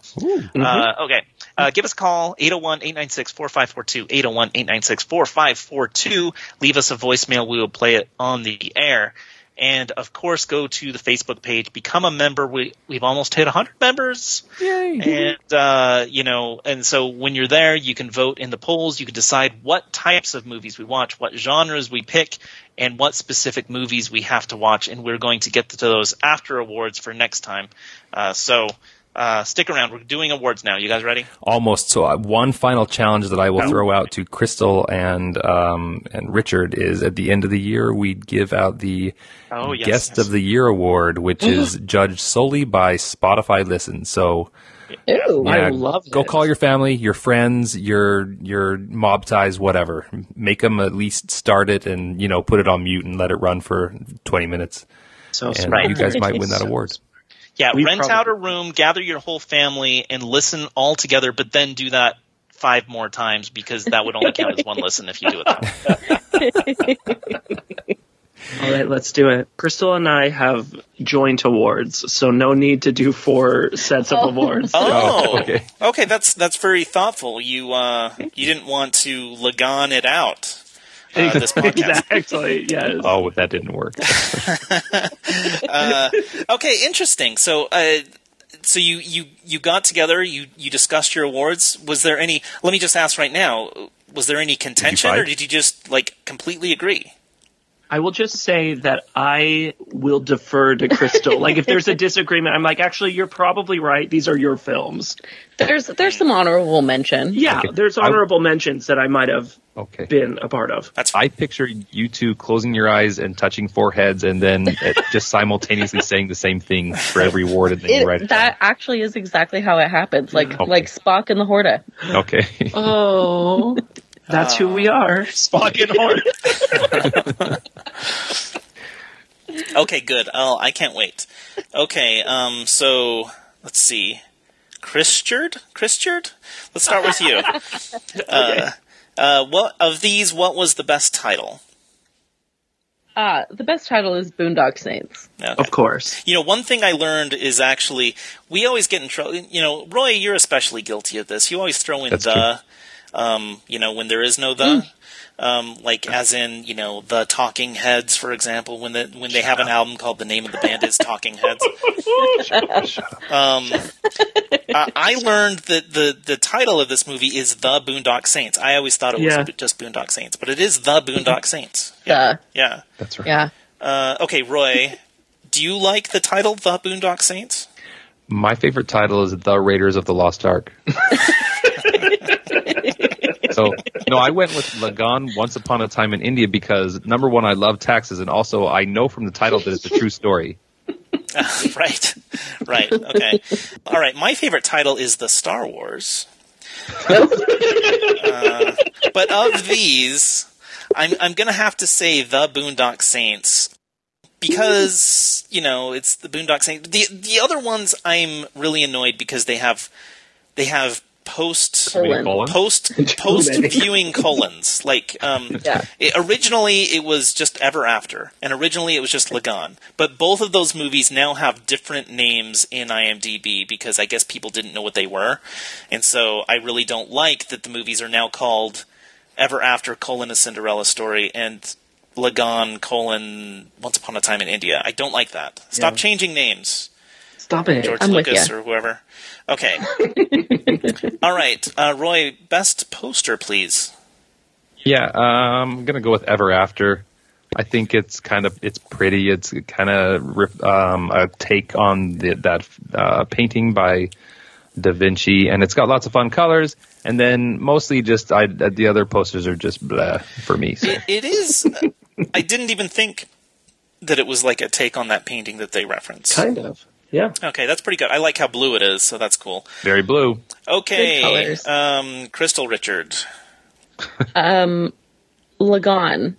Uh, okay. Uh, give us a call, 801-896-4542, 801-896-4542. Leave us a voicemail. We will play it on the air. And of course, go to the Facebook page, become a member. We, we've almost hit 100 members. Yay. And, uh, you know, and so when you're there, you can vote in the polls. You can decide what types of movies we watch, what genres we pick, and what specific movies we have to watch. And we're going to get to those after awards for next time. Uh, so, uh, stick around. We're doing awards now. You guys ready? Almost. So uh, one final challenge that I will throw out to Christel and um, and Richard is at the end of the year we give out the Oh, yes, Guest yes. of the Year award, which is judged solely by Spotify listen. So Ooh. I love Go it. call your family, your friends, your your mob ties, whatever. Make them at least start it and you know put it on mute and let it run for twenty minutes. So And smart. you guys might win that award. Yeah, We rent probably- out a room, gather your whole family, and listen all together, but then do that five more times because that would only count as one listen if you do it that way. All right, let's do it. Christel and I have joint awards, so no need to do four sets of awards. Oh, okay. Okay, that's that's very thoughtful. You uh, you didn't want to Lagaan it out. Uh, this podcast. Exactly. Yes. Oh, that didn't work. Uh, okay, interesting. So, uh, so you, you you got together. You you discussed your awards. Was there any? Let me just ask right now. Was there any contention, fight? or did you just like completely agree? I will just say that I will defer to Christel. like, if there's a disagreement, I'm like, actually, you're probably right. These are your films. There's there's some honorable mention. Yeah, Okay. there's honorable mentions that I might have Okay. been a part of. That's. I picture you two closing your eyes and touching foreheads, and then uh, just simultaneously saying the same thing for every award, and then you write It, it that actually is exactly how it happens. Like Okay. like Spock and the Horta. Okay. Oh, that's who we are. Spock and Horn. Okay, good. Oh, I can't wait. Okay, um, so let's see. Christard? Christard? Let's start with you. Uh, uh, what of these? What was the best title? Uh, the best title is Boondock Saints. Okay. Of course. You know, one thing I learned is actually we always get in trouble. You know, Roy, you're especially guilty of this. You always throw in That's the, um, you know, when there is no the, um, like as in you know the Talking Heads, for example, when the when they have an album called the name of the band is Talking Heads. um, I I learned that the the title of this movie is The Boondock Saints. I always thought it was Yeah. just Boondock Saints, but it is The Boondock Saints. Yeah. Yeah. That's right. Yeah. Uh, okay, Roy, do you like the title The Boondock Saints? My favorite title is The Raiders of the Lost Ark. so, no, I went with Lagaan Once Upon a Time in India because number one, I love taxes, and also I know from the title that it's a true story. right, right, okay. All right, my favorite title is The Star Wars. uh, but of these, I'm I'm gonna have to say The Boondock Saints because you know it's the Boondock Saints. The the other ones I'm really annoyed because they have they have post Colon. Colon? post post viewing colons. Like um, Yeah. it, originally it was just Ever After, and originally it was just Lagaan. But both of those movies now have different names in IMDb because I guess people didn't know what they were, and so I really don't like that the movies are now called Ever After colon a Cinderella story and Lagaan colon Once Upon a Time in India. I don't like that. Stop Yeah. changing names. Stop it. George I'm Lucas ya. or whoever. Okay. All right, uh, Roy, best poster, please. Yeah, um, I'm gonna go with Ever After. I think it's kind of it's pretty. It's kind of um, a take on the, that uh, painting by Da Vinci, and it's got lots of fun colors. And then mostly just I, the other posters are just blah for me. So. It, it is. uh, I didn't even think that it was like a take on that painting that they reference. Kind of. Yeah. Okay, that's pretty good. I like how blue it is, so that's cool. Very blue. Okay, Good colors. um, Christel Richard. Um, Lagaan,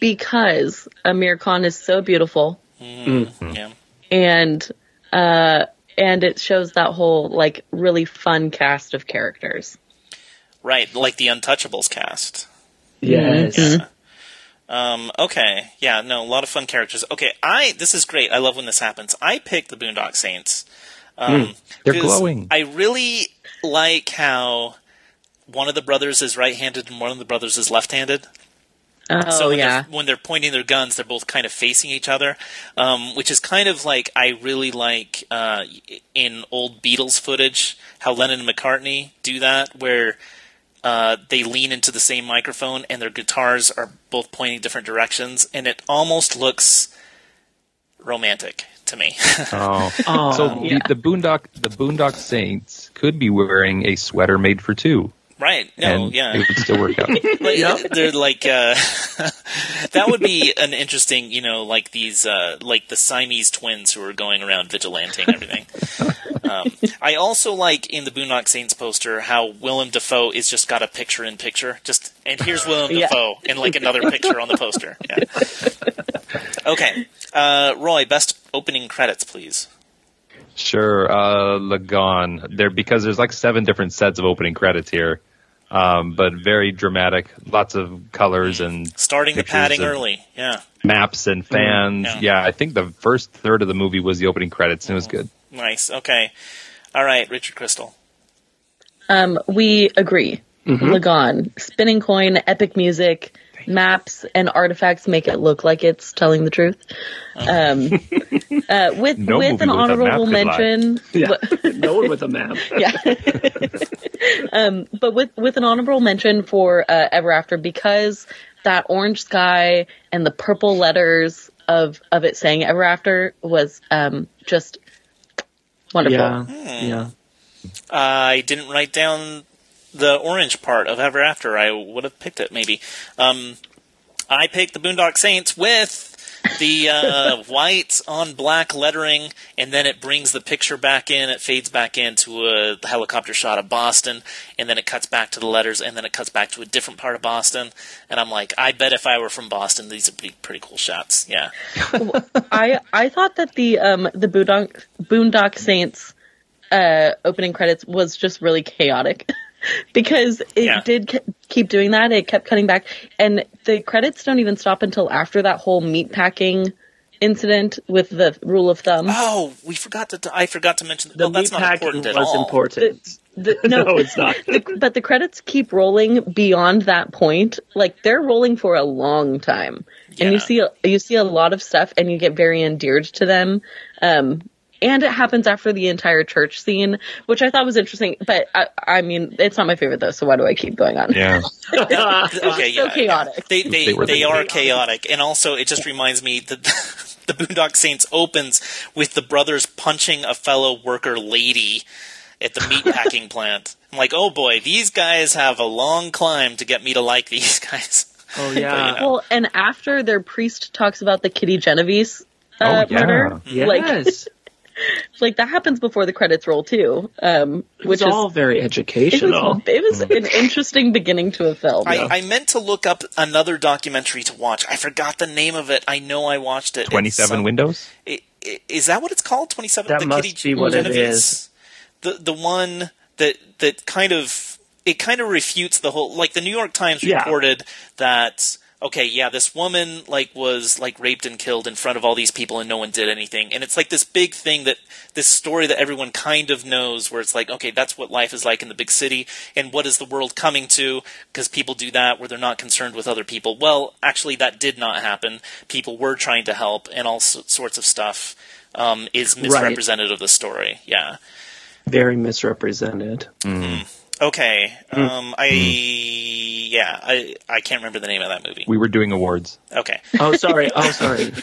because Aamir Khan is so beautiful, Yeah. and uh, and it shows that whole like really fun cast of characters. Right, like the Untouchables cast. Yes. Um, okay, yeah, no, a lot of fun characters. Okay, I this is great. I love when this happens. I picked the Boondock Saints. Um, They're 'cause glowing. I really like how one of the brothers is right-handed and one of the brothers is left-handed. Oh so when yeah, they're, when they're pointing their guns, they're both kind of facing each other, um, which is kind of like I really like uh, in old Beatles footage how Lennon and McCartney do that, where uh, they lean into the same microphone and their guitars are both pointing different directions, and it almost looks romantic to me. Oh, Oh, so the, the Boondock the Boondock Saints could be wearing a sweater made for two, right? No, and yeah. it would still work out. like, they're like uh, that would be an interesting you know like these uh, like the siamese twins who are going around vigilanting everything um, i also like in the boondock saints poster how willem dafoe is just got a picture in picture just and here's willem Yeah. dafoe and like another picture on the poster yeah. okay uh, roy best opening credits please Sure, uh, Lagaan. There because there's like seven different sets of opening credits here, um, but very dramatic. Lots of colors and starting the padding early yeah maps and fans. Yeah. yeah. I think the first third of the movie was the opening credits, and it was good. nice okay all right richard christel um, we agree. Lagaan, spinning coin, epic music, maps and artifacts make it look like it's telling the truth. Um, uh, with No with an with a map honorable could mention, yeah. no one with a map. yeah. um, but with with an honorable mention for uh, Ever After because that orange sky and the purple letters of of it saying Ever After was um, just wonderful. Yeah. Hmm. Yeah. I didn't write down the orange part of Ever After. I would have picked it maybe. Um, I picked the Boondock Saints with the uh, white on black lettering, and then it brings the picture back in. It fades back into a helicopter shot of Boston, and then it cuts back to the letters, and then it cuts back to a different part of Boston. And I'm like, I bet if I were from Boston, these would be pretty cool shots. Yeah. I I thought that the um the Boondock Boondock Saints uh opening credits was just really chaotic because it Yeah. did ke- keep doing that. It kept cutting back, and the credits don't even stop until after that whole meatpacking incident with the rule of thumb. Oh, we forgot to. I forgot to mention. The well, that's not meatpacking important at was all. important. The- no, No, it's not. the, but the credits keep rolling beyond that point. Like they're rolling for a long time, and you see you see a lot of stuff, and you get very endeared to them. Um, and it happens after the entire church scene, which I thought was interesting. But I, I mean, it's not my favorite though. So why do I keep going on? Yeah, okay, so yeah, chaotic. They they, They they, were the are chaotic. chaotic, and also it just reminds me that the Boondock Saints opens with the brothers punching a fellow worker lady at the meatpacking plant. I'm like, oh boy, these guys have a long climb to get me to like these guys. Oh yeah. Well, and after their priest talks about the Kitty Genovese uh, Oh, yeah. murder, like Yes. like that happens before the credits roll too. Um, Which which is is all very it educational. was, it was an interesting beginning to a film. I, I meant to look up another documentary to watch. I forgot the name of it. I know I watched it. It's twenty-seven windows. i- i- Is that what it's called? Twenty seven. That the must Kitty be what it Genovese? The the one that that kind of it kind of refutes the whole like the New York Times Yeah. reported that okay, yeah, this woman like was like raped and killed in front of all these people and no one did anything. And it's like this big thing that this story that everyone kind of knows where it's like, okay, that's what life is like in the big city and what is the world coming to because people do that where they're not concerned with other people. Well, actually that did not happen. People were trying to help and all so- sorts of stuff um, is misrepresented of the story. Yeah. Very misrepresented. Okay. Hmm. Um, I yeah, I I can't remember the name of that movie. We were doing awards. Okay. Oh, sorry. Oh, sorry.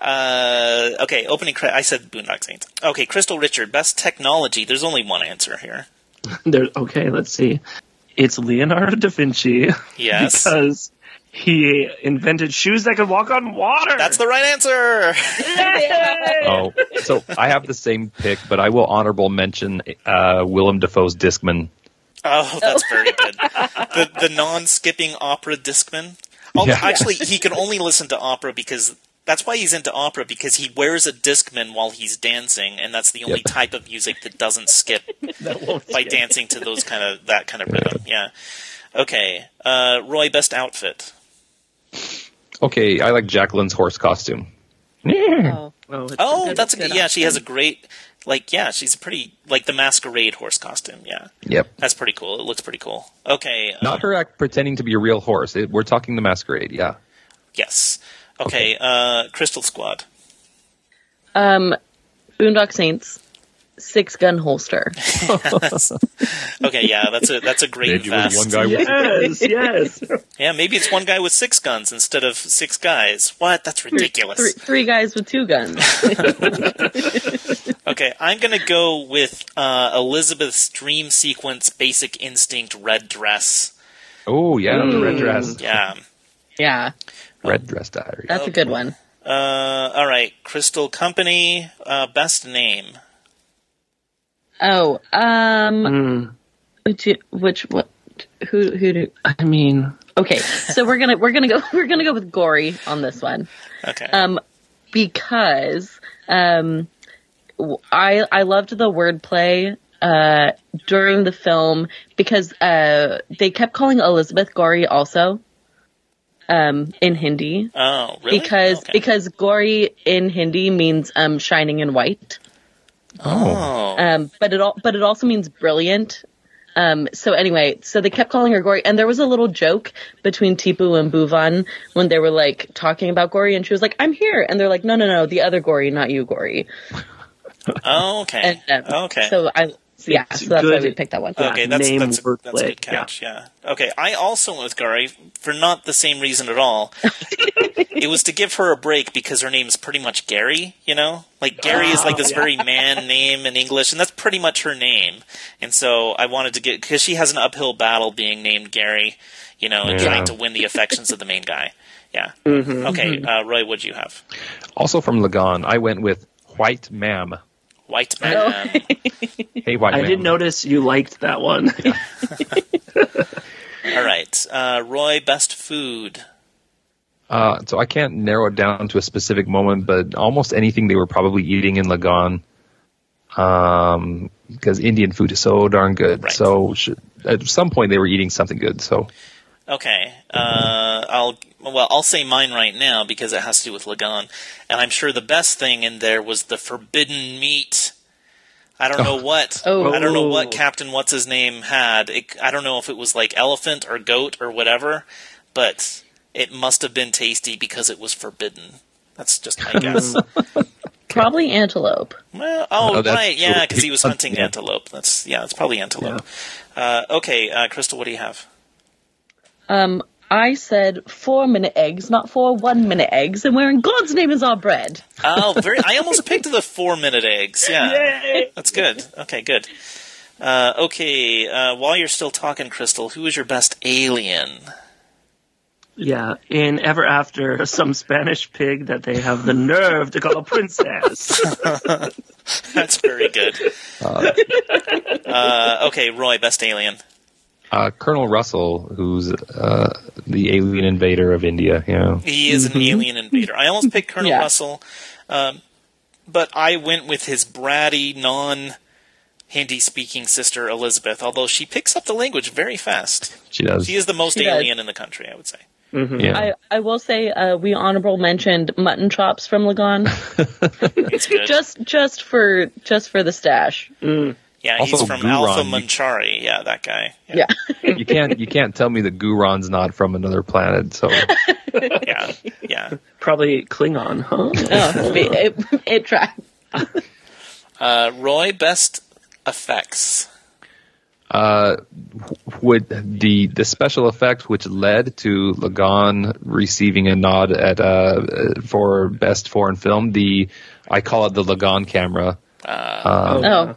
Uh, okay. Opening credit. I said Boondock Saints. Okay. Christel Richard, best technology. There's only one answer here. There. Okay, let's see. It's Leonardo da Vinci Yes. because he invented shoes that could walk on water. That's the right answer. Oh, so I have the same pick, but I will honorable mention uh, Willem Dafoe's Discman. Oh, that's very good. The the non-skipping opera discman. Oh, Yeah. actually, he can only listen to opera because that's why he's into opera because he wears a discman while he's dancing, and that's the only Yep. type of music that doesn't skip that won't by skip. dancing to those kind of that kind of rhythm. Yeah. Okay. Uh, Roy, best outfit. Okay, I like Jacqueline's horse costume. Oh. Oh, Oh, good- that's a good good. Yeah, she has a great. Like, yeah, she's a pretty like the masquerade horse costume. Yeah, Yep. that's pretty cool. It looks pretty cool. Okay. Not um, her act pretending to be a real horse. It, we're talking the masquerade, yeah. Yes. Okay. Uh, Christel Squad. Um, Boondock Saints, six gun holster. Okay, yeah, that's a that's a great Maybe vest. one guy with yes, yes. Yeah, maybe it's one guy with six guns instead of six guys. What? That's ridiculous. Three, three guys with two guns. Okay, I'm gonna go with uh, Elizabeth's dream sequence, Basic Instinct, red dress. Oh, yeah, the red dress. Yeah. yeah, Red dress diary. that's a good one. Uh, all right, Christel Company, uh, best name. Oh, um, Mm, which, which what? Who who do? I mean, Okay, so we're gonna we're gonna go we're gonna go with gauri on this one. Okay. um, because um, I I loved the wordplay uh, during the film because uh, they kept calling Elizabeth Gauri also um, in Hindi oh, really? because Okay. because Gauri in Hindi means um, shining in white, oh, um, but it all but it also means brilliant. Um, so anyway, so they kept calling her Gauri, and there was a little joke between Tipu and Bhuvan when they were like talking about Gauri, and she was like, "I'm here," and they're like, "No, no, no, the other Gauri, not you, Gauri." oh, okay, And, um, okay. So I, yeah, so that's why we picked that one. Yeah, okay, that's name that's a, that's a good catch. Yeah. Okay, I also went with Gary for not the same reason at all. it was to give her a break because her name's pretty much Gary. You know, like Gary is like this very man name in English, and that's pretty much her name. And so I wanted to get because she has an uphill battle being named Gary. You know, and Yeah. trying to win the affections of the main guy. Yeah. Mm-hmm. Okay, uh, Roy, what do you have? Also from Lagaan, I went with White Ma'am. White man. Hey, White man. I Ma'am. did notice you liked that one. All right, uh, Roy, best food. Uh, so I can't narrow it down to a specific moment, but almost anything they were probably eating in Lagaan. Um, because Indian food is so darn good. Right. So sh- at some point they were eating something good. So Okay. Uh, I'll well, I'll say mine right now because it has to do with Lagaan, and I'm sure the best thing in there was the forbidden meat. I don't know what. Oh. I don't know what Oh. Captain What's His Name had. It, I don't know if it was like elephant or goat or whatever, but it must have been tasty because it was forbidden. That's just my guess. Probably antelope. well, oh, Oh, right, yeah, because he was hunting Yeah. antelope. That's yeah, it's probably antelope. Uh, okay, uh, Crystal, what do you have? Um, I said four minute eggs, not four one minute eggs, and where in God's name is our bread? Oh, very. I almost picked the four minute eggs. Yeah, that's good. Okay, good. Uh, okay, uh, while you're still talking, Christel, who is your best alien? yeah, in Ever After, some Spanish pig that they have the nerve to call a princess. That's very good. Uh, okay, Roy, best alien. Uh, Colonel Russell, who's uh, the alien invader of India, you know. He is an alien invader. I almost picked Colonel Yeah. Russell, um, but I went with his bratty, non. Hindi-speaking sister Elizabeth, although she picks up the language very fast. She does. She is the most She does. alien in the country, I would say. yeah. I, I will say uh, we honorable mentioned mutton chops from Lagaan It's good. just just for just for the stash. Yeah, he's from Guron, Alpha you- Manchari. Yeah, that guy. Yeah. you can't you can't tell me that Guron's not from another planet. So Yeah, yeah. Probably Klingon, huh? Oh, it, it tracked. Uh, Roy, best effects. uh, would the the special effect which led to Lagaan receiving a nod at uh, for best foreign film, the I call it the Lagaan camera, Uh, Oh,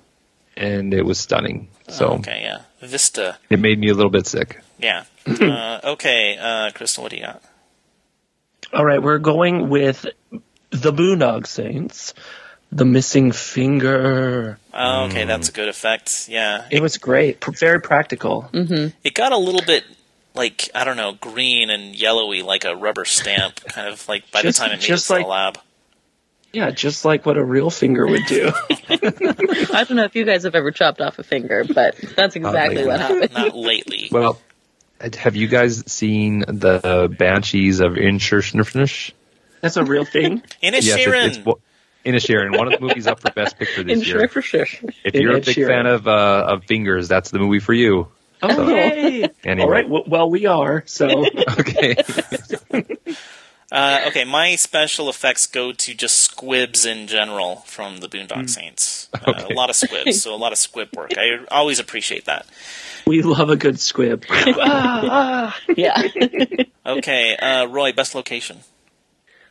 and it was stunning. So okay, yeah. Vista. it made me a little bit sick. Yeah. uh, okay, uh, Christel, what do you got? All right, we're going with the Boondock Saints, the missing finger. Oh, okay, that's a good effect. Yeah. It was great, pr- very practical. It got a little bit like I don't know, green and yellowy, like a rubber stamp, kind of like by Just- the time it made just it to like- the lab. Yeah, just like what a real finger would do. I don't know if you guys have ever chopped off a finger, but that's exactly what happened. Not lately. Well, have you guys seen the Banshees of Inisherin? That's a real thing. In a Yes, it- Sharon. it's in a Sharon. One of the movies up for Best Picture this In year. sure for sure. If In you're a big Sheeran. fan of uh, of fingers, that's the movie for you. Oh, yay! Anyway, All right, well, we are, so. okay. Uh, okay, my special effects go to just squibs in general from the Boondock Saints. Uh, A lot of squibs, so a lot of squib work. I always appreciate that. We love a good squib. Yeah. Okay, uh, Roy, best location.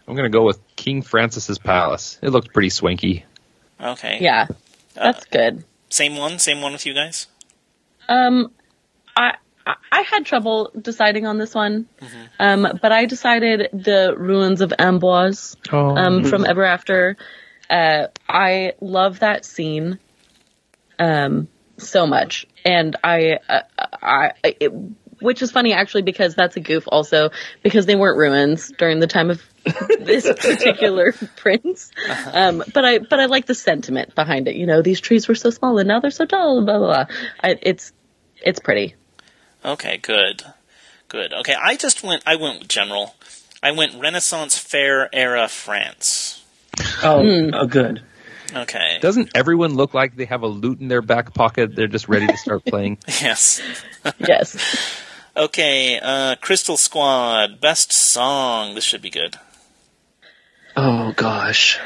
I'm gonna go with King Francis's Palace. It looked pretty swanky. Okay. yeah. That's good. Same one. Same one with you guys. Um, I I- I had trouble deciding on this one, um, but I decided the ruins of Amboise um, from Ever After. Uh, I love that scene um, so much, and I, uh, I, it, which is funny actually because that's a goof also because they weren't ruins during the time of this particular prince. Um, but I, but I like the sentiment behind it. You know, these trees were so small and now they're so tall. Blah blah. blah. I, it's it's pretty. Okay, good, good. Okay, I just went. I went with general. I went Renaissance Fair era France. Oh, oh, good. Okay. Doesn't everyone look like they have a lute in their back pocket? They're just ready to start playing. Yes. Yes. Okay. Uh, Christel Squad best song. This should be good. Oh, gosh.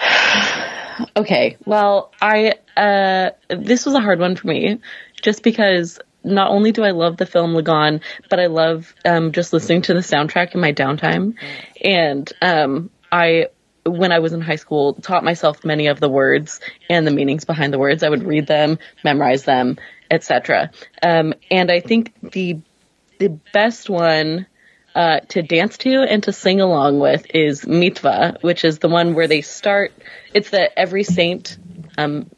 Okay. Well, I uh this was a hard one for me just because not only do I love the film Lagaan, but I love um just listening to the soundtrack in my downtime. And um I when I was in high school taught myself many of the words and the meanings behind the words. I would read them, memorize them, etc. Um and I think the the best one uh, to dance to and to sing along with is Mitwa, which is the one where they start. It's the every saint, um,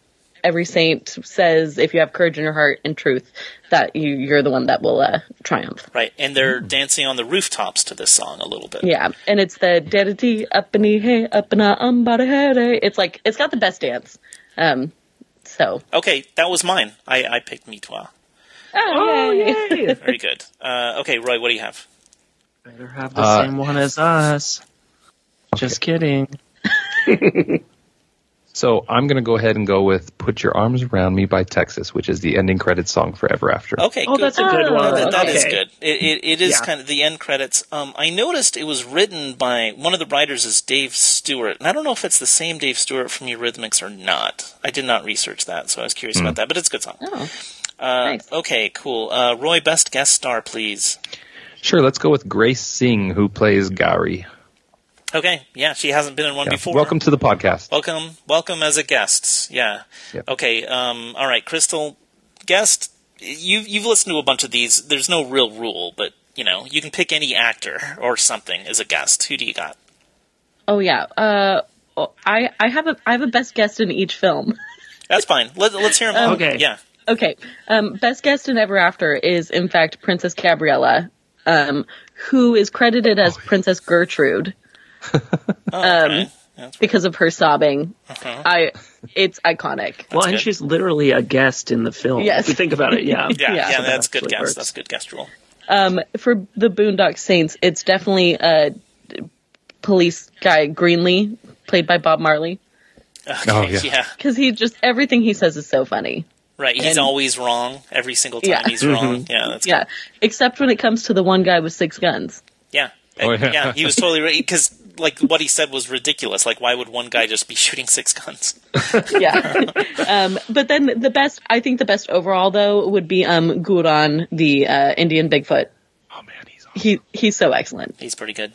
every saint says if you have courage in your heart and truth, that you you're the one that will uh, triumph. Right, and they're dancing on the rooftops to this song a little bit. Yeah, and it's the daddy up and hey up and um bada hey. It's like it's got the best dance. Um, so Okay, that was mine. I, I picked Mitwa. oh, yay. yay! Very good. Uh, okay, Roy, what do you have? Better have the Uh, same one as us. Just kidding. So I'm going to go ahead and go with "Put Your Arms Around Me" by Texas, which is the ending credits song for Ever After. Okay, Oh, good. that's a good Oh, one. That- that is okay. good. It, it, it is Yeah. kind of the end credits. Um, I noticed it was written by one of the writers is Dave Stewart, and I don't know if it's the same Dave Stewart from Eurythmics or not. I did not research that, so I was curious about that. But it's a good song. Oh, Uh, nice. Okay, cool. Uh, Roy, best guest star, please. Sure, let's go with Gracy Singh, who plays Gauri. Okay, yeah, she hasn't been in one Yeah. before. Welcome to the podcast. welcome, welcome as a guest. Yeah. Yep. Okay. Um. All right, Christel, guest. You've you've listened to a bunch of these. There's no real rule, but you know you can pick any actor or something as a guest. Who do you got? oh yeah. Uh, I I have a I have a best guest in each film. That's fine. Let, let's hear him. Okay. Yeah. Okay. Um, best guest in Ever After is, in fact, Princess Gabriella, um, who is credited as Princess Gertrude. Oh, okay. That's right. because of her sobbing. Uh-huh. I, it's iconic. well, and good. she's literally a guest in the film. Yes. If you think about it, yeah. Yeah, yeah, Yeah. that's good Absolutely guess. works. That's a good guest rule. Um, for the Boondock Saints, it's definitely a police guy Greenly, played by Bob Marley, Okay, Oh, yeah. yeah. because he just everything he says is so funny. Right, he's And- always wrong every single time Yeah. he's wrong. Yeah, that's Yeah, except when it comes to the one guy with six guns. yeah. Oh, yeah. yeah. he was totally right because like what he said was ridiculous. Like, why would one guy just be shooting six guns? Yeah. um, but then the best, I think the best overall though would be um Guran, the uh, Indian Bigfoot. Oh man, he's He he's so excellent. He's pretty good.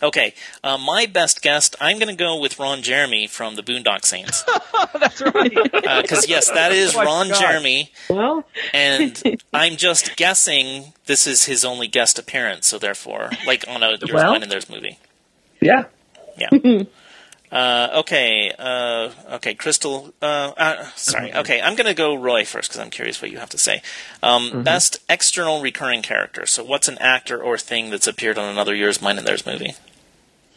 Okay, uh, my best guest, I'm going to go with Ron Jeremy from the Boondock Saints. That's right. Because, yes, that is Oh Ron God. Jeremy, well, and I'm just guessing this is his only guest appearance, so therefore, like on a Yours, Well- Mine, and Theirs movie. Yeah. Yeah. uh, okay, uh, okay, Christel, uh, uh, sorry. Okay, I'm going to go Roy first because I'm curious what you have to say. Um, Best external recurring character. So, what's an actor or thing that's appeared on another year's Mine, and Theirs movie?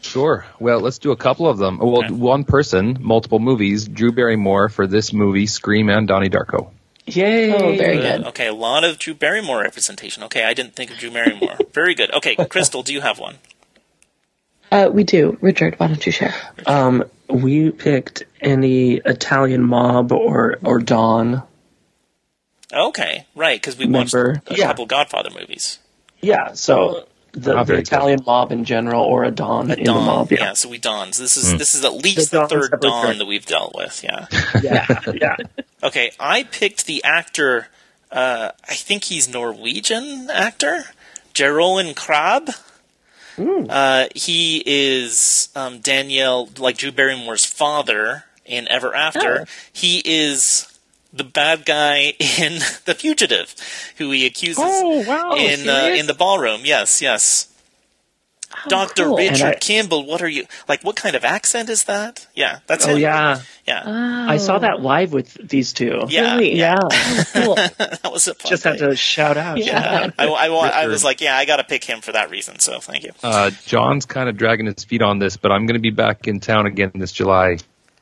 Sure. Well, let's do a couple of them. Well, Okay. one person, multiple movies. Drew Barrymore for this movie, Scream, and Donnie Darko. Yay. Oh, very good. Okay, a lot of Drew Barrymore representation. Okay, I didn't think of Drew Barrymore. Very good. Okay, Christel, do you have one? Uh, we do. Richard, why don't you share? Um, we picked any Italian mob or or Dawn. Okay, right, because we watched Remember? a Yeah. couple Godfather movies. Yeah. So the, the very good. Italian mob in general, or a Dawn A in Dawn, the mob. yeah. Yeah. So we Dawns. This is this is at least The the, third that we're Dawn that we've dealt with. Yeah. Yeah. yeah. Okay, I picked the actor. Uh, I think he's Norwegian actor, Jeroen Krabbé. Uh, he is um, Danielle, like Drew Barrymore's father in Ever After. Oh. He is the bad guy in The Fugitive, who he accuses Oh wow. in uh, in the ballroom. Yes, yes. Doctor cool. Richard And I- Campbell, what are you like? What kind of accent is that? Yeah, that's Oh it. yeah. yeah, I saw that live with these two. yeah, Really? yeah. Yeah. Cool. that was a fun Just had to shout out. Yeah, I, I, wa- I was like, yeah, I got to pick him for that reason. So thank you. Uh, Jon's kind of dragging his feet on this, but I'm going to be back in town again this July.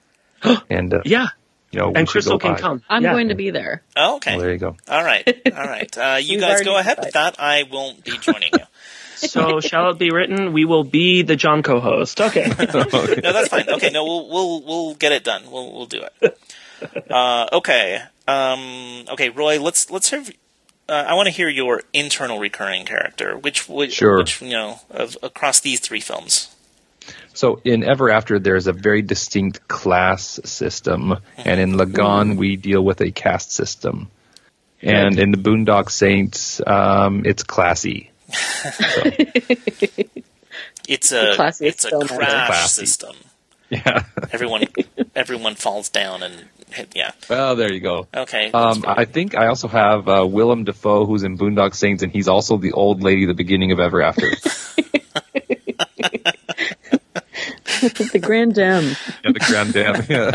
and, uh, Yeah. you know, And Christel can by. come. I'm Yeah. going to be there. Oh, okay, Well, there you go. all right, all right. Uh, you guys go already ahead with that. I won't be joining you. So shall it be written? We will be the Jon co-host. Okay. No, that's fine. Okay, no, we'll we'll we'll get it done. We'll we'll do it. Uh, okay, um, okay, Roy. Let's let's have. Uh, I want to hear your internal recurring character. Which which, Sure. which you know of across these three films. So in Ever After, there's a very distinct class system, and in Lagaan, we deal with a caste system. And in the Boondock Saints, um, it's classy. It's a classiest it's a crash Classy. system. Yeah. Everyone everyone falls down and hit. Yeah. well, there you go. Okay. Um. I think I also have uh, Willem Dafoe, who's in Boondock Saints, and he's also the old lady the beginning of Ever After. the Grand Dame. yeah, the Grand Dame. Yeah.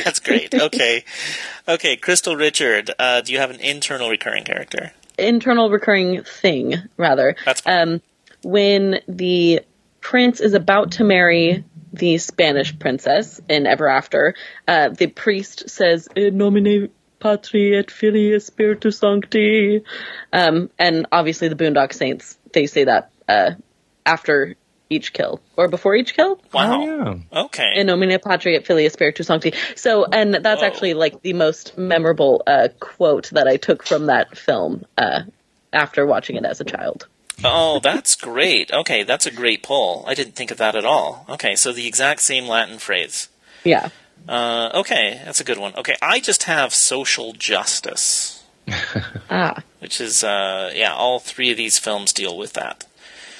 That's great. Okay. Okay, Crystal Richard, uh, do you have an internal recurring character? internal recurring thing, rather. That's. Um, when the prince is about to marry the Spanish princess in Ever After, uh, the priest says, "In nomine Patri et Filii Spiritus Sancti," um, and obviously the Boondock Saints they say that uh, after each kill or before each kill. Wow. Oh, Okay. In nomine Patri et Filii Spiritus Sancti. So, and that's Whoa. actually like the most memorable uh, quote that I took from that film uh, after watching it as a child. oh, that's great. Okay, that's a great pull. I didn't think of that at all. Okay, so the exact same Latin phrase. Yeah. Uh, okay, that's a good one. Okay, I just have social justice, Ah, which is, uh, yeah, all three of these films deal with that.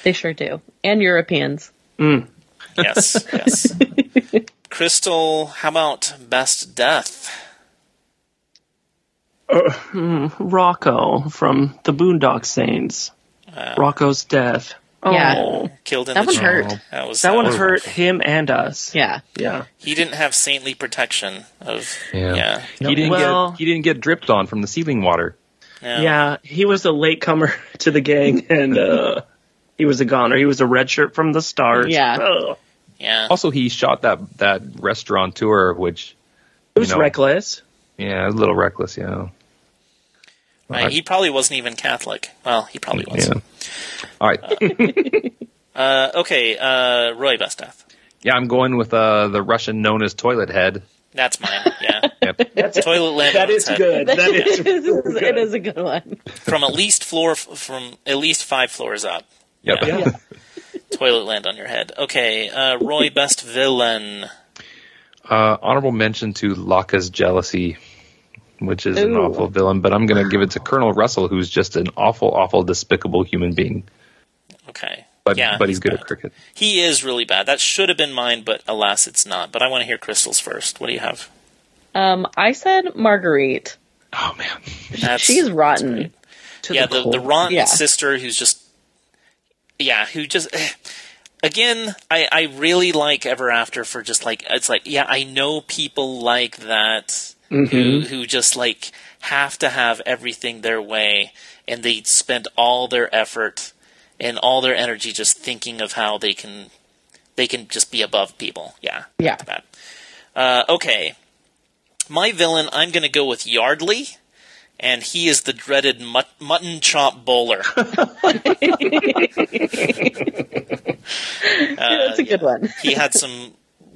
They sure do. And Europeans. Mm. Yes, yes. Christel, how about best death? Uh, hmm, Rocco from the Boondock Saints. Rocco's death. Oh, Yeah. Killed in That the one jar. hurt. That was That one was hurt rough. him and us. Yeah. Yeah. He didn't have saintly protection of. Yeah. Yeah. He didn't Well- get he didn't get dripped on from the ceiling water. yeah. Yeah, he was a latecomer to the gang, and uh, He was a goner. He was a red shirt from the start. Yeah. Ugh. Yeah. Also, he shot that that restaurateur, which It was You know. reckless. yeah, a little reckless. Yeah. Right, he probably wasn't even Catholic. Well, he probably was. Yeah. All right. Uh, okay, uh, Roy Besteth. Yeah, I'm going with uh, the Russian known as Toilet Head. That's mine. Yeah. Yep. Toilet land. That on is head. good. That is it is- it is a good one. From at least floor from at least five floors up. Yep. Yeah. Yeah. Toilet land on your head. Okay, uh, Roy Best Villain. Uh, honorable mention to Locke's jealousy, which is an awful villain, but I'm going to give it to Colonel Russell, who's just an awful, awful, despicable human being. Okay. But yeah, but he's good bad. at cricket. He is really bad. That should have been mine, but alas, it's not. But I want to hear Christel's first. What do you have? Um, I said Marguerite. Oh man. That's, She's rotten. To yeah, the, the, the rotten Yeah. sister who's just, yeah, who just, again, I, I really like Ever After for just like, it's like, yeah, I know people like that who, who just like have to have everything their way and they spend all their effort and all their energy just thinking of how they can, they can just be above people. Yeah. Yeah. Uh, okay. My villain, I'm going to go with Yardley, and he is the dreaded mut- mutton chop bowler. That's a good one. he had some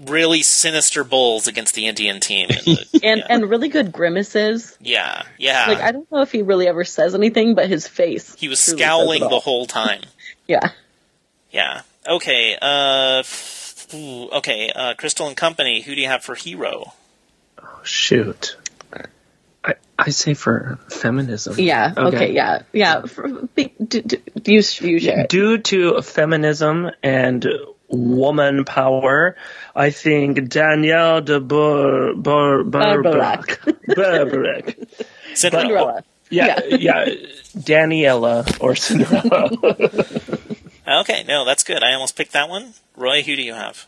really sinister bowls against the Indian team. in the- And yeah. and really good grimaces. yeah, yeah. Like I don't know if he really ever says anything, but his face. he was scowling the whole time. Yeah. Yeah. Okay. Uh, f- ooh, okay. Uh, Christel and Company. Who do you have for hero? Oh shoot. I, I say for feminism. Yeah. Okay. yeah. Yeah. For, be, do, do, you you share it. Due to feminism and woman power, I think Danielle de Boer, Boer, Barbarac. Barbarac. Cinderella. Cinderella. Yeah, yeah, Daniela or Cinderella. Okay. No, that's good. I almost picked that one. Roy, who do you have?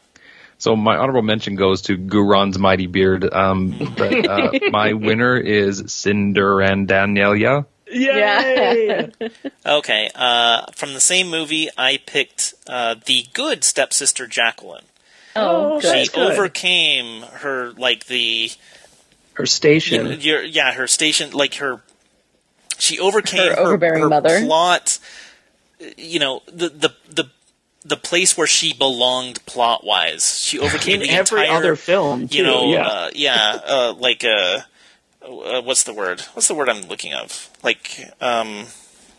So my honorable mention goes to Guran's mighty beard. Um, but uh, my winner is Cinderandanelia. Yay! Yeah. okay. Uh, from the same movie, I picked uh, the good stepsister Jacqueline. Oh, She good. That's good. overcame her like the Her station. your, yeah her station like her she overcame Her overbearing mother. plot you know the the the the place where she belonged plot wise she overcame In the every entire other film, too. you know yeah. uh, yeah uh, like uh, uh what's the word what's the word i'm looking of like um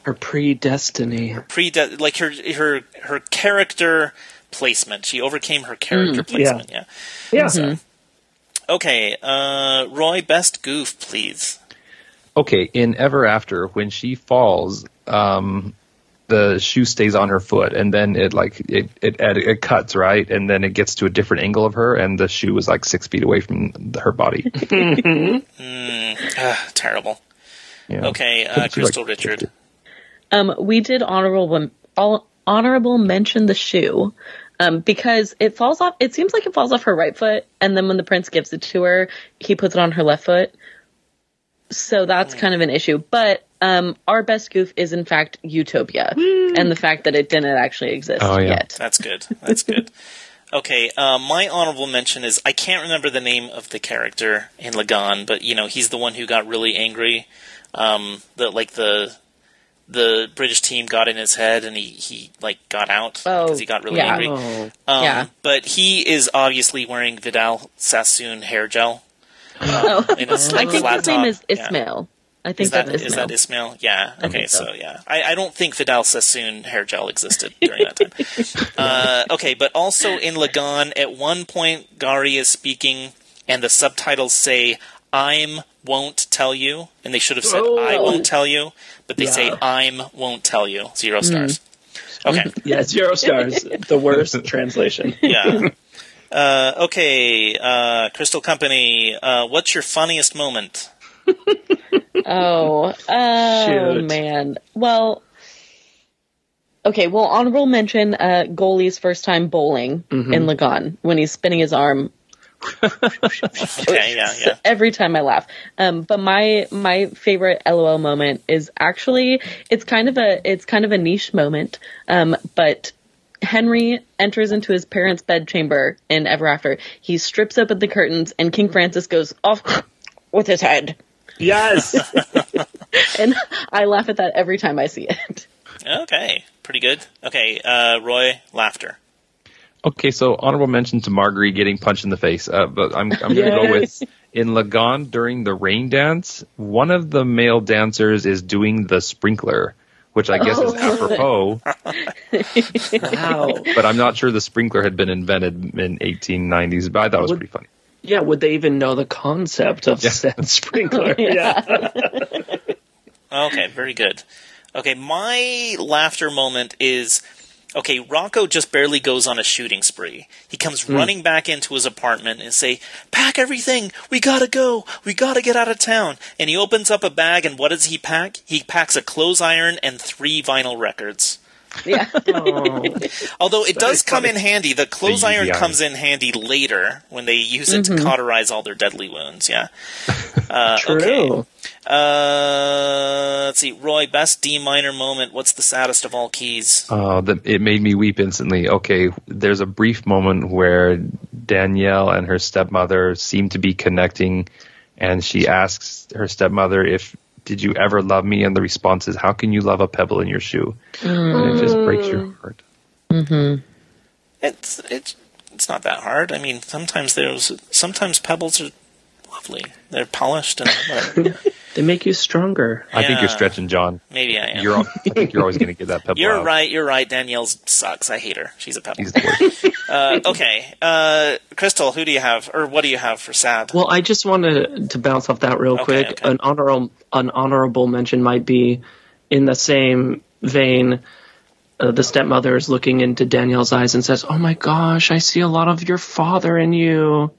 her predestiny. pre like her her her character placement she overcame her character placement yeah, Yeah. okay uh roy best goof please Okay, in Ever After, when she falls, um, the shoe stays on her foot, and then it like it, it it cuts right, and then it gets to a different angle of her, and the shoe was like six feet away from her body. Ah, terrible Yeah. okay uh She, like, christel richard. Um, we did honorable all honorable mention the shoe. Um, because it falls off, it seems like it falls off her right foot, and then when the prince gives it to her, he puts it on her left foot. So that's kind of an issue. But um, our best goof is in fact Utopia, and the fact that it didn't actually exist Oh, yeah. yet. That's good. That's good. Okay, uh, my honorable mention is I can't remember the name of the character in Lagaan, but you know he's the one who got really angry. Um, the like the the British team got in his head and he, he like got out Oh, because he got really yeah. angry. Oh. Um, Yeah. But he is obviously wearing Vidal Sassoon hair gel. Oh. in his, I like, think his name top. is Yeah. Ismail. I think Is that that's is Ismail. that Ismail? Yeah. Okay, so. so. yeah, I, I don't think Vidal Sassoon hair gel existed during that time. uh, okay, but also in Lagaan, at one point, Gauri is speaking, and the subtitles say "I'm won't tell you," and they should have said "I Oh. won't tell you," but they say "I'm won't tell you." Zero stars. Okay, Yeah, zero stars. the worst translation. yeah. Uh, okay, uh, Christel Company, uh, what's your funniest moment? Oh, oh Shoot. man. Well, okay. Well, honorable mention: uh, Goli's first time bowling Mm-hmm. in Lagaan when he's spinning his arm Okay, yeah, yeah. every time I laugh. Um, but my my favorite LOL moment is actually it's kind of a it's kind of a niche moment. Um, but Henry enters into his parents' bedchamber in Ever After. He strips open the curtains, and King Francis goes off with his head. Yes. And I laugh at that every time I see it. Okay, pretty good. Okay, uh, Roy, laughter. Okay, so honorable mention to Marguerite getting punched in the face, uh, but I'm, I'm going to go with in Lagaan during the rain dance. One of the male dancers is doing the sprinkler, which I guess is apropos, wow. but I'm not sure the sprinkler had been invented in 1890s. But I thought it was Would- pretty funny. Yeah, would they even know the concept of Yeah. said sprinkler? yeah. Okay, very good. Okay, my laughter moment is okay, Rocco just barely goes on a shooting spree. He comes hmm. running back into his apartment and say, "Pack everything. We got to go. We got to get out of town." And he opens up a bag and what does he pack? He packs a clothes iron and 3 vinyl records. Yeah. Oh. Although it does come funny. in handy. The clothes The iron comes in handy later when they use it to cauterize all their deadly wounds. Yeah. Uh, True. Okay. Uh, let's see. Roy, best D minor moment. What's the saddest of all keys? Oh, that it made me weep instantly. Okay, there's a brief moment where Danielle and her stepmother seem to be connecting, and she asks her stepmother if did you ever love me, and the response is how can you love a pebble in your shoe? And it just breaks your mm. heart. Mm-hmm. It's it's it's not that hard. I mean, sometimes there's sometimes pebbles are lovely. They're polished and whatever. They make you stronger. I think you're stretching, Jon. maybe I am. You're I think you're always going to get that pebble. You're out. right. You're right. Danielle sucks. I hate her. She's a pebble. He's the worst. Uh, okay, uh, Christel, who do you have, or what do you have for sad? Well, I just wanted to bounce off that real Okay, quick. okay. An honorable an honorable mention might be in the same vein. Uh, the stepmother is looking into Danielle's eyes and says, "Oh my gosh, I see a lot of your father in you."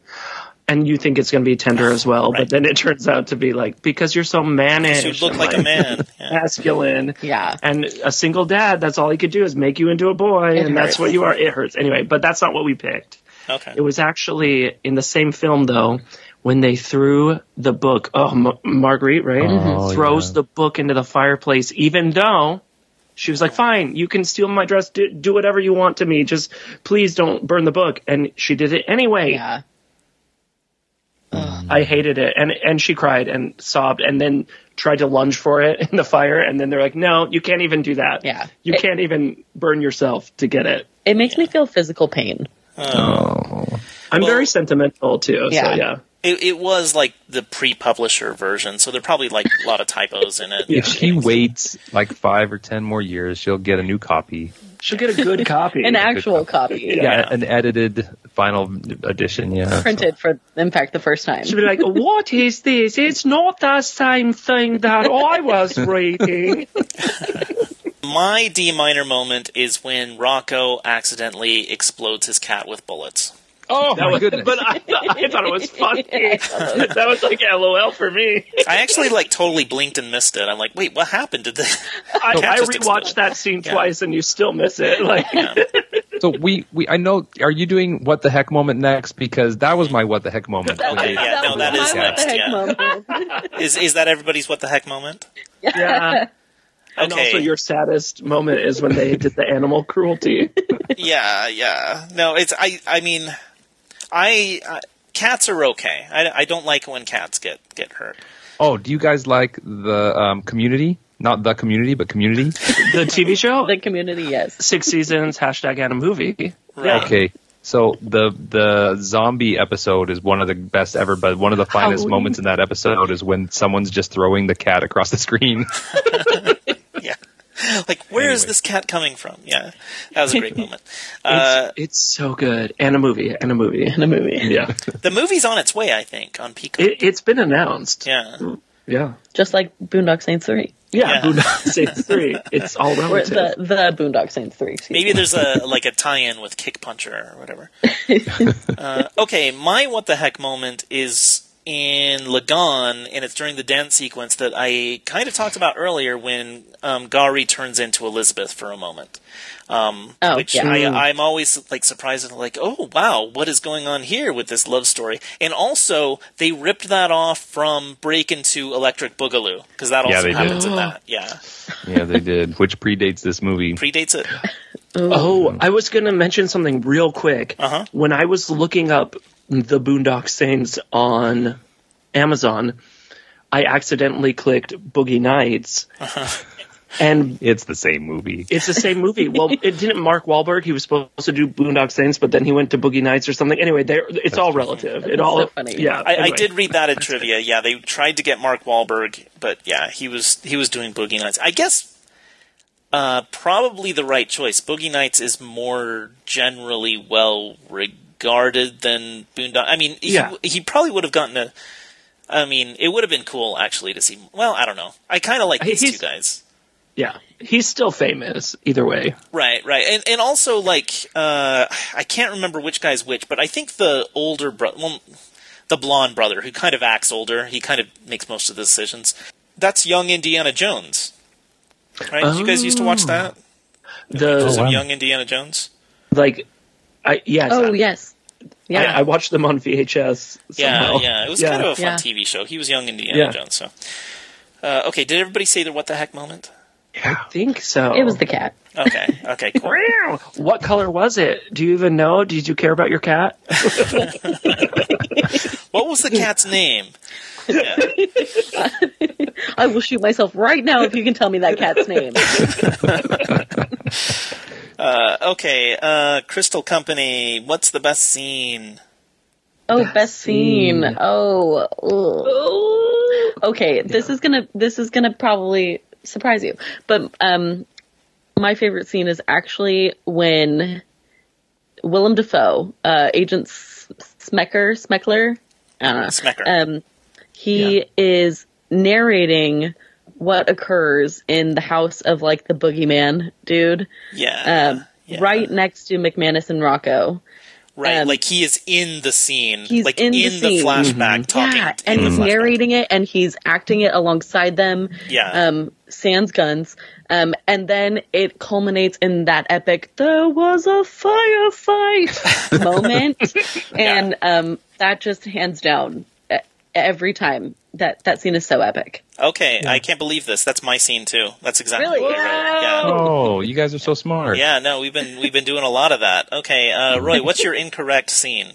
And you think it's going to be tender as well, Right. but then it turns out to be like because you're so mannish, you look and, like a man. Yeah. masculine, Yeah. and a single dad. That's all he could do is make you into a boy, It and that's what you are. It hurts anyway, but that's not what we picked. Okay. It was actually in the same film though when they threw the book. Oh, M- Marguerite, right? Mm-hmm. Oh, Throws yeah. the book into the fireplace, even though she was like, "Fine, you can steal my dress. Do, do whatever you want to me. Just please don't burn the book." And she did it anyway. Yeah. Mm-hmm. I hated it, and and she cried and sobbed, and then tried to lunge for it in the fire, and then they're like, "No, you can't even do that. Yeah. you It- can't even burn yourself to get it." It makes me feel physical pain. Oh. oh. I'm Well- very sentimental too. Yeah. So yeah. It, it was like the pre-publisher version, so there are probably like a lot of typos in it. If she waits like five or ten more years, she'll get a new copy. She'll get a good copy. An actual copy. Yeah, an edited final edition. Yeah, Printed for, in fact, the first time. She'll be like, "What is this? It's not the same thing that I was reading." My D minor moment is when Rocco accidentally explodes his cat with bullets. Oh That was, but I, thought- I thought it was funny. that was like LOL for me. I actually like totally blinked and missed it. I'm like, wait, what happened? Did the I, cat I rewatched explode? that scene Yeah. twice, and you still miss it. Like, So we, we I know. Are you doing what the heck moment next? Because that was my what the heck moment. Okay, when they- yeah, no, was that my is what next, the heck yeah. moment. is is that everybody's what the heck moment? yeah. And Okay. also, your saddest moment is when they did the animal cruelty. Yeah, yeah. No, it's I. I mean, I, I cats are okay. I, I don't like when cats get get hurt. Oh, do you guys like the um, Community? Not the Community, but Community. the TV show, The community, yes. six seasons, hashtag and a movie. Right. Okay. So the the zombie episode is one of the best ever, but one of the finest Halloween. moments in that episode is when someone's just throwing the cat across the screen. Yeah. Like, where is Anyway. this cat coming from? Yeah, that was a great moment. Uh, It's, it's so good, and a movie, and a movie, and a movie. Yeah, the movie's on its way, I think, on Peacock. it, it's been announced. yeah. Yeah, Just like Boondock Saints 3. yeah. Yeah. Boondock Saints three. It's all Or relative. the, the Boondock Saints 3. Maybe me. there's a like a tie-in with Kickpuncher or whatever. uh, okay, my what the heck moment is in Lagaan, and it's during the dance sequence that I kind of talked about earlier when um, Gauri turns into Elizabeth for a moment. Um, Oh, which yeah. I, I'm always like surprised and like, oh wow, what is going on here with this love story? And also, they ripped that off from Break into Electric Boogaloo because that Yeah, also did. happens in that. Yeah, Yeah, they did, which predates this movie. predates it. Oh, I was going to mention something real quick. Uh-huh. When I was looking up the Boondock Saints on Amazon, I accidentally clicked Boogie Nights, and It's the same movie. it's the same movie. Well, it didn't Mark Wahlberg. He was supposed to do Boondock Saints, but then he went to Boogie Nights or something. Anyway, there it's all relative. It all so funny. Yeah, I, I did read that in trivia. Yeah, they tried to get Mark Wahlberg, but yeah, he was he was doing Boogie Nights. I guess uh, probably the right choice. Boogie Nights is more generally well regarded than Boondock. I mean, he, Yeah. he probably would have gotten a. I mean, it would have been cool actually to see. Well, I don't know. I kind of like these He's- two guys. Yeah, he's still famous either way. Right, right, and and also like uh, I can't remember which guy's which, but I think the older brother, well, the blonde brother who kind of acts older, he kind of makes most of the decisions. That's young Indiana Jones, right? You guys used to watch that? The Some wow. young Indiana Jones. like, I yes, Oh I, yes, yeah. I, I watched them on VHS. Yeah, somehow. yeah, it was Yeah. kind of a fun Yeah. TV show. He was young Indiana Yeah. Jones. So, uh, okay, did everybody say the what the heck moment? I think so. it was the cat. Okay, okay, cool. What color was it? Do you even know? Did you care about your cat? What was the cat's name? Yeah. I will shoot myself right now if you can tell me that cat's name. Uh, okay, uh, Christel Company. What's the best scene? Oh, best scene. Oh. ugh. Okay, this is gonna this is gonna probably surprise you, but um, my favorite scene is actually when Willem Dafoe, uh, Agent S- Smecker, Smeckler, I don't know, Smecker. um, he is narrating what occurs in the house of like the boogeyman dude, Yeah. um, yeah. right next to McManus and Rocco. Right, Um, like he is in the scene, he's like in the scene. flashback, talking. Yeah, in and he's narrating it and he's acting it alongside them. Yeah. Um, sans guns. Um, and then it culminates in that epic "There was a firefight" moment, and um, that just hands down every time that that scene is so epic. Okay, I can't believe this. That's my scene too. That's exactly Really? what I wrote. Yeah. Oh, you guys are so smart. Yeah, no, we've been we've been doing a lot of that. Okay, uh, Roy, what's your incorrect scene?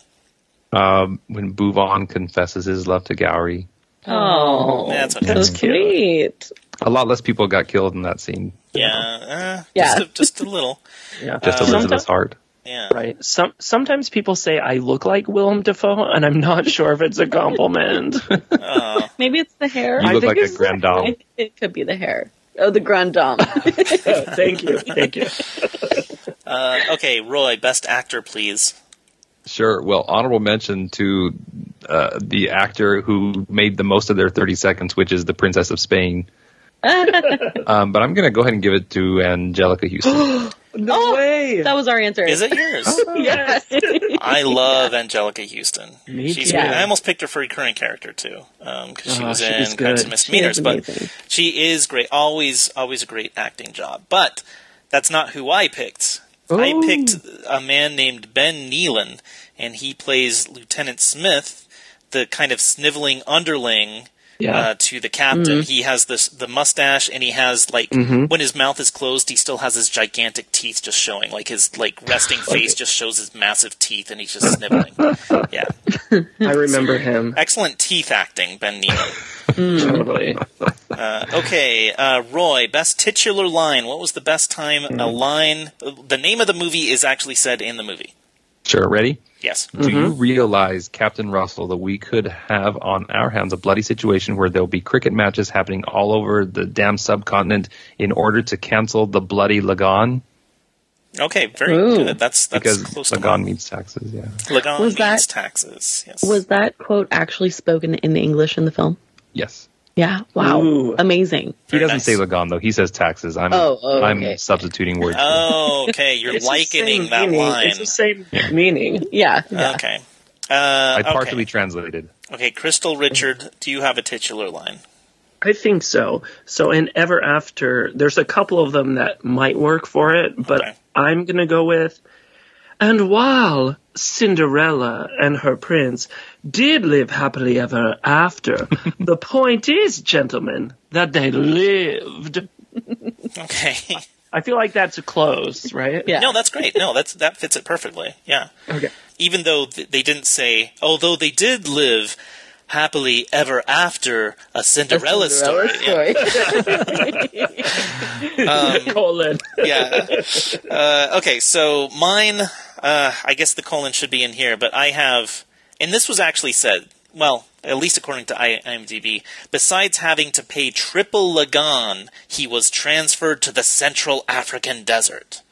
Um, when Bhuvan confesses his love to Gauri, Oh, That's okay. so That's cute. sweet. a lot less people got killed in that scene. Yeah, uh, Yeah. Just, a, just a little. Yeah. Just Uh, Elizabeth's heart. Yeah. Right. Some sometimes people say I look like Willem Dafoe, and I'm not sure if it's a compliment. Oh, Maybe it's the hair. You I look think like a it's- grand dame. It, it could be the hair. Oh, the grand dame. thank you, thank you. uh, okay, Roy, best actor, please. Sure. Well, honorable mention to uh, the actor who made the most of their 30 seconds, which is the Princess of Spain. um, but I'm going to go ahead and give it to Anjelica Huston. No Oh, way. that was our answer. Is it yours? Oh, yes. I love Anjelica Huston. Me she's too. great. I almost picked her for a recurring character too, um, because she Oh, was she's in Crimes good. and Misdemeanors. But she is great. Always, always a great acting job. But that's not who I picked. I Oh. picked a man named Ben Nealon, and he plays Lieutenant Smith, the kind of sniveling underling Yeah. uh, to the captain. He has this the mustache, and he has like when his mouth is closed, he still has his gigantic teeth just showing. Like his like resting face just shows his massive teeth, and he's just sniveling. yeah, I remember him excellent teeth acting, Ben Nealon. totally. Uh, okay, uh, Roy, best titular line. What was the best time a line? The name of the movie is actually said in the movie. Sure. Ready? Yes. Do you mm-hmm. realize, Captain Russell, that we could have on our hands a bloody situation where there'll be cricket matches happening all over the damn subcontinent in order to cancel the bloody Lagaan? Okay, very Ooh. good. That's that's Because close to Lagaan mine. means taxes, yeah. Lagaan Was means that- taxes. Yes. Was that quote actually spoken in English in the film? Yes. Yeah. Wow. Ooh. Amazing. He Very doesn't nice. say Lagaan, though. He says taxes. I'm, Oh, oh, I'm okay. substituting words. Oh, okay. You're likening that meaning. line. It's the same meaning. Yeah. yeah. Okay. Uh, I okay. partially translated. Okay, Christel Richard, do you have a titular line? I think so. So in Ever After, there's a couple of them that might work for it, but Okay. I'm gonna go with. And while Cinderella and her prince did live happily ever after, the point is, gentlemen, that they lived. Okay. I feel like that's a close, right? Yeah. No, that's great. No, that's that fits it perfectly. Yeah. Okay. Even though th- they didn't say, although they did live happily ever after a Cinderella, Cinderella story. Yeah. story. Colon. yeah. Uh, okay, so mine, uh, I guess the colon should be in here, but I have, and this was actually said, well, at least according to IMDb, besides having to pay triple Lagaan, he was transferred to the Central African desert.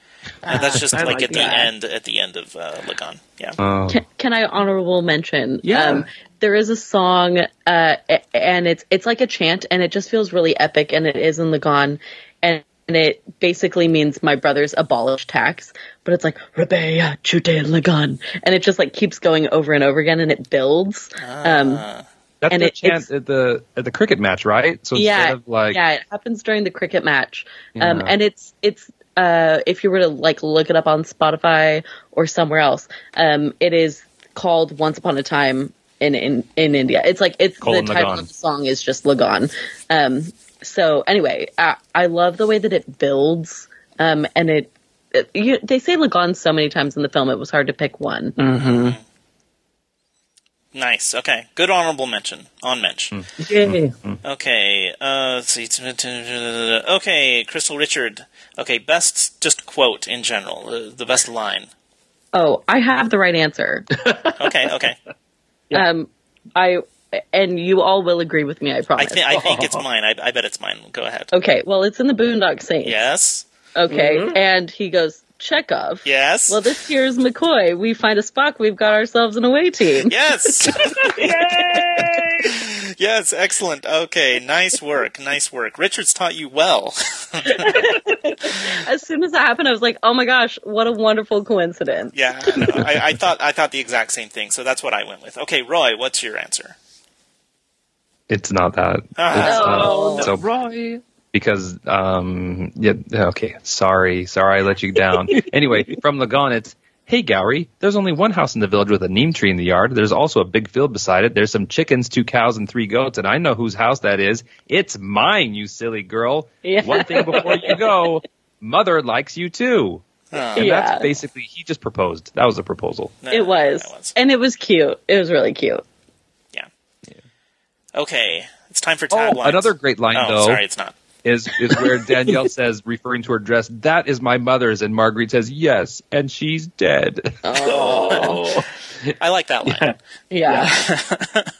And that's just I like, like at the end, at the end of uh, Lagaan. Yeah. Oh. Can, can I honorable mention? Yeah. Um, there is a song, uh, and it's it's like a chant, and it just feels really epic, and it is in Lagaan, and, and it basically means my brothers abolish tax, but it's like Rebea Chute Lagaan, and it just like keeps going over and over again, and it builds. Um, That's And the it- chant it's- at the at the cricket match, right? So yeah, of like yeah, it happens during the cricket match, um, Yeah. and it's it's uh, if you were to like look it up on Spotify or somewhere else, um, it is called "Once Upon a Time" in in in India. It's like it's Colin the title Lagaan. of the song is just Lagaan. Um, so anyway, I, I love the way that it builds, um, and it. it you, they say Lagaan so many times in the film; it was hard to pick one. Nice. Okay. Good honorable mention. On mention. Yay. Okay. Uh, let's see. Okay, Christel Richard. Okay, best just quote in general. Uh, the best line. Oh, I have the right answer. Okay. Okay. Um, I and you all will agree with me. I I promise. I think it's mine. I, I bet it's mine. Go ahead. Okay, well, it's in the Boondock Saints. Yes. Okay, and he goes Chekhov. Yes. Well, this here's McCoy. We find a Spock. We've got ourselves an away team. Yes. yes. Excellent. Okay. Nice work. Nice work. Richard's taught you well. As soon as that happened, I was like, "Oh my gosh, what a wonderful coincidence!" yeah. I. I, I thought I thought the exact same thing. So that's what I went with. Okay, Roy. What's your answer? it's not that. Ah. It's, uh, Oh, so Roy. because um yeah okay sorry sorry I let you down. anyway, from Lagaan it's Hey Gauri, there's only one house in the village with a neem tree in the yard. There's also a big field beside it. There's some chickens, two cows, and three goats, and I know whose house that is. It's mine, you silly girl. Yeah. One thing before you go, mother likes you too. Oh, And Yeah. that's basically he just proposed. That was a proposal. no, It was. that was. and it was cute. It was really cute. Yeah. Okay. It's time for Oh, another great line Oh, though. sorry, it's not. Is is where Danielle says, referring to her dress, "That is my mother's," and Marguerite says, "Yes," and she's dead. Oh. I like that line. Yeah.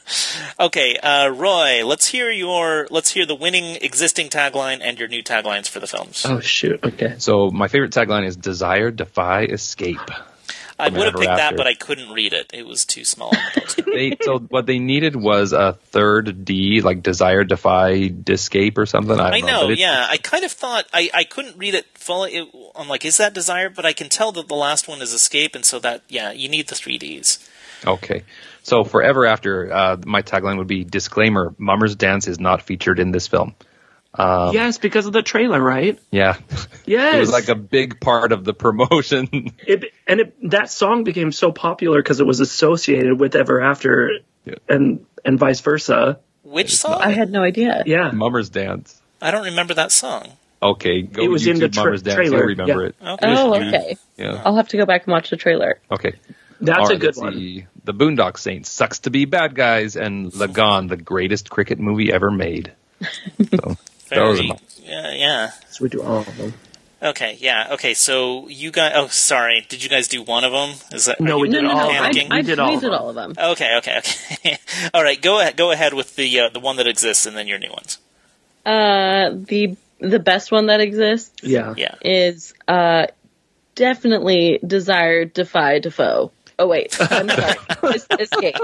Okay, uh, Roy, let's hear your let's hear the winning existing tagline and your new taglines for the films. oh shoot. Okay. So my favorite tagline is "Desire, defy, escape." I would have Ever picked that, but I couldn't read it. It was too small on the poster. They so what they needed was a third D, like desire, defy, escape, or something. I, I don't know, but yeah. I kind of thought I, I couldn't read it fully. It, I'm like, is that desire? But I can tell that the last one is escape, and so that yeah, you need the three Ds. Okay. So forever after, uh, my tagline would be disclaimer: Mummer's dance is not featured in this film. Um, yes, because of the trailer, right? Yeah, Yes. it was like a big part of the promotion. It, and it, that song became so popular because it was associated with Ever After, Yeah. and and vice versa. Which song? I had no idea. Yeah. Mummer's dance. I don't remember that song. Okay, go It was YouTube in the tra- Mummer's dance. trailer, You'll remember yeah. it. Okay. Oh, okay. okay. Yeah. I'll have to go back and watch the trailer. Okay. That's All a good one. see. The Boondock Saints sucks to be bad guys, and Lagaan, the greatest cricket movie ever made. So those are Very, my- yeah, yeah. So we do all of them. Okay, yeah. Okay, so you guys. Oh, sorry. Did you guys do one of them? Is that No, we did no, no. all I, panicking? I, We did all we of did them. all of them. Okay, okay, okay. all right, go ahead. Go ahead with the uh, the one that exists, and then your new ones. Uh, the the best one that exists Yeah. Yeah. is uh definitely desire, defy, defoe. Oh wait, I'm sorry. Es- escape.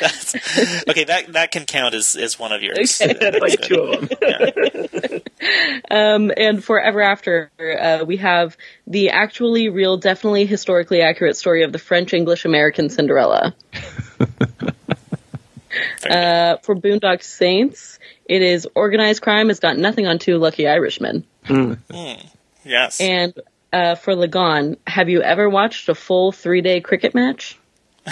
That's, okay, that that can count as, as one of yours. Okay. That's like two of them. Um, and forever after, uh, we have the actually real, definitely historically accurate story of the French English American Cinderella. Uh, for Boondock Saints, it is organized crime. It's got nothing on two lucky Irishmen. yes. And uh, for Lagaan, have you ever watched a full three day cricket match?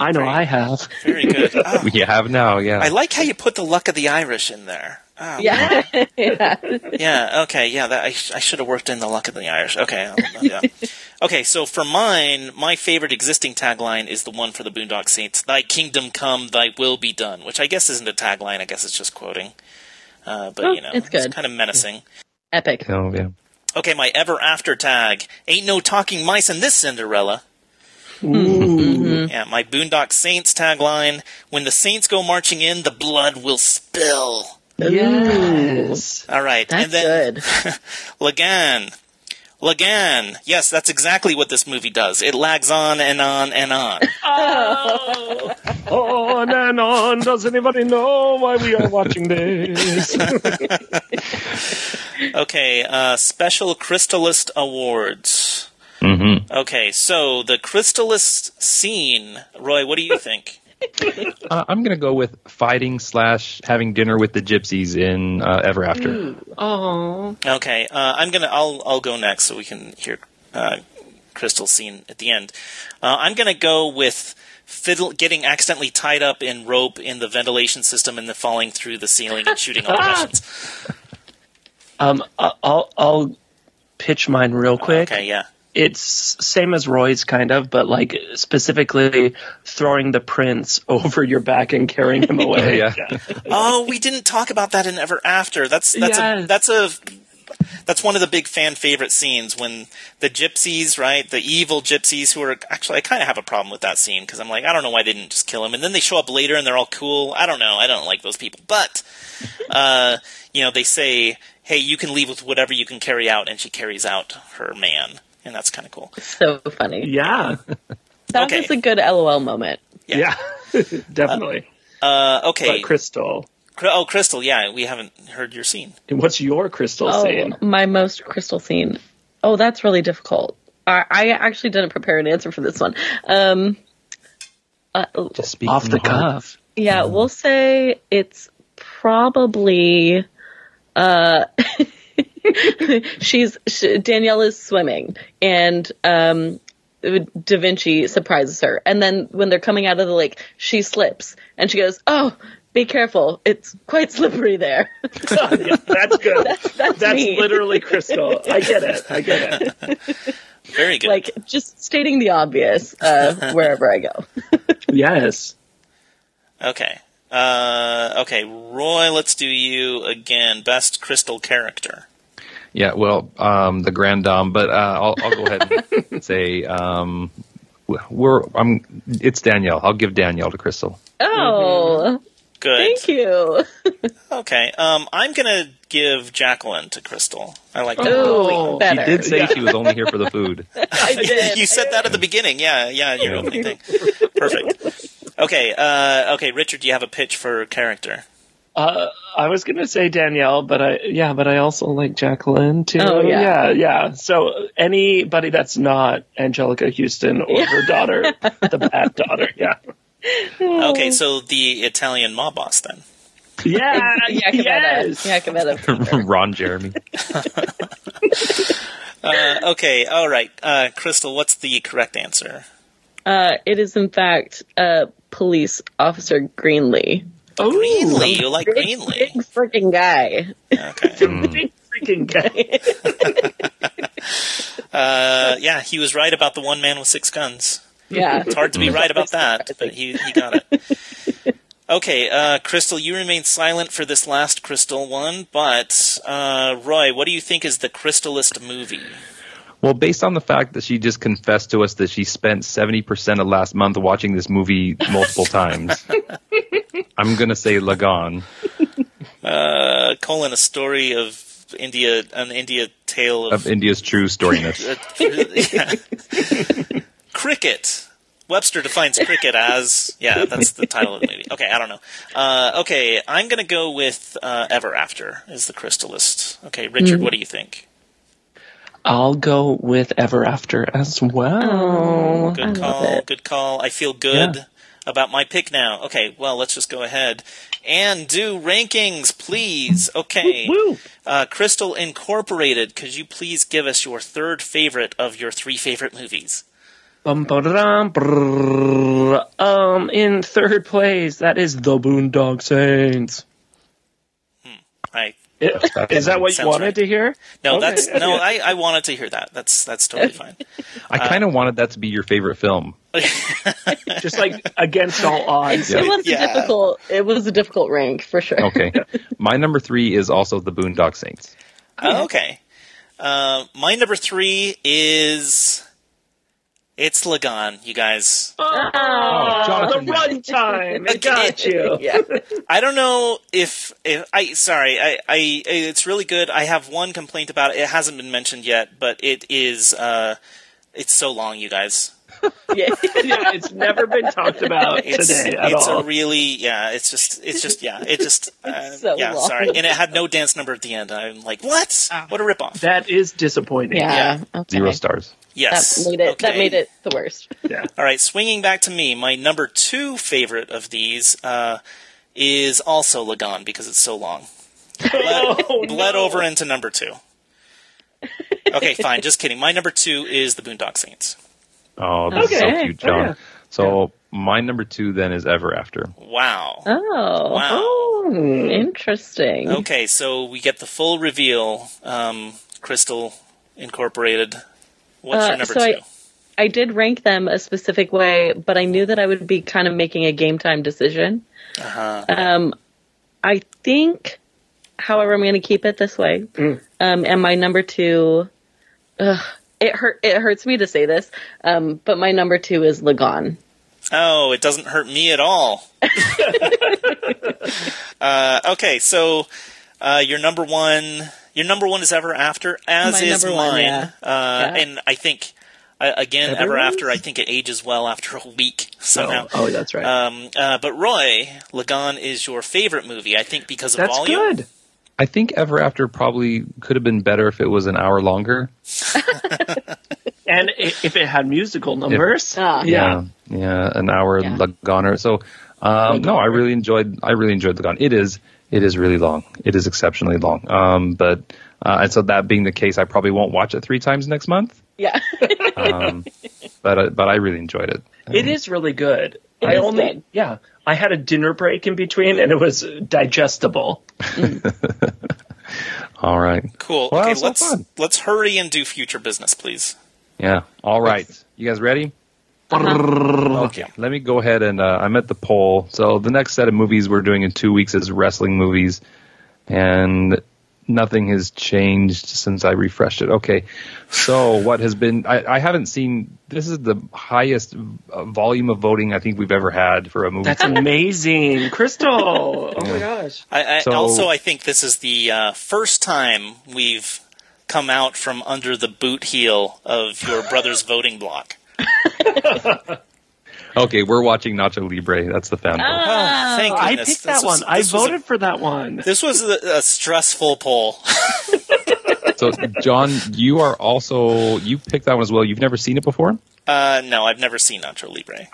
I know I have. Very good. Oh, You have now, yeah. I like how you put the luck of the Irish in there. Oh, Yeah. yeah. Yeah. Okay. Yeah. That I, I should have worked in the luck of the Irish. Okay. Yeah. Okay. So for mine, my favorite existing tagline is the one for the Boondock Saints: "Thy kingdom come, Thy will be done," which I guess isn't a tagline. I guess it's just quoting. Uh, but Oh, you know, it's good. kind of menacing. Epic. oh, yeah. Okay, my ever after tag. Ain't no talking mice in this Cinderella. Mm-hmm. Yeah, my Boondock Saints tagline. When the Saints go marching in, the blood will spill. Yes. All right, That's and then good. Lagaan. Lagaan. Yes, that's exactly what this movie does. It lags on and on and on. On and on. Does anybody know why we are watching this? Okay, uh, special Crystalist Awards. Mm-hmm. Okay, so the Crystalist scene. Roy, what do you think? Uh, I'm going to go with fighting slash having dinner with the gypsies in uh, Ever After. Oh. Okay, uh, I'm gonna. I'll I'll go next so we can hear uh, Christel's scene at the end. Uh, I'm gonna go with fiddle getting accidentally tied up in rope in the ventilation system and then falling through the ceiling and shooting all the Russians. Um, I- I'll I'll pitch mine real quick. Okay, yeah. It's same as Roy's kind of, but like specifically throwing the prince over your back and carrying him away. Yeah. Oh, we didn't talk about that in Ever After. That's that's a that's a that's one of the big fan favorite scenes when the gypsies, right, the evil gypsies who are actually I kind of have a problem with that scene because I'm like I don't know why they didn't just kill him and then they show up later and they're all cool. I don't know. I don't like those people. But uh, you know, they say, "Hey, you can leave with whatever you can carry out," and she carries out her man, and that's kind of cool. So funny. Yeah. That Okay. was a good LOL moment. Yeah. Definitely. Uh, okay. but Christel, oh, Christel, yeah, we haven't heard your scene. what's your Christel Oh, scene? my most crystal scene. Oh, that's really difficult. I, I actually didn't prepare an answer for this one. Um, uh, Just speak Off from the heart. cuff. yeah, we'll say it's probably uh she's she, Danielle is swimming and um Da Vinci surprises her and then when they're coming out of the lake she slips and she goes oh be careful it's quite slippery there Yeah, that's good. that's That's me. literally Christel. I get it. I get it. Very good. like just stating the obvious uh wherever I go Yes. Okay. Uh, okay, Roy, let's do you again. Best crystal character. Yeah, well, um, the Grand Dame, but uh, I'll, I'll go ahead and say um, we're. I'm. It's Danielle. I'll give Danielle to Christel. oh Good. thank you Okay. Um, I'm gonna give Jacqueline to Christel. I like that. Ooh, better She did say she was only here for the food. I did. you said that at the beginning. Yeah, yeah, your opening thing. Perfect. Okay. Uh, okay, Richard, do you have a pitch for character? Uh, I was gonna say Danielle, but I yeah, but I also like Jacqueline too. Oh, yeah. yeah, yeah. So anybody that's not Anjelica Huston or her daughter, the bad daughter, yeah, Okay, so the Italian mob boss then. yeah, Yeah, yes. Yeah, Camilla. Ron Jeremy. Uh, okay, all right. Uh, Christel, what's the correct answer? Uh, it is in fact uh, police officer Greenly. Oh, Greenly. You like Big, Greenly? big freaking guy. Okay. big freaking guy. Uh, yeah, he was right about the one man with six guns. Yeah. It's hard to be right about that, but he, he got it. Okay, uh, Christel, you remain silent for this last Christel one, but uh, Roy, what do you think is the Crystalist movie? Well, based on the fact that she just confessed to us that she spent 70% of last month watching this movie multiple times, I'm going to say Lagaan. Uh, colon, a story of India, an India tale of, of India's true storyness. Yeah. cricket. Webster defines cricket as yeah, that's the title of the movie. Okay, I don't know. Uh, okay, I'm gonna go with uh, Ever After is the Crystalist. Okay, Richard, what do you think? I'll go with Ever After as well. Oh, Good I call. Good call. I feel good. about my pick now. Okay, well, let's just go ahead and do rankings, please. Okay. Woo! Uh, Christel Incorporated, could you please give us your third favorite of your three favorite movies? Bum, ba-da-dum, brrr. Um, in third place, that is the Boondock Saints. I Is that what you wanted right. to hear? no, Okay. that's no, I, I wanted to hear that. That's that's totally fine. I kind of wanted that to be your favorite film. Just like against all odds. Yeah. It was Yeah. a difficult. It was a difficult rank for sure. Okay. My number three is also the Boondock Saints. Oh, okay. Uh, my number three is it's Lagaan, you guys. Oh, Jonathan. the runtime. It got you. yeah. I don't know if, if I sorry, I, I it's really good. I have one complaint about it. It hasn't been mentioned yet, but it is uh it's so long, you guys. yeah. yeah, it's never been talked about It's today at it's all. a really yeah. It's just it's just yeah. It just uh, so yeah. long. Sorry, and it had no dance number at the end. I'm like, what? What a ripoff. that is disappointing. Yeah. Okay. Zero stars. Yes, That made it. That made it the worst. Yeah. All right, swinging back to me, my number two favorite of these uh, is also Lagaan because it's so long. Bled, Oh, bled no. over into number two. Okay, fine. Just kidding. My number two is the Boondock Saints. Oh, this is so cute, Jon. Oh, yeah. So my number two then is Ever After. Wow. Oh. Wow. Oh, interesting. Okay, so we get the full reveal. Um, Christel Incorporated. What's Uh, your number so I- two? I did rank them a specific way, but I knew that I would be kind of making a game time decision. Uh-huh. Um, I think, however, I'm going to keep it this way. Um, and my number two, ugh, it hurt. It hurts me to say this, um, but my number two is Lagaan. Oh, it doesn't hurt me at all. uh, okay, so uh, your number one, your number one is Ever After, as My is number one, mine. yeah. Uh, Yeah. And I think, uh, again, Ever After, I think it ages well after a week somehow. Oh, oh, that's right. Um, uh, but Roy, Lagaan is your favorite movie, I think, because of that's volume. good. I think Ever After probably could have been better if it was an hour longer. And if it had musical numbers, Ah. yeah. yeah, yeah, an hour Yeah. Lagoner. So, um, no, I really enjoyed. I really enjoyed Lagaan. It is. It is really long. It is exceptionally long. Um, but uh, and so that being the case, I probably won't watch it three times next month. Yeah. Um, but uh, but I really enjoyed it. It is really good. It I is only, good. yeah, I had a dinner break in between, and it was digestible. All right. Cool. Well, okay, let's fun. let's hurry and do future business, please. Yeah. All right. You guys ready? Okay. Let me go ahead and uh, I'm at the poll. So the next set of movies we're doing in two weeks is wrestling movies, and nothing has changed since I refreshed it. Okay. So what has been? I, I haven't seen. This is the highest uh, volume of voting I think we've ever had for a movie. That's amazing, Christel. Oh my gosh. I, I So- also I think this is the uh, first time we've come out from under the boot heel of your brother's voting block. okay, we're watching Nacho Libre. That's the fan vote. Oh, thank I goodness. picked This that was- one. I this was a- voted for that one. this was a, a stressful poll. So Jon, you are also you picked that one as well. You've never seen it before. Uh, no, I've never seen Nacho Libre.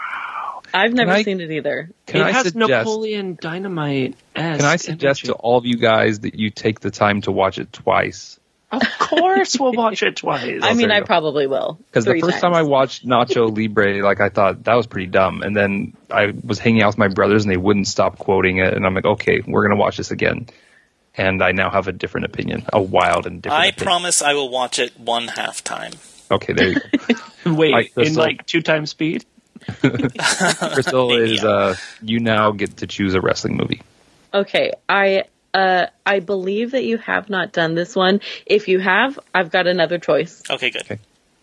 I've never I- seen it either. Can it I has suggest? Napoleon Dynamite. Can I suggest to all of you guys that you take the time to watch it twice? Of course, we'll watch it twice. I mean, I probably will. Because the Three first time I watched Nacho Libre, like I thought that was pretty dumb, and then I was hanging out with my brothers and they wouldn't stop quoting it, and I'm like, okay, we're gonna watch this again, and I now have a different opinion, a wild and different. I opinion. promise I will watch it one half time. Okay, there you go. Wait, Like in Christel. like two times speed? Christel is yeah. uh, you now get to choose a wrestling movie. Okay, I uh I believe that you have not done this one. If you have, I've got another choice. Okay, good. Okay.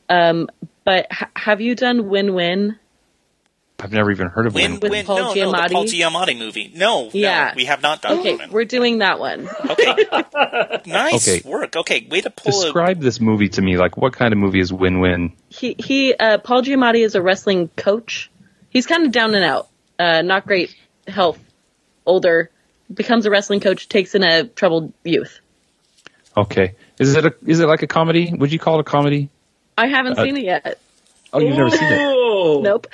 Um, but ha- have you done Win Win? I've never even heard of Win, one. With win, Paul no, no, the Paul Giamatti? Giamatti movie. No, Yeah. no, we have not done Okay, Win. we're doing that one. Okay, nice Okay. work. Okay, way to pull a Describe this movie to me. Like, what kind of movie is Win Win? He he uh Paul Giamatti is a wrestling coach. He's kind of down and out. Uh not great health. Older, becomes a wrestling coach, takes in a troubled youth. Okay, is it a is it like a comedy? Would you call it a comedy? I haven't Uh, seen it yet. Oh, you've never seen it. Nope.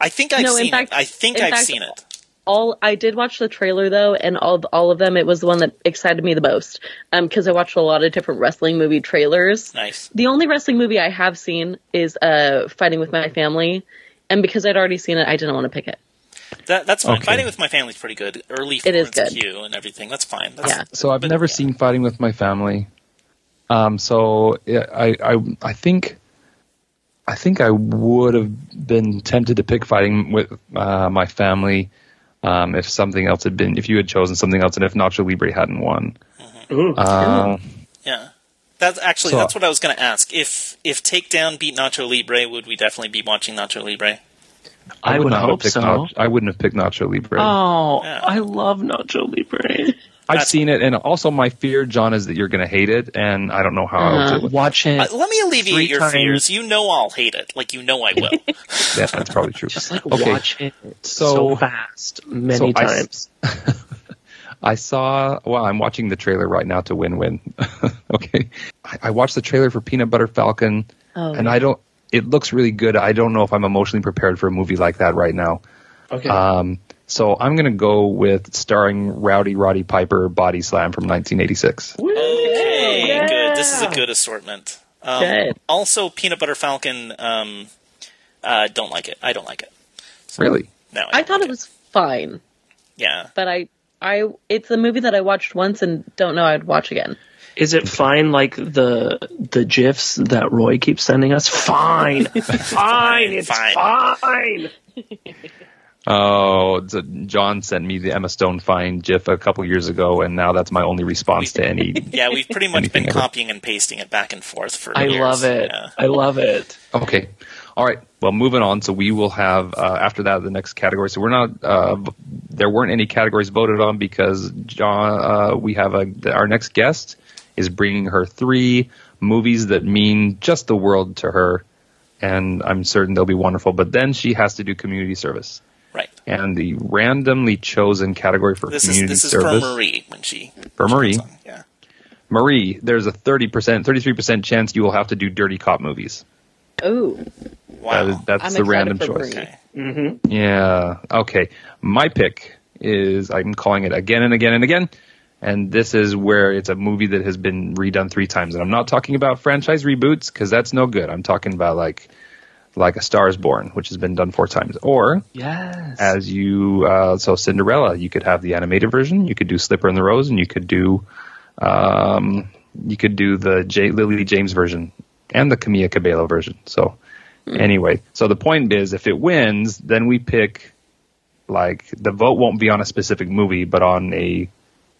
I think I've No, in seen fact- it. I think I've fact, seen it. all I did watch the trailer though, and all all of them, it was the one that excited me the most. Um, because I watched a lot of different wrestling movie trailers. Nice. The only wrestling movie I have seen is uh Fighting with My Family, and because I'd already seen it, I didn't want to pick it. That, that's fine. Okay. Fighting with my family's pretty good. Early It is Florence good. Pugh and everything. That's fine. That's, Yeah. So I've but- never yeah. seen Fighting with My Family. Um, so I, I I think I think I would have been tempted to pick Fighting with uh, My Family um, if something else had been if you had chosen something else and if Nacho Libre hadn't won. Ooh. Uh, Yeah. That's actually So- that's what I was going to ask. If if Takedown beat Nacho Libre, would we definitely be watching Nacho Libre? I would not have hope picked so. Nach- I wouldn't have picked Nacho Libre. Oh, Yeah. I love Nacho Libre. I've that's- seen it, and also my fear, Jon, is that you're going to hate it, and I don't know how I'll Uh-huh. deal with it. Watch it. Uh, let me alleviate your times. fears. You know I'll hate it. Like you know I will. Yeah, that's probably true. Just like Okay. watch it So- so, fast, many so times. I saw. Well, I'm watching the trailer right now to Win Win. okay, I, I watched the trailer for Peanut Butter Falcon, Oh, and I don't. It looks really good. I don't know if I'm emotionally prepared for a movie like that right now. Okay. Um, so I'm gonna go with starring Rowdy Roddy Piper Body Slam from 1986. okay, Yeah. good. This is a good assortment. Um, Good. Also, Peanut Butter Falcon. Um, uh, don't like it. I don't like it. Really? No, I don't thought like it was fine, Yeah. but I I it's a movie that I watched once and don't know I'd watch again. Is it fine like the the gifs that Roy keeps sending us? Fine, fine, it's Fine. fine. Oh, a- Jon sent me the Emma Stone fine GIF a couple years ago, and now that's my only response to any. Yeah, we've pretty much Anything been ever. copying and pasting it back and forth for years. I years. love it. Yeah. I love it. Okay. All right. Well, moving on. So we will have uh, after that the next category. So we're not. Uh, there weren't any categories voted on because Jon. Uh, we have a our next guest is bringing her three movies that mean just the world to her, and I'm certain they'll be wonderful. But then she has to do community service, Right. and the randomly chosen category for This is community this is service for Marie when she For she Marie. Yeah. Marie. There's a thirty percent, thirty three percent chance you will have to do dirty cop movies. Oh, Wow. That is, that's I'm the excited random for choice. Marie. okay. Mm-hmm. Yeah. Okay. My pick is I'm calling it again and again and again. And this is where it's a movie that has been redone three times. And I'm not talking about franchise reboots because that's no good. I'm talking about like like A Star is Born, which has been done four times. Or Yes. as you uh, so Cinderella, you could have the animated version, you could do Slipper in the Rose, and you could do um, you could do the J- Lily James version and the Camila Cabello version. So anyway, so the point is, if it wins, then we pick like the vote won't be on a specific movie, but on a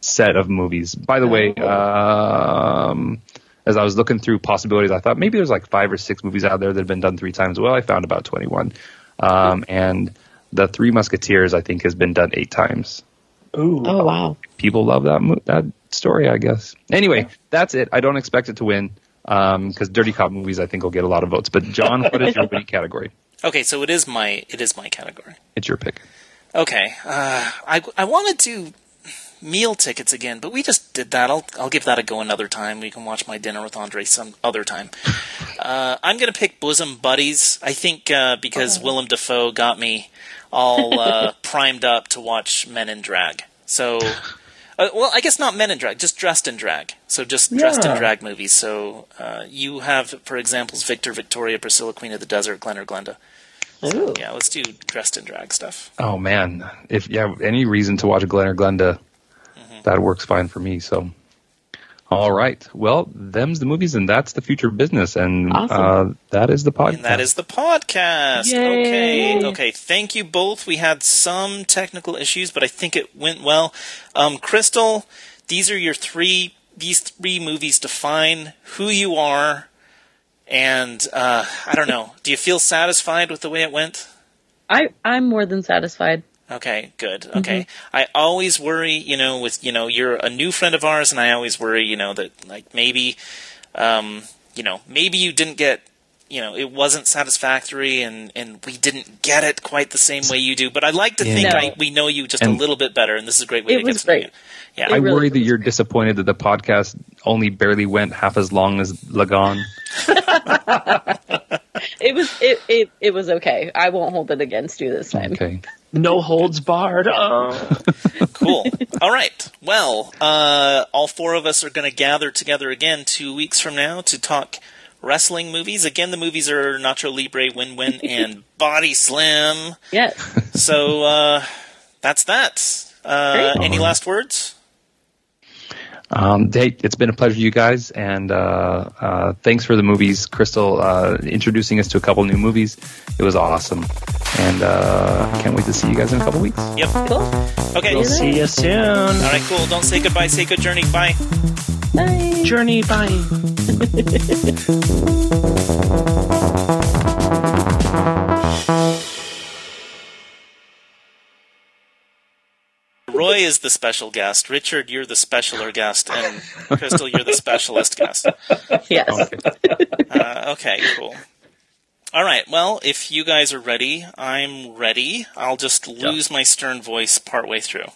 set of movies. By the way, um, as I was looking through possibilities, I thought maybe there's like five or six movies out there that have been done three times. Well, I found about 21. Um, and the Three Musketeers, I think, has been done eight times. Ooh. oh wow. People love that mo- that story, I guess. Anyway, that's it. I don't expect it to win because Dirty Cop movies, I think, will get a lot of votes. But Jon, what is your winning category? Okay, so it is my it is my category. It's your pick. Okay, uh, I I want to do meal tickets again, but we just did that. I'll I'll give that a go another time. We can watch my dinner with Andre some other time. Uh, I'm gonna pick Bosom Buddies. I think uh, because Willem Dafoe got me all uh, primed up to watch Men in Drag. So. Uh, well, I guess not men in drag, just dressed in drag. So just dressed in drag movies. So uh, you have, for examples, Victor, Victoria, Priscilla, Queen of the Desert, Glen or Glenda. Ooh. Yeah, let's do dressed in drag stuff. Oh man, if you have any reason to watch Glenn or Glenda, that works fine for me. So, all right. Well, them's the movies, and that's the future business, and Awesome. uh, that is the podcast. And that is the podcast. Yay. Okay. Okay. Thank you both. We had some technical issues, but I think it went well. Um, Christel, these are your three. These three movies define who you are, and uh, I don't know. Do you feel satisfied with the way it went? I I'm more than satisfied. Okay, good. Okay. I always worry, you know, with, you know, you're a new friend of ours, and I always worry, you know, that, like, maybe, um, you know, maybe you didn't get, you know, it wasn't satisfactory, and, and we didn't get it quite the same way you do, but I like to think No. I, we know you just a little bit better, and this is a great way It to was get to know great. you. Yeah. I really worry that you're great. disappointed that the podcast only barely went half as long as Lagaan. it was it, it it was okay. I won't hold it against you this time. Okay. No holds barred. Oh. Cool. All right. Well, uh, all four of us are going to gather together again two weeks from now to talk wrestling movies. Again, the movies are Nacho Libre, Win Win, and Body Slam. Yes. So uh, that's that. Uh, any last words? Um, hey, it's been a pleasure, you guys, and uh, uh, thanks for the movies, Christel, uh, introducing us to a couple new movies. It was awesome, and uh, can't wait to see you guys in a couple weeks. Yep. Cool. Okay. We'll see you soon. All right. Cool. Don't say goodbye. Say good journey. Bye. Bye. Journey, bye. Roy is the special guest. Richard, you're the specialer guest, and Christel, you're the specialist guest. Yes. Uh, okay, cool. All right. Well, if you guys are ready, I'm ready. I'll just lose my stern voice partway through.